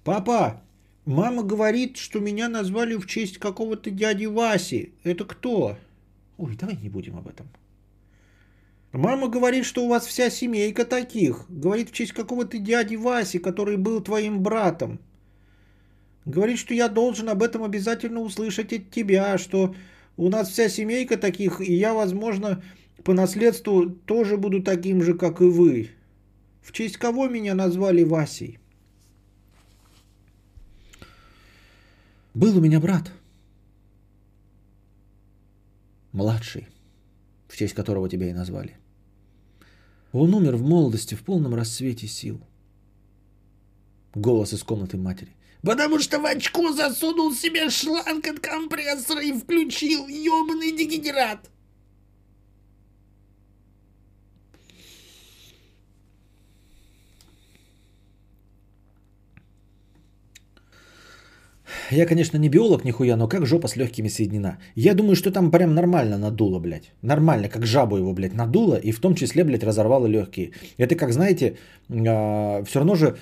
папа, Мама говорит, что меня назвали в честь какого-то дяди Васи. Это кто? Ой, давай не будем об этом. Мама говорит, что у вас вся семейка таких. Говорит в честь какого-то дяди Васи, который был твоим братом. Говорит, что я должен об этом обязательно услышать от тебя, что у нас вся семейка таких, и я, возможно, по наследству тоже буду таким же, как и вы. В честь кого меня назвали Васей? Был у меня брат. Младший, в честь которого тебя и назвали. Он умер в молодости, в полном расцвете сил. Голос из комнаты матери. Потому что в очко засунул себе шланг от компрессора и включил ебаный дегенерат. Я, конечно, не биолог нихуя, но как жопа с легкими соединена? Я думаю, что там прям нормально надуло, блядь. Нормально, как жабу его, блядь, надуло, и в том числе, блядь, разорвало легкие. Это как, знаете, э, все равно же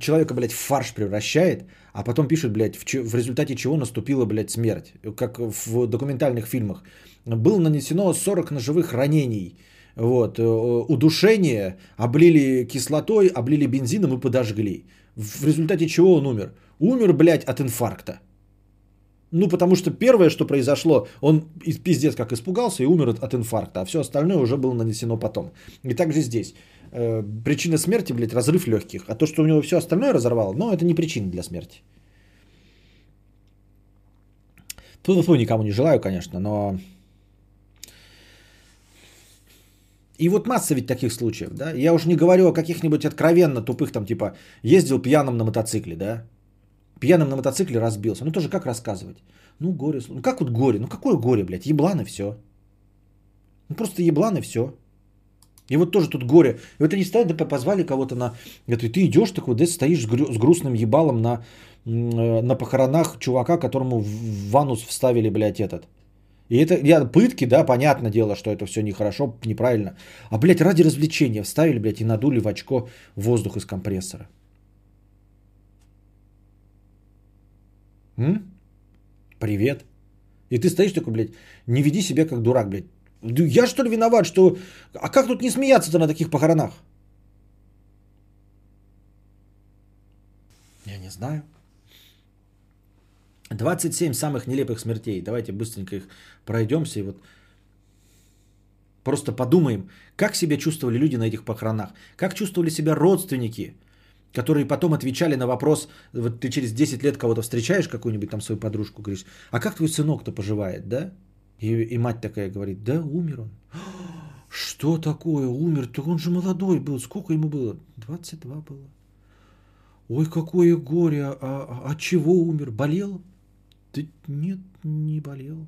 человека, блядь, в фарш превращает, а потом пишет, блядь, в, че- в результате чего наступила, блядь, смерть. Как в документальных фильмах. Было нанесено 40 ножевых ранений. Вот, э, удушение, облили кислотой, облили бензином и подожгли. В результате чего он умер? Умер, блядь, от инфаркта. Ну, потому что первое, что произошло, он из- пиздец как испугался и умер от, инфаркта, а все остальное уже было нанесено потом. И также здесь. Э, причина смерти, блядь, разрыв легких. А то, что у него все остальное разорвало, ну, это не причина для смерти. Тут никому не желаю, конечно, но... И вот масса ведь таких случаев, да. Я уже не говорю о каких-нибудь откровенно тупых, там, типа, ездил пьяным на мотоцикле, да. Пьяным на мотоцикле разбился. Ну тоже как рассказывать? Ну горе. Ну как вот горе? Ну какое горе, блядь? Еблан и все. Ну просто еблан и все. И вот тоже тут горе. И вот они стоят, да позвали кого-то на... И ты идешь такой, да, стоишь с, с грустным ебалом на, на похоронах чувака, которому в в анус вставили, блядь, этот. И это, я, пытки, да, понятное дело, что это все нехорошо, неправильно. А, блядь, ради развлечения вставили, блядь, и надули в очко воздух из компрессора. М? Привет. И ты стоишь такой, блядь, не веди себя как дурак, блядь. Я что ли виноват, что... А как тут не смеяться-то на таких похоронах? Я не знаю. 27 самых нелепых смертей. Давайте быстренько их пройдемся и вот просто подумаем, как себя чувствовали люди на этих похоронах, как чувствовали себя родственники, которые потом отвечали на вопрос, вот ты через 10 лет кого-то встречаешь, какую-нибудь там свою подружку, говоришь, а как твой сынок-то поживает, да? И, и мать такая говорит, да, умер он. Что такое, умер? Так он же молодой был, сколько ему было? 22 было. Ой, какое горе, а, а от чего умер? Болел? Да нет, не болел.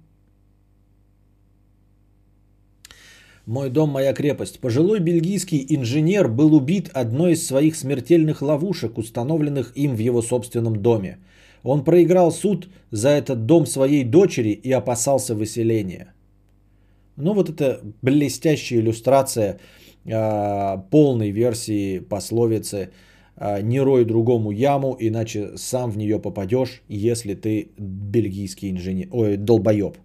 Мой дом, моя крепость. Пожилой бельгийский инженер был убит одной из своих смертельных ловушек, установленных им в его собственном доме. Он проиграл суд за этот дом своей дочери и опасался выселения. Ну вот это блестящая иллюстрация э, полной версии пословицы э, «Не рой другому яму, иначе сам в нее попадешь, если ты бельгийский инженер, ой, долбоеб».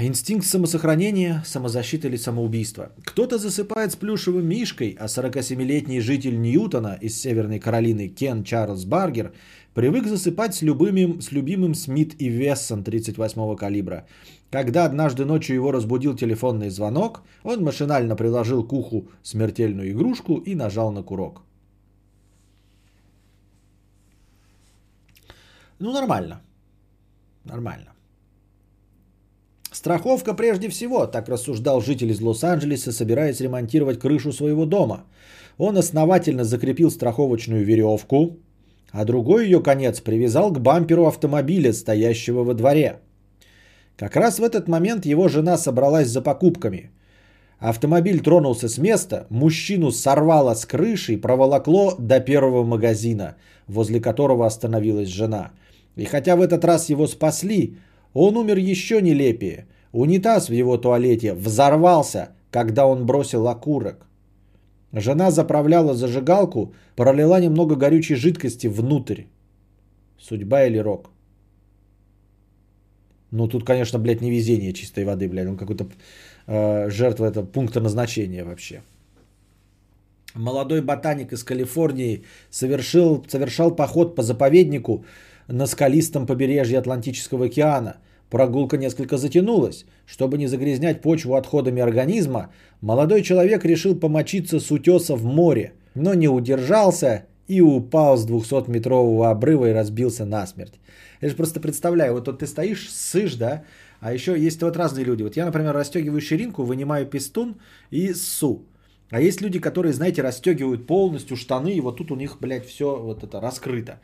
Инстинкт самосохранения, самозащита или самоубийство. Кто-то засыпает с плюшевым мишкой, а 47-летний житель Ньютона из Северной Каролины Кен Чарльз Баргер привык засыпать с, любимым, с любимым Смит и Вессон 38-го калибра. Когда однажды ночью его разбудил телефонный звонок, он машинально приложил к уху смертельную игрушку и нажал на курок. Ну, нормально. Нормально. Страховка прежде всего, так рассуждал житель из Лос-Анджелеса, собираясь ремонтировать крышу своего дома. Он основательно закрепил страховочную веревку, а другой ее конец привязал к бамперу автомобиля, стоящего во дворе. Как раз в этот момент его жена собралась за покупками. Автомобиль тронулся с места, мужчину сорвало с крыши и проволокло до первого магазина, возле которого остановилась жена. И хотя в этот раз его спасли, он умер еще нелепее. Унитаз в его туалете взорвался, когда он бросил окурок. Жена заправляла зажигалку, пролила немного горючей жидкости внутрь. Судьба или рок? Ну, тут, конечно, блядь, невезение чистой воды, блядь. Он какой-то э, жертва это пункта назначения вообще. Молодой ботаник из Калифорнии совершил, совершал поход по заповеднику на скалистом побережье Атлантического океана. Прогулка несколько затянулась. Чтобы не загрязнять почву отходами организма, молодой человек решил помочиться с утеса в море, но не удержался и упал с 200-метрового обрыва и разбился насмерть. Я же просто представляю, вот тут ты стоишь, сышь, да, А еще есть вот разные люди. Вот я, например, расстегиваю ширинку, вынимаю пистун и ссу. А есть люди, которые, знаете, расстегивают полностью штаны, и вот тут у них, блядь, все вот это раскрыто.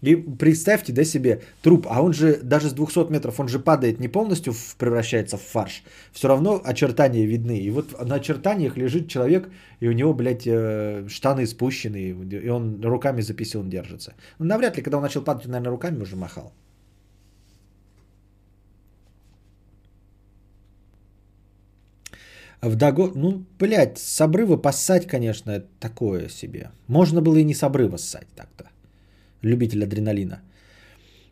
И представьте, да, себе труп, а он же даже с 200 метров, он же падает не полностью, в- превращается в фарш. Все равно очертания видны. И вот на очертаниях лежит человек, и у него, блядь, э, штаны спущены, и он руками за писюн держится. Ну, навряд ли, когда он начал падать, наверное, руками уже махал. В Даго... Ну, блядь, с обрыва поссать, конечно, такое себе. Можно было и не с обрыва ссать так-то. Любитель адреналина.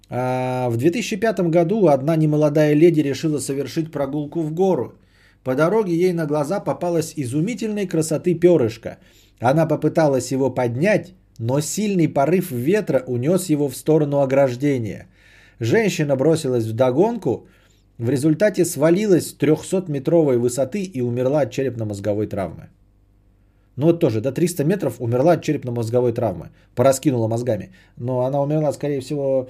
А, в 2005 году одна немолодая леди решила совершить прогулку в гору. По дороге ей на глаза попалась изумительной красоты перышко. Она попыталась его поднять, но сильный порыв ветра унес его в сторону ограждения. Женщина бросилась в догонку, в результате свалилась с 300-метровой высоты и умерла от черепно-мозговой травмы. Ну вот тоже, до 300 метров умерла от черепно-мозговой травмы. Пораскинула мозгами. Но она умерла, скорее всего,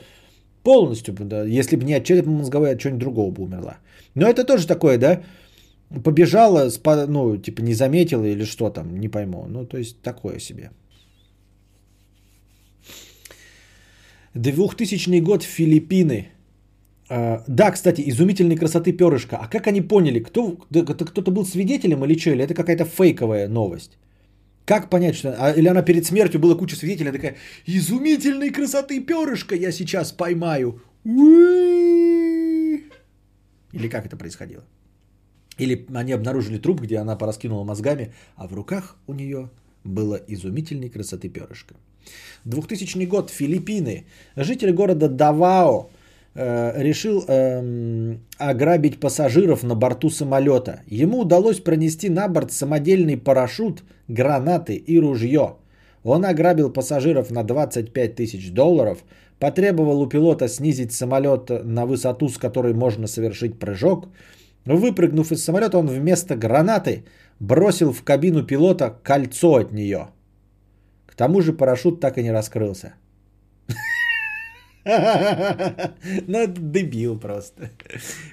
полностью. Да, если бы не от черепно-мозговой, а от чего-нибудь другого бы умерла. Но это тоже такое, да? Побежала, спа- ну, типа не заметила или что там, не пойму. Ну, то есть такое себе. 2000 год Филиппины. А, Да, кстати, изумительной красоты перышко. А как они поняли, кто, это кто-то был свидетелем или что? Или это какая-то фейковая новость? Как понять, что... а, или она перед смертью была куча свидетелей, такая, изумительной красоты перышко я сейчас поймаю. Уи!» Или как это происходило? Или они обнаружили труп, где она пораскинула мозгами, а в руках у нее было изумительной красоты перышко. 2000 год, Филиппины. Житель города Давао решил эм, ограбить пассажиров на борту самолета. Ему удалось пронести на борт самодельный парашют, гранаты и ружье. Он ограбил пассажиров на 25 тысяч долларов, потребовал у пилота снизить самолет на высоту, с которой можно совершить прыжок. Выпрыгнув из самолета, он вместо гранаты бросил в кабину пилота кольцо от нее. К тому же парашют так и не раскрылся. Ну, дебил просто.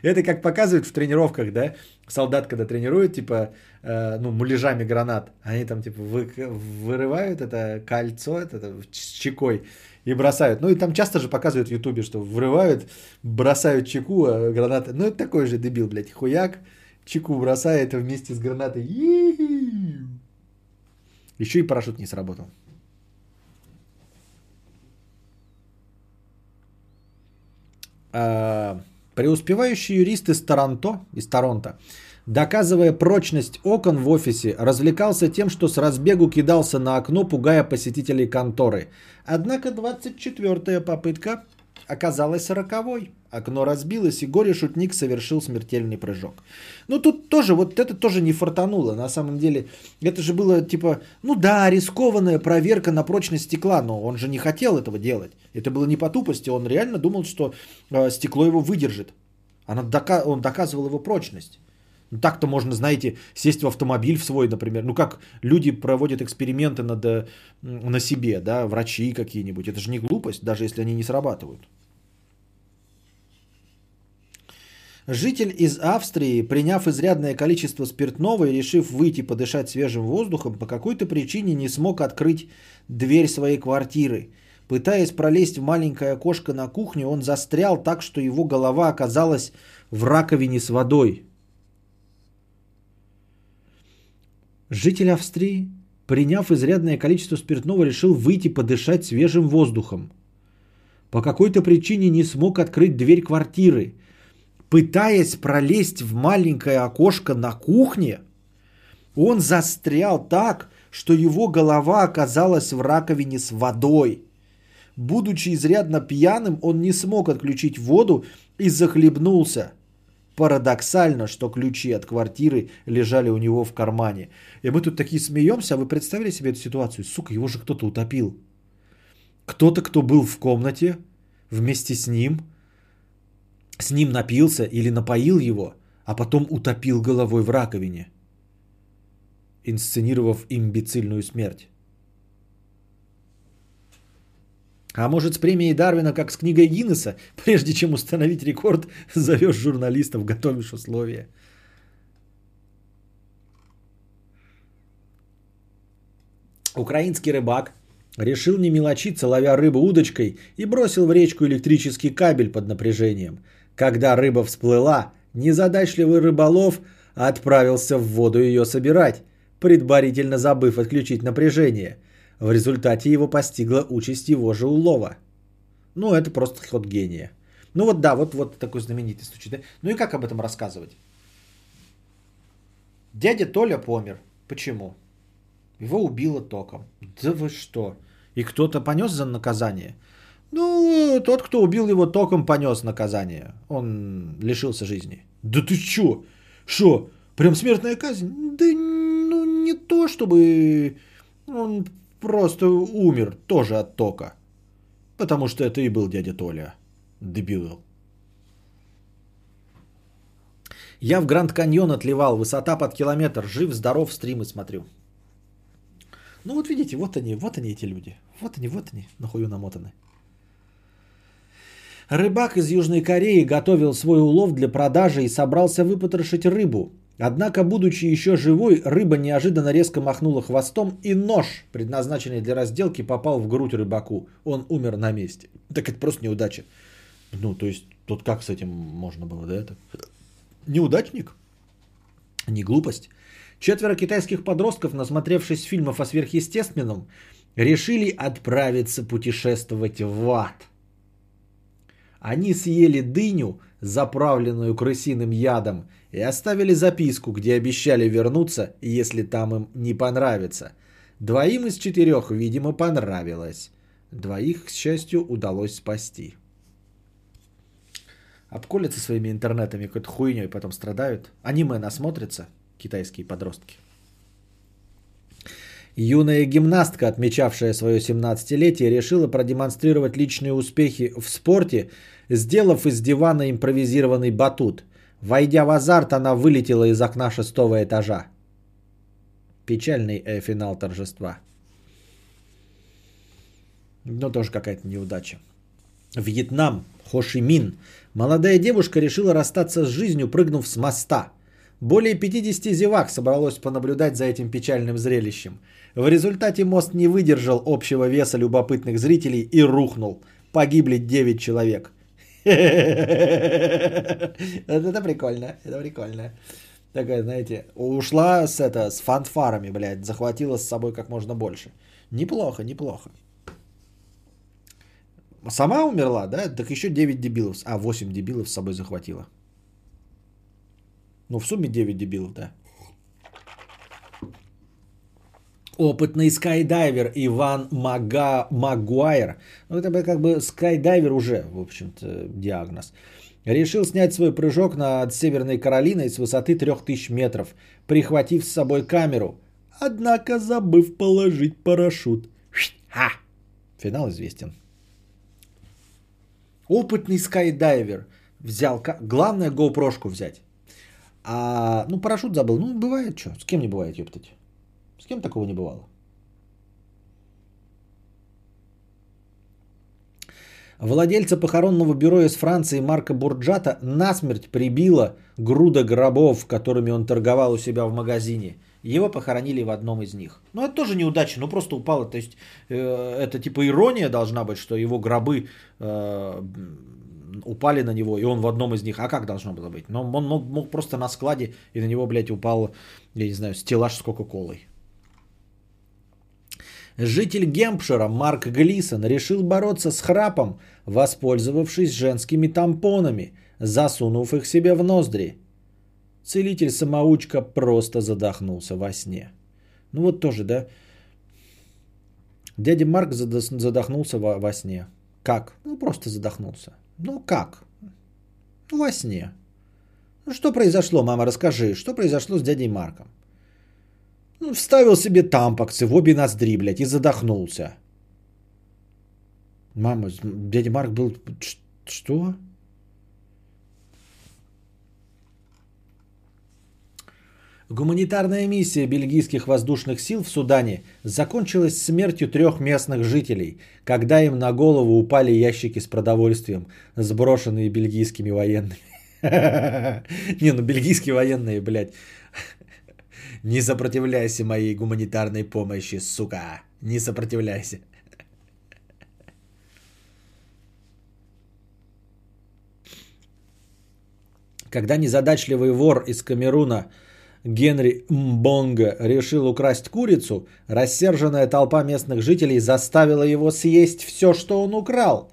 Это как показывают в тренировках, да? Солдат, когда тренирует, типа, э, ну, муляжами гранат, они там, типа, вы- вырывают это кольцо, это, с чекой и бросают. Ну, и там часто же показывают в Ютубе, что вырывают, бросают чеку, а гранаты. Ну, это такой же дебил, блядь, хуяк, чеку бросает вместе с гранатой. Еще и парашют не сработал. А, преуспевающий юрист из Торонто, из Торонто, доказывая прочность окон в офисе, развлекался тем, что с разбегу кидался на окно, пугая посетителей конторы. Однако 24-я попытка оказалась роковой. Окно разбилось, и горе-шутник совершил смертельный прыжок. Ну, тут тоже, вот это тоже не фартануло. На самом деле, это же было типа, ну да, рискованная проверка на прочность стекла, но он же не хотел этого делать. Это было не по тупости, он реально думал, что э, стекло его выдержит. Она дока- он доказывал его прочность. Ну, так-то можно, знаете, сесть в автомобиль в свой, например. Ну, как люди проводят эксперименты над, э, на себе, да, врачи какие-нибудь. Это же не глупость, даже если они не срабатывают. Житель из Австрии, приняв изрядное количество спиртного и решив выйти подышать свежим воздухом, по какой-то причине не смог открыть дверь своей квартиры. Пытаясь пролезть в маленькое окошко на кухне, он застрял так, что его голова оказалась в раковине с водой. Житель Австрии, приняв изрядное количество спиртного, решил выйти подышать свежим воздухом. По какой-то причине не смог открыть дверь квартиры. Пытаясь пролезть в маленькое окошко на кухне, он застрял так, что его голова оказалась в раковине с водой. Будучи изрядно пьяным, он не смог отключить воду и захлебнулся. Парадоксально, что ключи от квартиры лежали у него в кармане. И мы тут такие смеемся, а вы представили себе эту ситуацию? Сука, его же кто-то утопил. Кто-то, кто был в комнате вместе с ним, с ним напился или напоил его, а потом утопил головой в раковине, инсценировав имбецильную смерть. А может с премией Дарвина, как с книгой Гиннесса, прежде чем установить рекорд, зовешь журналистов, готовишь условия. Украинский рыбак решил не мелочиться, ловя рыбу удочкой, и бросил в речку электрический кабель под напряжением. Когда рыба всплыла, незадачливый рыболов отправился в воду ее собирать, предварительно забыв отключить напряжение. В результате его постигла участь его же улова. Ну, это просто ход гения. Ну вот да, вот, вот такой знаменитый случай. Да? Ну и как об этом рассказывать? Дядя Толя помер. Почему? Его убило током. Да вы что? И кто-то понес за наказание? Ну, тот, кто убил его током, понес наказание. Он лишился жизни. Да ты чё? Что? Прям смертная казнь? Да ну не то, чтобы он просто умер тоже от тока. Потому что это и был дядя Толя. Дебил. Я в Гранд Каньон отливал, высота под километр, жив, здоров, стримы смотрю. Ну вот видите, вот они, вот они эти люди. Вот они, вот они, нахую намотаны. Рыбак из Южной Кореи готовил свой улов для продажи и собрался выпотрошить рыбу. Однако, будучи еще живой, рыба неожиданно резко махнула хвостом, и нож, предназначенный для разделки, попал в грудь рыбаку. Он умер на месте. Так это просто неудача. Ну, то есть, тут как с этим можно было, да, это? Неудачник? Не глупость. Четверо китайских подростков, насмотревшись фильмов о сверхъестественном, решили отправиться путешествовать в ад. Они съели дыню, заправленную крысиным ядом, и оставили записку, где обещали вернуться, если там им не понравится. Двоим из четырех, видимо, понравилось. Двоих, к счастью, удалось спасти. Обколятся своими интернетами какой-то хуйней, потом страдают. Аниме насмотрятся, китайские подростки. Юная гимнастка, отмечавшая свое 17-летие, решила продемонстрировать личные успехи в спорте, сделав из дивана импровизированный батут. Войдя в азарт, она вылетела из окна шестого этажа. Печальный э, финал торжества. Но тоже какая-то неудача. Вьетнам, Хошимин. Молодая девушка решила расстаться с жизнью, прыгнув с моста. Более 50 зевак собралось понаблюдать за этим печальным зрелищем. В результате мост не выдержал общего веса любопытных зрителей и рухнул. Погибли 9 человек. Это прикольно, это прикольно. Такая, знаете, ушла с, это, с фанфарами, блядь, захватила с собой как можно больше. Неплохо, неплохо. Сама умерла, да? Так еще 9 дебилов, а 8 дебилов с собой захватила. Ну, в сумме 9 дебилов, да. Опытный скайдайвер Иван Мага... Магуайр. Ну, это как бы скайдайвер уже, в общем-то, диагноз. Решил снять свой прыжок над Северной Каролиной с высоты 3000 метров, прихватив с собой камеру. Однако забыв положить парашют. Ха! Финал известен. Опытный скайдайвер взял... Главное GoPro взять. А, ну, парашют забыл. Ну, бывает что. С кем не бывает, ёптать. С кем такого не бывало? Владельца похоронного бюро из Франции Марка Бурджата насмерть прибила груда гробов, которыми он торговал у себя в магазине. Его похоронили в одном из них. Ну, это тоже неудача, ну просто упало. То есть, э, это типа ирония должна быть, что его гробы э, упали на него, и он в одном из них. А как должно было быть? Но ну, он мог, мог просто на складе, и на него, блядь, упал, я не знаю, стеллаж с Кока-Колой. Житель Гемпшира Марк Глисон решил бороться с храпом, воспользовавшись женскими тампонами, засунув их себе в ноздри. Целитель-самоучка просто задохнулся во сне. Ну вот тоже, да? Дядя Марк задохнулся во, во сне. Как? Ну просто задохнулся. Ну как? Ну во сне. Ну что произошло, мама, расскажи, что произошло с дядей Марком? Ну, вставил себе тампаксы в обе ноздри, блядь, и задохнулся. Мама, дядя Марк был... Что? Гуманитарная миссия бельгийских воздушных сил в Судане закончилась смертью трех местных жителей, когда им на голову упали ящики с продовольствием, сброшенные бельгийскими военными. Не, ну бельгийские военные, блядь. Не сопротивляйся моей гуманитарной помощи, сука. Не сопротивляйся. Когда незадачливый вор из Камеруна Генри Мбонга решил украсть курицу, рассерженная толпа местных жителей заставила его съесть все, что он украл.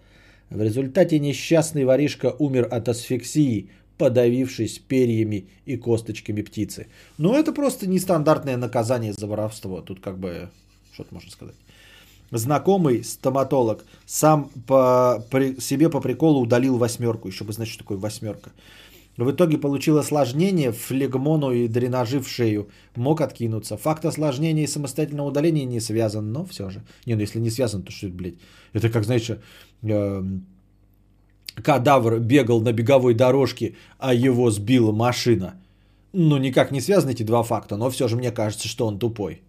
В результате несчастный воришка умер от асфиксии, подавившись перьями и косточками птицы. Но это просто нестандартное наказание за воровство. Тут как бы, что-то можно сказать. Знакомый стоматолог сам по, при, себе по приколу удалил восьмерку, еще бы знать, что такое восьмерка. В итоге получил осложнение, флегмону и дренажи в шею. Мог откинуться. Факт осложнения и самостоятельного удаления не связан, но все же. Не, ну если не связан, то что это, блядь? Это как, знаешь, э, кадавр бегал на беговой дорожке, а его сбила машина. Ну, никак не связаны эти два факта, но все же мне кажется, что он тупой.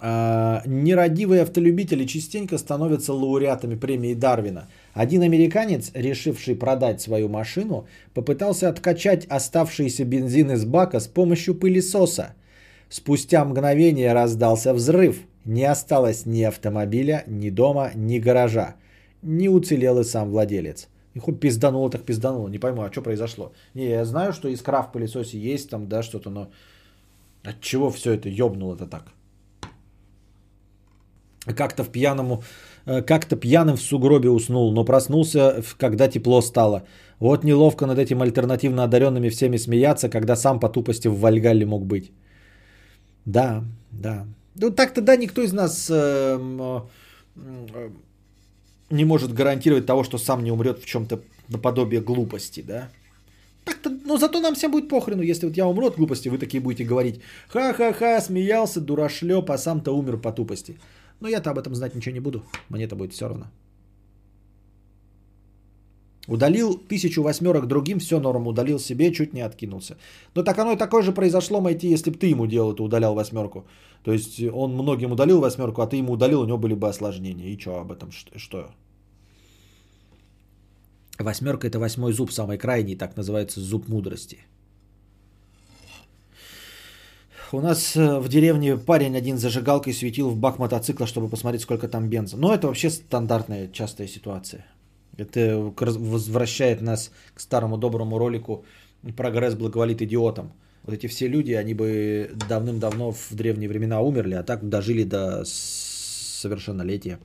А, нерадивые автолюбители частенько становятся лауреатами премии Дарвина. Один американец, решивший продать свою машину, попытался откачать оставшийся бензин из бака с помощью пылесоса. Спустя мгновение раздался взрыв. Не осталось ни автомобиля, ни дома, ни гаража. Не уцелел и сам владелец. И хоть пиздануло, так пиздануло. Не пойму, а что произошло? Не, я знаю, что искра в пылесосе есть там, да, что-то, но... От чего все это ёбнуло-то так? Как-то в пьяному, э, как-то пьяным в сугробе уснул, но проснулся, когда тепло стало. Вот неловко над этим альтернативно одаренными всеми смеяться, когда сам по тупости в Вальгалле мог быть. Да, да. Ну так-то да, никто из нас э, э, не может гарантировать того, что сам не умрет в чем-то наподобие глупости, да. Так-то, но зато нам всем будет похрену, если вот я умру от глупости, вы такие будете говорить, ха-ха-ха, смеялся, дурашлеп, а сам-то умер по тупости. Но я-то об этом знать ничего не буду. Мне-то будет все равно. Удалил тысячу восьмерок другим, все норм, удалил себе, чуть не откинулся. Но так оно и такое же произошло, Майти, если бы ты ему делал это, удалял восьмерку. То есть он многим удалил восьмерку, а ты ему удалил, у него были бы осложнения. И что об этом? Что? Восьмерка это восьмой зуб, самый крайний, так называется зуб мудрости. У нас э, в деревне парень один зажигалкой светил в бак мотоцикла, чтобы посмотреть, сколько там бенза. Но это вообще стандартная, частая ситуация. Это возвращает нас к старому доброму ролику «Прогресс благоволит идиотам». Вот эти все люди, они бы давным-давно в древние времена умерли, а так дожили до совершеннолетия.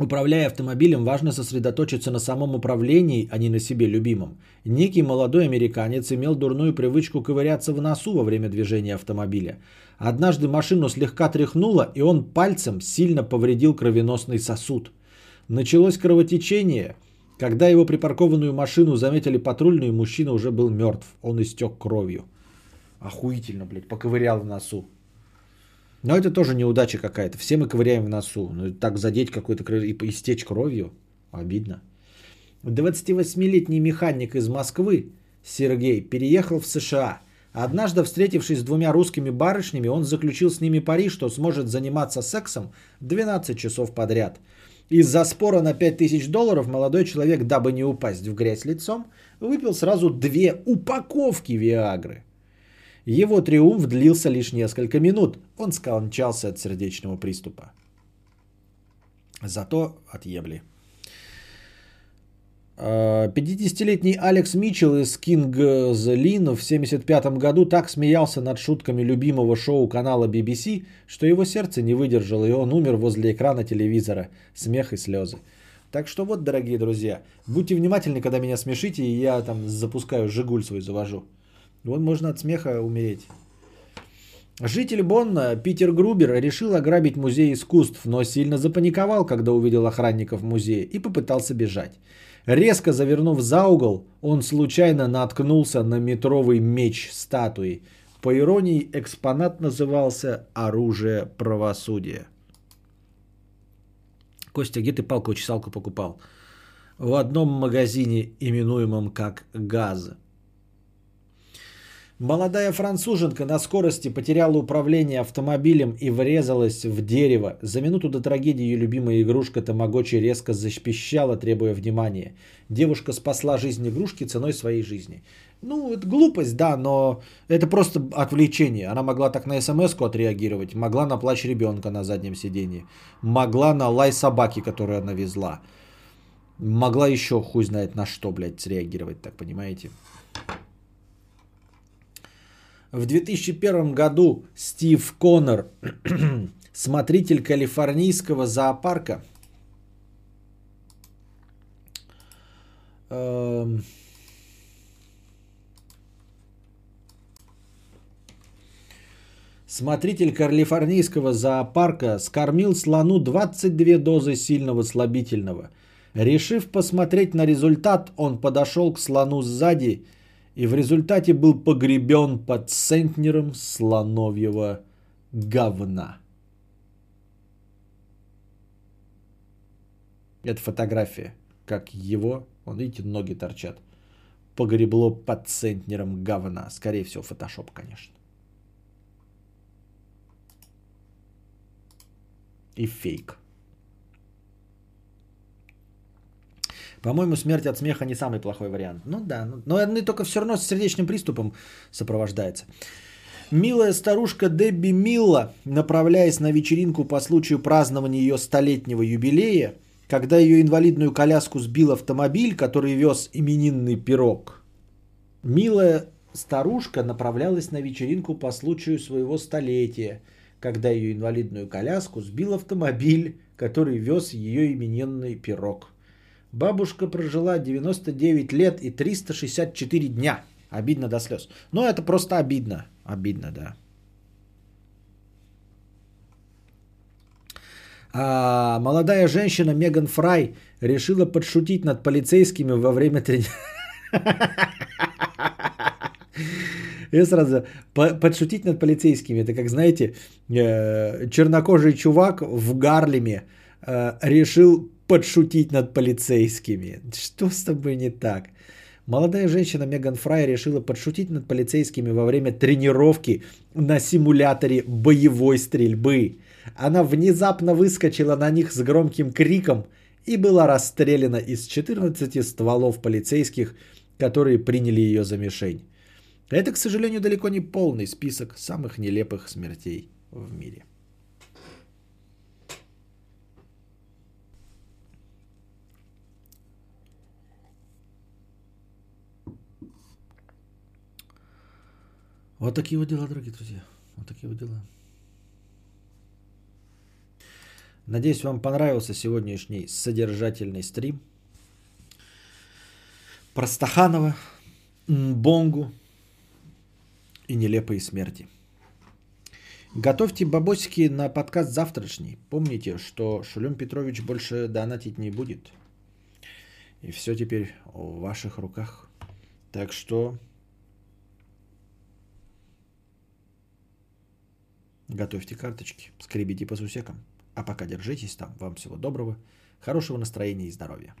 Управляя автомобилем, важно сосредоточиться на самом управлении, а не на себе любимом. Некий молодой американец имел дурную привычку ковыряться в носу во время движения автомобиля. Однажды машину слегка тряхнуло, и он пальцем сильно повредил кровеносный сосуд. Началось кровотечение. Когда его припаркованную машину заметили патрульные, мужчина уже был мертв. Он истек кровью. Охуительно, блядь, поковырял в носу. Но это тоже неудача какая-то. Все мы ковыряем в носу. Ну, так задеть какой-то и истечь кровью. Обидно. 28-летний механик из Москвы, Сергей, переехал в США. Однажды, встретившись с двумя русскими барышнями, он заключил с ними пари, что сможет заниматься сексом 12 часов подряд. Из-за спора на 5000 долларов молодой человек, дабы не упасть в грязь лицом, выпил сразу две упаковки Виагры. Его триумф длился лишь несколько минут. Он скончался от сердечного приступа. Зато отъебли. 50-летний а, Алекс Митчелл из King's Lynn в 1975 году так смеялся над шутками любимого шоу канала BBC, что его сердце не выдержало, и он умер возле экрана телевизора. Смех и слезы. Так что вот, дорогие друзья, будьте внимательны, когда меня смешите, и я там запускаю «Жигуль» свой завожу. Вот можно от смеха умереть. Житель Бонна Питер Грубер решил ограбить музей искусств, но сильно запаниковал, когда увидел охранников музея и попытался бежать. Резко завернув за угол, он случайно наткнулся на метровый меч статуи. По иронии, экспонат назывался «Оружие правосудия». Костя, где ты палку-чесалку покупал? в одном магазине, именуемом как «Газ». Молодая француженка на скорости потеряла управление автомобилем и врезалась в дерево. За минуту до трагедии ее любимая игрушка Тамагочи резко запищала, требуя внимания. Девушка спасла жизнь игрушки ценой своей жизни. Ну, это глупость, да, но это просто отвлечение. Она могла так на смс-ку отреагировать, могла на плач ребенка на заднем сидении, могла на лай собаки, которую она везла. Могла еще хуй знает на что, блядь, среагировать, так понимаете? В 2001 году Стив Коннор, смотритель калифорнийского зоопарка, эм, Смотритель калифорнийского зоопарка скормил слону 22 дозы сильного слабительного. Решив посмотреть на результат, он подошел к слону сзади и в результате был погребен под центнером слоновьего говна. Это фотография, как его, он, видите, ноги торчат, погребло под центнером говна. Скорее всего, фотошоп, конечно. И фейк. По-моему, смерть от смеха не самый плохой вариант. Ну да, ну, но она только все равно с сердечным приступом сопровождается. Милая старушка Дебби Милла, направляясь на вечеринку по случаю празднования ее столетнего юбилея, когда ее инвалидную коляску сбил автомобиль, который вез именинный пирог, милая старушка направлялась на вечеринку по случаю своего столетия, когда ее инвалидную коляску сбил автомобиль, который вез ее именинный пирог – Бабушка прожила 99 лет и 364 дня. Обидно до слез. Но это просто обидно. Обидно, да. А молодая женщина Меган Фрай решила подшутить над полицейскими во время тренировки. Я сразу подшутить над полицейскими. Это как, знаете, э, чернокожий чувак в Гарлеме э, решил подшутить над полицейскими. Что с тобой не так? Молодая женщина Меган Фрай решила подшутить над полицейскими во время тренировки на симуляторе боевой стрельбы. Она внезапно выскочила на них с громким криком и была расстреляна из 14 стволов полицейских, которые приняли ее за мишень. Это, к сожалению, далеко не полный список самых нелепых смертей в мире. Вот такие вот дела, дорогие друзья. Вот такие вот дела. Надеюсь, вам понравился сегодняшний содержательный стрим. Про Стаханова, Бонгу и нелепые смерти. Готовьте бабосики на подкаст завтрашний. Помните, что Шулем Петрович больше донатить не будет. И все теперь в ваших руках. Так что Готовьте карточки, скребите по сусекам. А пока держитесь там. Вам всего доброго, хорошего настроения и здоровья.